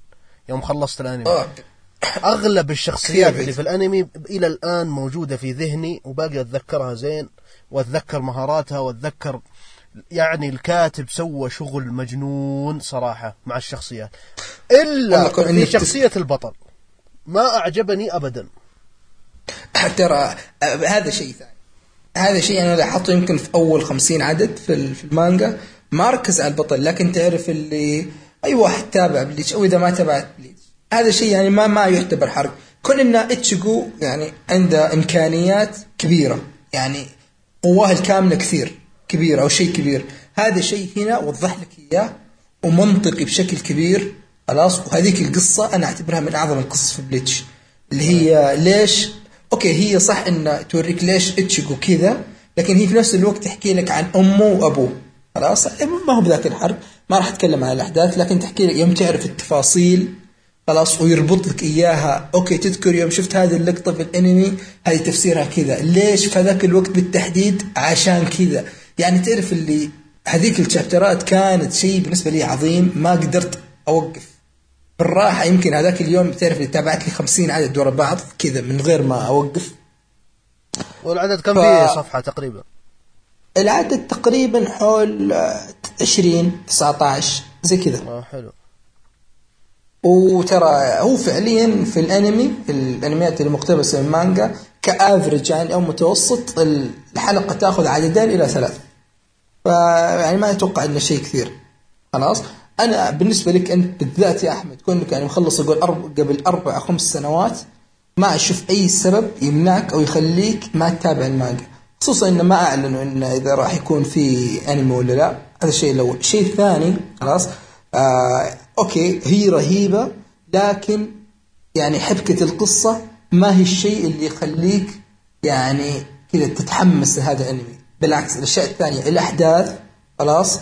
يوم خلصت الأنمي. آه، أغلب الشخصيات اللي في الأنمي إلى الآن موجودة في ذهني وباقي أتذكرها زين وأتذكر مهاراتها وأتذكر يعني الكاتب سوى شغل مجنون صراحة مع الشخصيات. كون في إنك شخصية البطل. ما أعجبني ابدا. ترى آه، هذا شيء ثاني. هذا شيء أنا لاحظته يمكن في أول خمسين عدد في ال- في المانجا. ما ركز على البطل لكن تعرف اللي أي واحد تابع بليتش أو إذا ما تابعت بليتش. هذا شيء يعني ما ما يعتبر حرق. كون إن اتشيجو يعني عنده إمكانيات كبيرة يعني قواه الكاملة كثير. كبيره أو شيء كبير. هذا شيء هنا وضح لك إياه ومنطقي بشكل كبير. خلاص؟ وهذيك القصة أنا أعتبرها من أعظم القصص في بليتش اللي هي ليش؟ أوكي هي صح إن توريك ليش إيتشيغو كذا لكن هي في نفس الوقت تحكي لك عن أمه وأبوه. خلاص؟ ما هو بذاك الحرب ما راح أتكلم عن الأحداث لكن تحكي لك يوم تعرف التفاصيل. خلاص؟ ويربط لك إياها. أوكي تذكر يوم شفت هذه اللقطة في الأنمي هذه تفسيرها كذا. ليش في ذاك الوقت بالتحديد؟ عشان كذا. يعني تعرف اللي هذيك الشابترات كانت شيء بالنسبة لي عظيم ما قدرت أوقف. بالراحة يمكن هذاك اليوم تعرف اللي تابعت لي 50 عدد ورا بعض كذا من غير ما أوقف. والعدد كم ف- فيه صفحة تقريبا؟ العدد تقريبا حول آه، 20 19 زي كذا. آه حلو. وترى هو فعليا في الأنمي في الأنميات المقتبسة من المانجا كافرج يعني أو متوسط الحلقة تأخذ عددين إلى ثلاث. فيعني ما أتوقع إنه شيء كثير. خلاص؟ أنا بالنسبة لك أنت بالذات يا أحمد كونك يعني مخلص أقول أرب... قبل أربع خمس سنوات ما أشوف أي سبب يمنعك أو يخليك ما تتابع المانجا. خصوصا إنه ما أعلنوا انه إذا راح يكون في أنمي ولا لا. هذا الشيء الأول. الشيء الثاني خلاص؟ آه أوكي هي رهيبة لكن يعني حبكة القصة ما هي الشيء اللي يخليك يعني كذا تتحمس لهذا الأنمي. بالعكس الأشياء الثانية الأحداث خلاص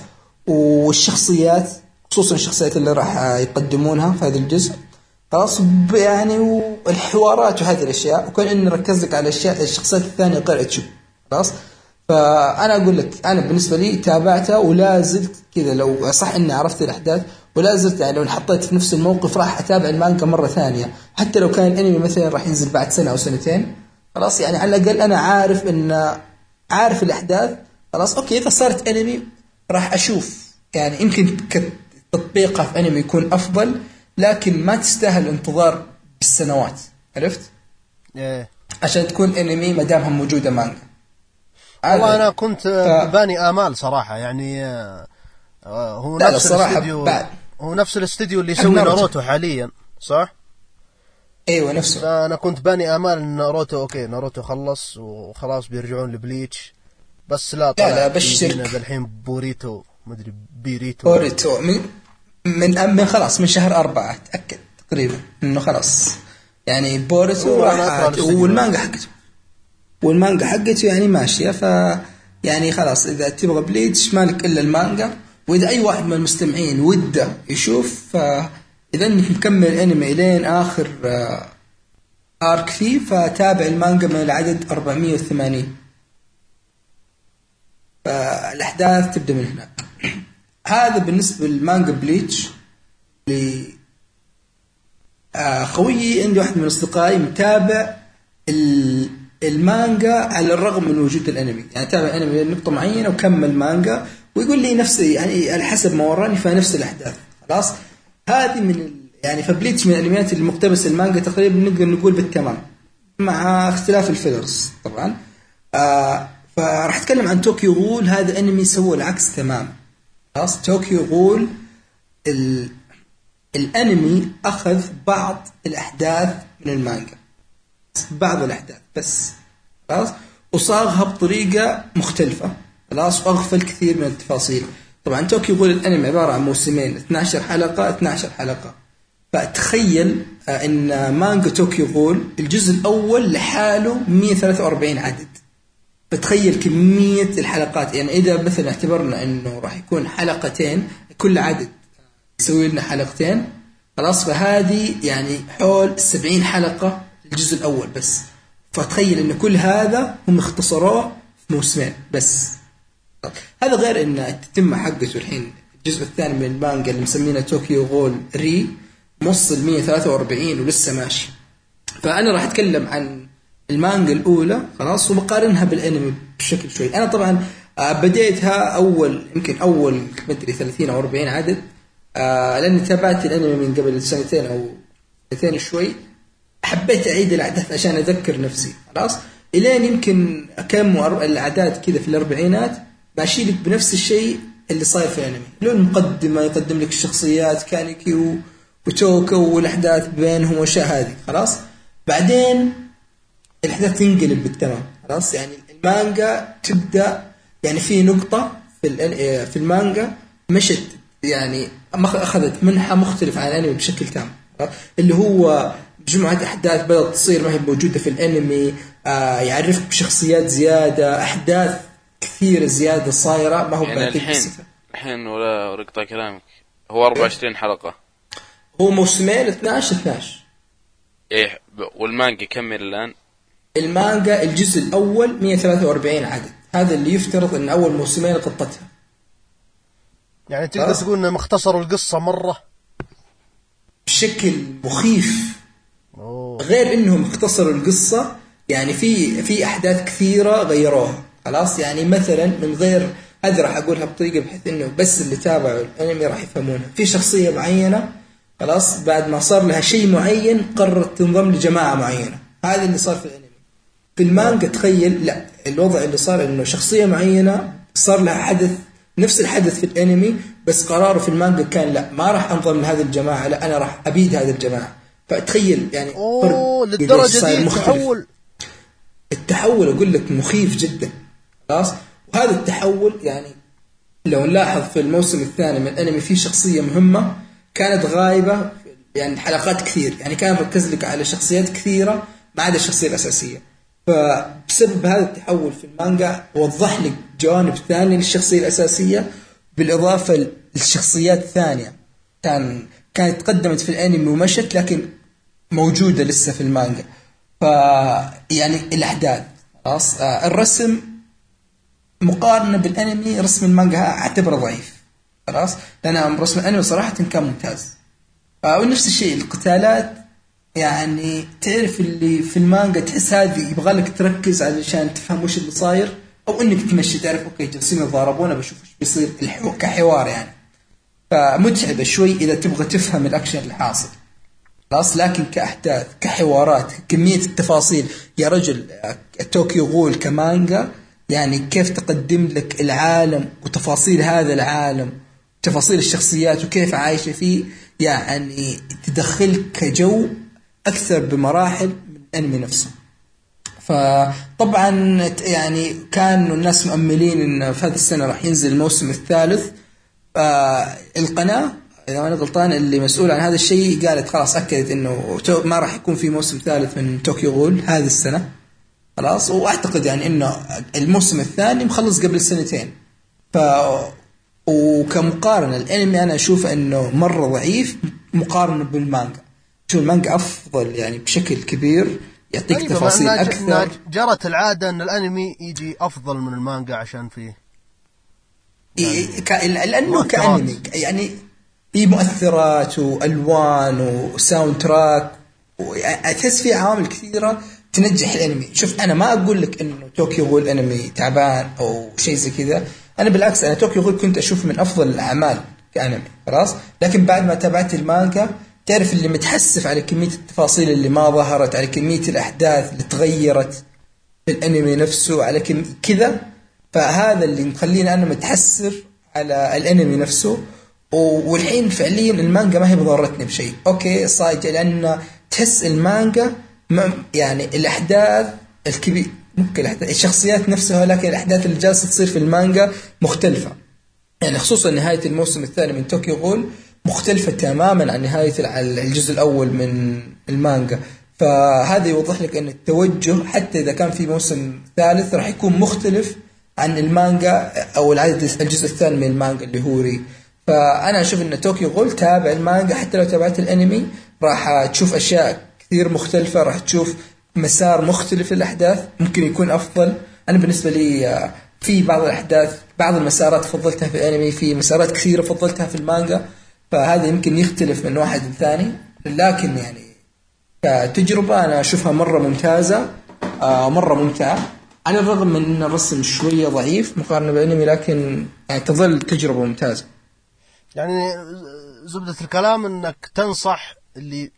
والشخصيات خصوصا الشخصيات اللي راح يقدمونها في هذا الجزء خلاص يعني والحوارات وهذه الأشياء وكون اني ركز لك على الأشياء الشخصيات الثانية غير أتشو خلاص. فأنا أقول لك أنا بالنسبة لي تابعتها ولا زلت كذا لو صح إني عرفت الأحداث ولا زلت يعني لو انحطيت في نفس الموقف راح أتابع المانجا مرة ثانية. حتى لو كان الأنمي مثلا راح ينزل بعد سنة أو سنتين خلاص يعني على الأقل أنا عارف إن عارف الأحداث خلاص أوكي إذا صارت أنمي راح أشوف يعني يمكن كتطبيقها في انمي يكون أفضل لكن ما تستاهل الانتظار بالسنوات عرفت؟ إيه عشان تكون انمي ما دامها موجودة مانجا والله أنا كنت ف- باني آمال صراحة يعني آه، هو نفس الاستديو بعد. هو نفس الاستديو اللي يسوي. ناروتو حاليا صح؟ أيوه نفسه. فأنا كنت باني آمال إن ناروتو أوكي ناروتو خلص وخلاص بيرجعون لبليتش. بس لا طلع لا، بشرك. يجينا الحين بوريتو مدري بيريتو. بوريتو. من من من خلاص من شهر أربعة تأكد تقريبا إنه خلاص. يعني بوريتو. والمانجا حقته. والمانجا حقته يعني ماشية ف يعني خلاص إذا تبغى بليتش مالك إلا المانجا. وإذا أي واحد من المستمعين وده يشوف أنك مكمل الأنمي لين آخر آه، arc فيه فتابع المانجا من العدد 480 فالأحداث تبدأ من هناك. هذا بالنسبة للمانجا بليتش ل آه، خويي عندي واحد من أصدقائي متابع ال- المانجا على الرغم من وجود الأنمي. يعني تابع أنمي نقطه معينة وكمل مانجا ويقول لي نفس يعني على حسب ما وراني فنفس الأحداث. خلاص؟ هذه من. يعني فبليتش من الأنميات اللي المانجا تقريبا نقدر نقول بالتمام مع اختلاف ال fillers طبعا. آه فراح أتكلم عن طوكيو غول هذا أنمي سوى العكس تمام خلاص طوكيو غول ال... الأنمي أخذ بعض الأحداث من المانجا بعض الأحداث بس. خلاص؟ وصاغها بطريقة مختلفة. خلاص وأغفل كثير من التفاصيل. طبعا توكيو غول الأنمي عبارة عن موسمين 12 حلقة 12 حلقة. فتخيل آه، إن مانجا توكيو غول الجزء الأول لحاله 143 عدد. فتخيل كمية الحلقات. يعني إذا مثلا اعتبرنا أنه راح يكون حلقتين كل عدد يسوي لنا حلقتين خلاص فهذه يعني حول 70 حلقة الجزء الأول بس. فتخيل أن كل هذا هم اختصروه في موسمين بس. هذا غير أن التتمة حقته الحين. الجزء الثاني من المانجا اللي مسمينه توكيو غول ري موصل 143 ولسه ماشي. فأنا راح أتكلم عن المانجا الأولى خلاص وبقارنها بالأنمي بشكل شوي. أنا طبعا آه، بديتها أول يمكن أول مدري 30 أو 40 عدد. آه لأني تابعت الأنمي من قبل سنتين أو سنتين شوي. حبيت أعيد الأحداث عشان أذكر نفسي خلاص. إلين يمكن كم الأعداد كذا في الأربعينات. ماشي لك بنفس الشيء اللي صاير في الأنمي. له المقدمة يقدم لك الشخصيات كانيكي وتوكو والأحداث بينهم والأشياء هذه خلاص؟ بعدين الأحداث تنقلب بالتمام خلاص؟ يعني المانجا تبدأ يعني في نقطة في في المانجا مشت يعني أخذت منحى مختلف عن الأنمي بشكل تام اللي هو مجموعة أحداث بدأت تصير ما هي موجودة في الأنمي آه يعرفك بشخصيات زيادة أحداث كثيرة زيادة صايرة ما هو يعني الحين الحين ولا رقطة كلامك. هو 24 حلقة. هو موسمين 12 12 إيه والمانجا كم الآن؟ المانجا الجزء الأول 143 عدد. هذا اللي يفترض أن أول موسمين قطتها. يعني تقدر تقول انهم اختصروا القصة مرة؟ بشكل مخيف. أوه. غير إنهم اختصروا القصة يعني في في أحداث كثيرة غيروها. خلاص؟ يعني مثلا من غير هذه راح أقولها بطريقة بحيث إنه بس اللي تابعوا الأنمي راح يفهمونها في شخصية معينة خلاص بعد ما صار لها شيء معين قررت تنضم لجماعة معينة. هذا اللي صار في الأنمي. في المانجا تخيل لا الوضع اللي صار إنه شخصية معينة صار لها حدث نفس الحدث في الأنمي بس قراره في المانجا كان لا ما راح أنضم لهذه الجماعة لا أنا راح أبيد هذه الجماعة. فتخيل يعني أوه للدرجة دي التحول. التحول أقول لك مخيف جدا. خلاص؟ وهذا التحول يعني لو نلاحظ في الموسم الثاني من الانمي في شخصية مهمة كانت غايبة يعني حلقات كثير يعني كان مركز لك على شخصيات كثيرة ما عدا الشخصية الأساسية. فبسبب هذا التحول في المانجا وضح لك جوانب ثانية للشخصية الأساسية بالإضافة للشخصيات الثانية كان كانت تقدمت في الأنمي ومشت لكن موجودة لسه في المانجا. ف يعني الأحداث خلاص؟ آه، الرسم مقارنة بالأنمي رسم المانجا أعتبره ضعيف. خلاص؟ لأن رسم الأنمي صراحة كان ممتاز. آه، ونفس الشيء القتالات يعني تعرف اللي في المانجا تحس هذه يبغى لك تركز علشان تفهم وش اللي صاير أو إنك تمشي تعرف أوكي جالسين يتضاربون بشوف إيش بيصير كحوار يعني. فمتعبة شوي إذا تبغى تفهم الأكشن اللي حاصل. خلاص؟ لكن كأحداث كحوارات كمية التفاصيل يا رجل توكيو غول كمانجا يعني كيف تقدم لك العالم وتفاصيل هذا العالم تفاصيل الشخصيات وكيف عايشة فيه يعني تدخلك كجو أكثر بمراحل من الأنمي نفسه. فطبعا يعني كانوا الناس مؤملين إن في هذه السنة راح ينزل الموسم الثالث. آه القناة إذا ما أنا غلطان اللي مسؤول عن هذا الشيء قالت خلاص أكدت إنه ما راح يكون في موسم ثالث من طوكيو غول هذه السنة. خلاص وأعتقد يعني إنه الموسم الثاني مخلص قبل سنتين. ف وكمقارنة الأنمي أنا أشوف إنه مرة ضعيف مقارنة بالمانجا. شو المانجا أفضل يعني بشكل كبير يعطيك أيوة تفاصيل أكثر. جرت العادة إن الأنمي يجي أفضل من المانجا عشان فيه يعني لأنه كأنمي يعني في مؤثرات وألوان و soundtrack تحس في عوامل كثيرة تنجح الانمي. شوف أنا ما أقول لك إنه طوكيو غول انمي تعبان أو شيء زي كذا. أنا بالعكس أنا طوكيو غول كنت اشوفه من أفضل الأعمال كأنمي خلاص؟ لكن بعد ما تابعت المانجا تعرف اللي متحسف على كمية التفاصيل اللي ما ظهرت على كمية الأحداث اللي تغيرت في الأنمي نفسه على كم كذا. فهذا اللي مخليني أنا متحسف على الأنمي نفسه. والحين فعليا المانجا ما هي بضرتني بشيء. أوكي صادقة لأن تحس المانجا ما- يعني الأحداث الكبير ممكن الأحداث الشخصيات نفسها لكن الأحداث اللي جالسة تصير في المانجا مختلفة. يعني خصوصا نهاية الموسم الثاني من طوكيو غول مختلفة تماما عن نهاية الع- الجزء الأول من المانجا. فهذا يوضح لك إن التوجه حتى إذا كان في موسم ثالث راح يكون مختلف عن المانجا أو العدد الجزء الثاني من المانجا اللي هو ري. فأنا أشوف إن طوكيو غول تابع المانجا حتى لو تابعت الأنمي راح تشوف أشياء كثير مختلفة. راح تشوف مسار مختلف للأحداث. ممكن يكون أفضل. أنا بالنسبة لي آه، في بعض الأحداث بعض المسارات فضلتها في الأنمي في مسارات كثيرة فضلتها في المانجا. فهذا يمكن يختلف من واحد للثاني. لكن يعني كتجربة أنا أشوفها مرة ممتازة آه مرة ممتعة. على الرغم من أن الرسم شوية ضعيف مقارنة بالأنمي لكن يعني تظل تجربة ممتازة. يعني زبدة الكلام إنك تنصح اللي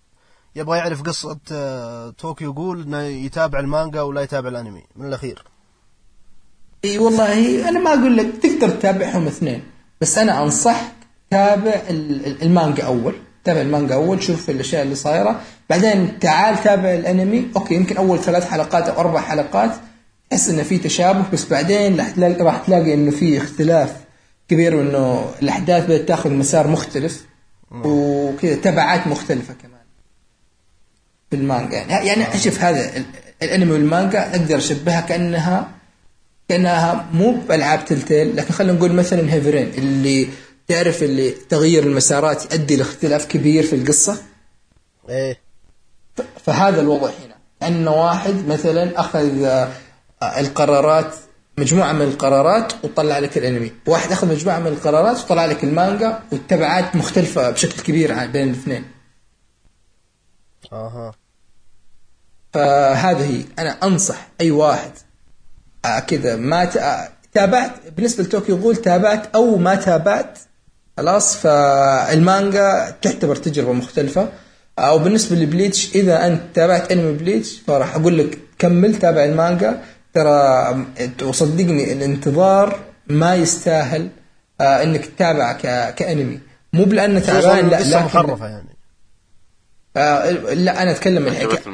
يبغى يعرف قصة آه، طوكيو جول إنه يتابع المانجا ولا يتابع الأنمي. من الأخير. إي والله أنا ما أقول لك تقدر تتابعهم اثنين بس أنا أنصحك تابع ال- ال- المانجا أول. تابع المانجا أول شوف الأشياء اللي صايرة. بعدين تعال تابع الأنمي. أوكي يمكن أول ثلاث حلقات أو أربع حلقات تحس إنه في تشابه بس بعدين راح تلاقي راح تلاقي إنه في اختلاف كبير وإنه الأحداث بدأت تأخذ مسار مختلف وكذا تبعات مختلفة كمان. في المانجا. يعني يعني شوف هذا ال- الأنمي والمانجا أقدر أشبهها كانها كأنها مو بألعاب تلتيل لكن خلينا نقول مثلا هيفرين اللي تعرف اللي تغيير المسارات يؤدي لاختلاف كبير في القصة؟ إيه. فهذا الوضع هنا. أن واحد مثلا أخذ آه، القرارات مجموعة من القرارات وطلع لك الأنمي. واحد أخذ مجموعة من القرارات وطلع لك المانجا والتبعات مختلفة بشكل كبير بين الاثنين. أها. فهذه هي أنا أنصح أي واحد آه، كذا ما آه، تابعت بالنسبة لطوكيو غول تابعت أو ما تابعت خلاص فالمانجا تعتبر تجربة مختلفة. أو بالنسبة لبليتش إذا أنت تابعت أنمي بليتش فراح أقول لك كمل تابع المانجا. ترى وصدقني الانتظار ما يستاهل آه إنك تتابع ك- كأنمي. مو بلانه تعبان لا لكن محرفة يعني. آه لا أنا أتكلم الحين عجبت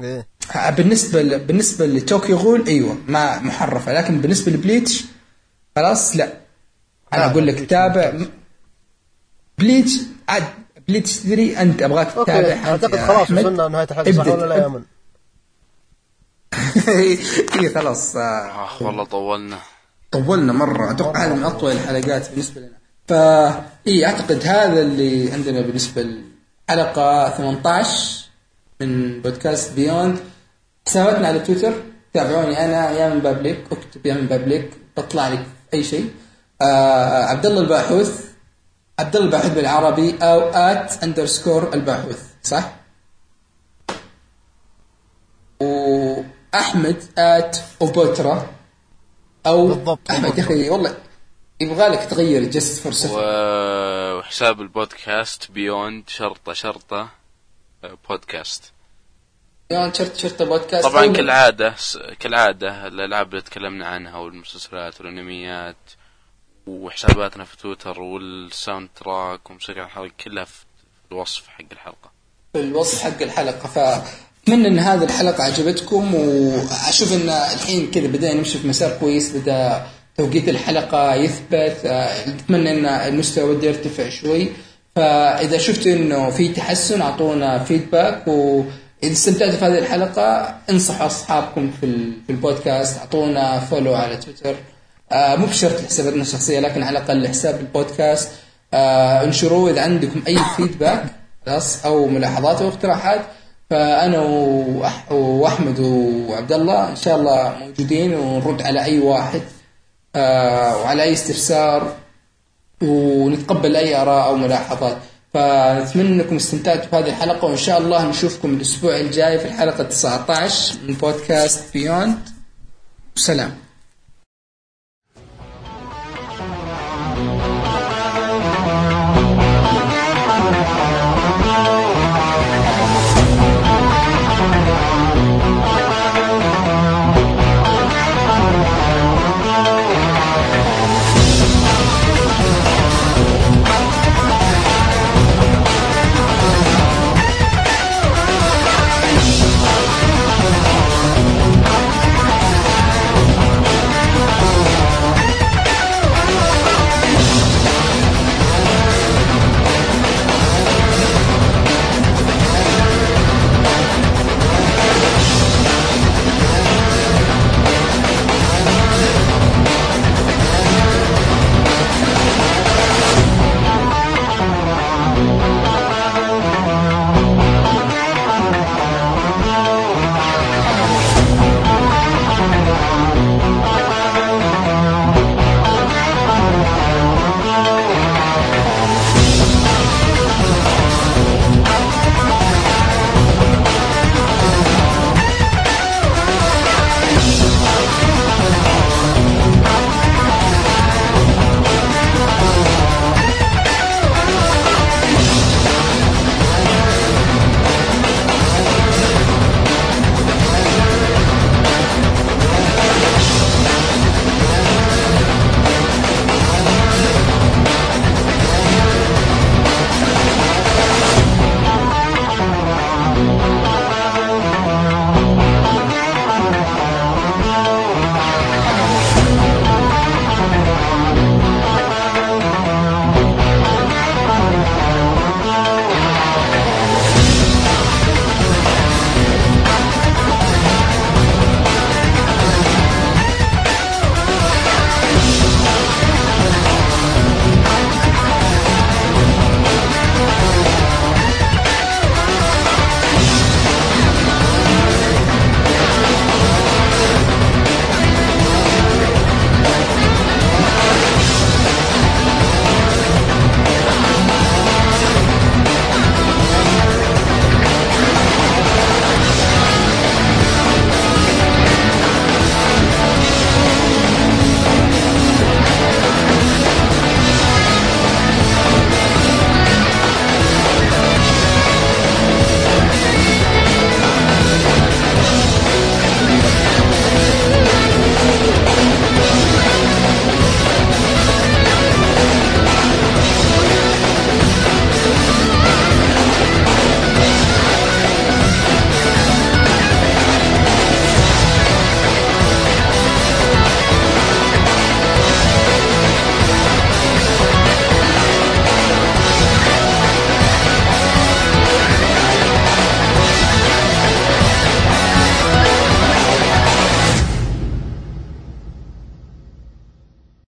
المحرف إيه بالنسبة ل... بالنسبة ل Tokyo Ghoul إيوه ما محرفة لكن بالنسبة ل Bleach خلاص لا. أنا أقول لك تابع Bleach عاد Bleach 3 أنت أبغاك تتابع أعتقد خلاص. وصلنا نهاية الحلقة صح. ولا لا يامن؟ اي خلاص آه، آخ والله طولنا. طولنا مرة. أتوقع هذه من أطول الحلقات بالنسبة لنا. فا اي أعتقد هذا اللي عندنا بالنسبة للحلقة 18 من بودكاست Beyond حساباتنا على تويتر. تابعوني أنا يامن بابليك. اكتب يامن بابليك. بطلع لك أي شيء. آه عبد الله الباحوث. عبد الله الباحوث بالعربي أو at underscore الباحوث. صح؟ وأحمد at أوبوترا. أو بالضبط، أحمد يا أخي والله يبغى لك تغير just و- وحساب البودكاست Beyond شرطة آه، بودكاست شرطة بودكاست طبعا كالعادة كالعادة الألعاب اللي تكلمنا عنها والمسلسلات والأنميات وحساباتنا في تويتر وال soundtrack وموسيقى الحلقة كلها في الوصف حق الحلقة. في الوصف حق الحلقة. فأتمنى إن هذه الحلقة عجبتكم وأشوف إن الحين كذا بدأنا نمشي في مسار كويس بدا توقيت الحلقة يثبت. أتمنى إن المستوى بده يرتفع شوي. فإذا شفتوا إنه في تحسن أعطونا feedback وإذا استمتعتوا في هذه الحلقة انصحوا أصحابكم في ال- في البودكاست أعطونا follow على تويتر آه، مو بشرط حساباتنا الشخصيه لكن على الأقل حساب البودكاست. آه، انشروه إذا عندكم أي feedback خلاص أو ملاحظات أو اقتراحات. فأنا وأحمد وعبد الله إن شاء الله موجودين ونرد على أي واحد. آه، وعلى أي استفسار ونتقبل أي آراء أو ملاحظات. فنتمنى أنكم استمتعتوا بهذه الحلقة وإن شاء الله نشوفكم الأسبوع الجاي في الحلقة 19 من بودكاست بيوند وسلام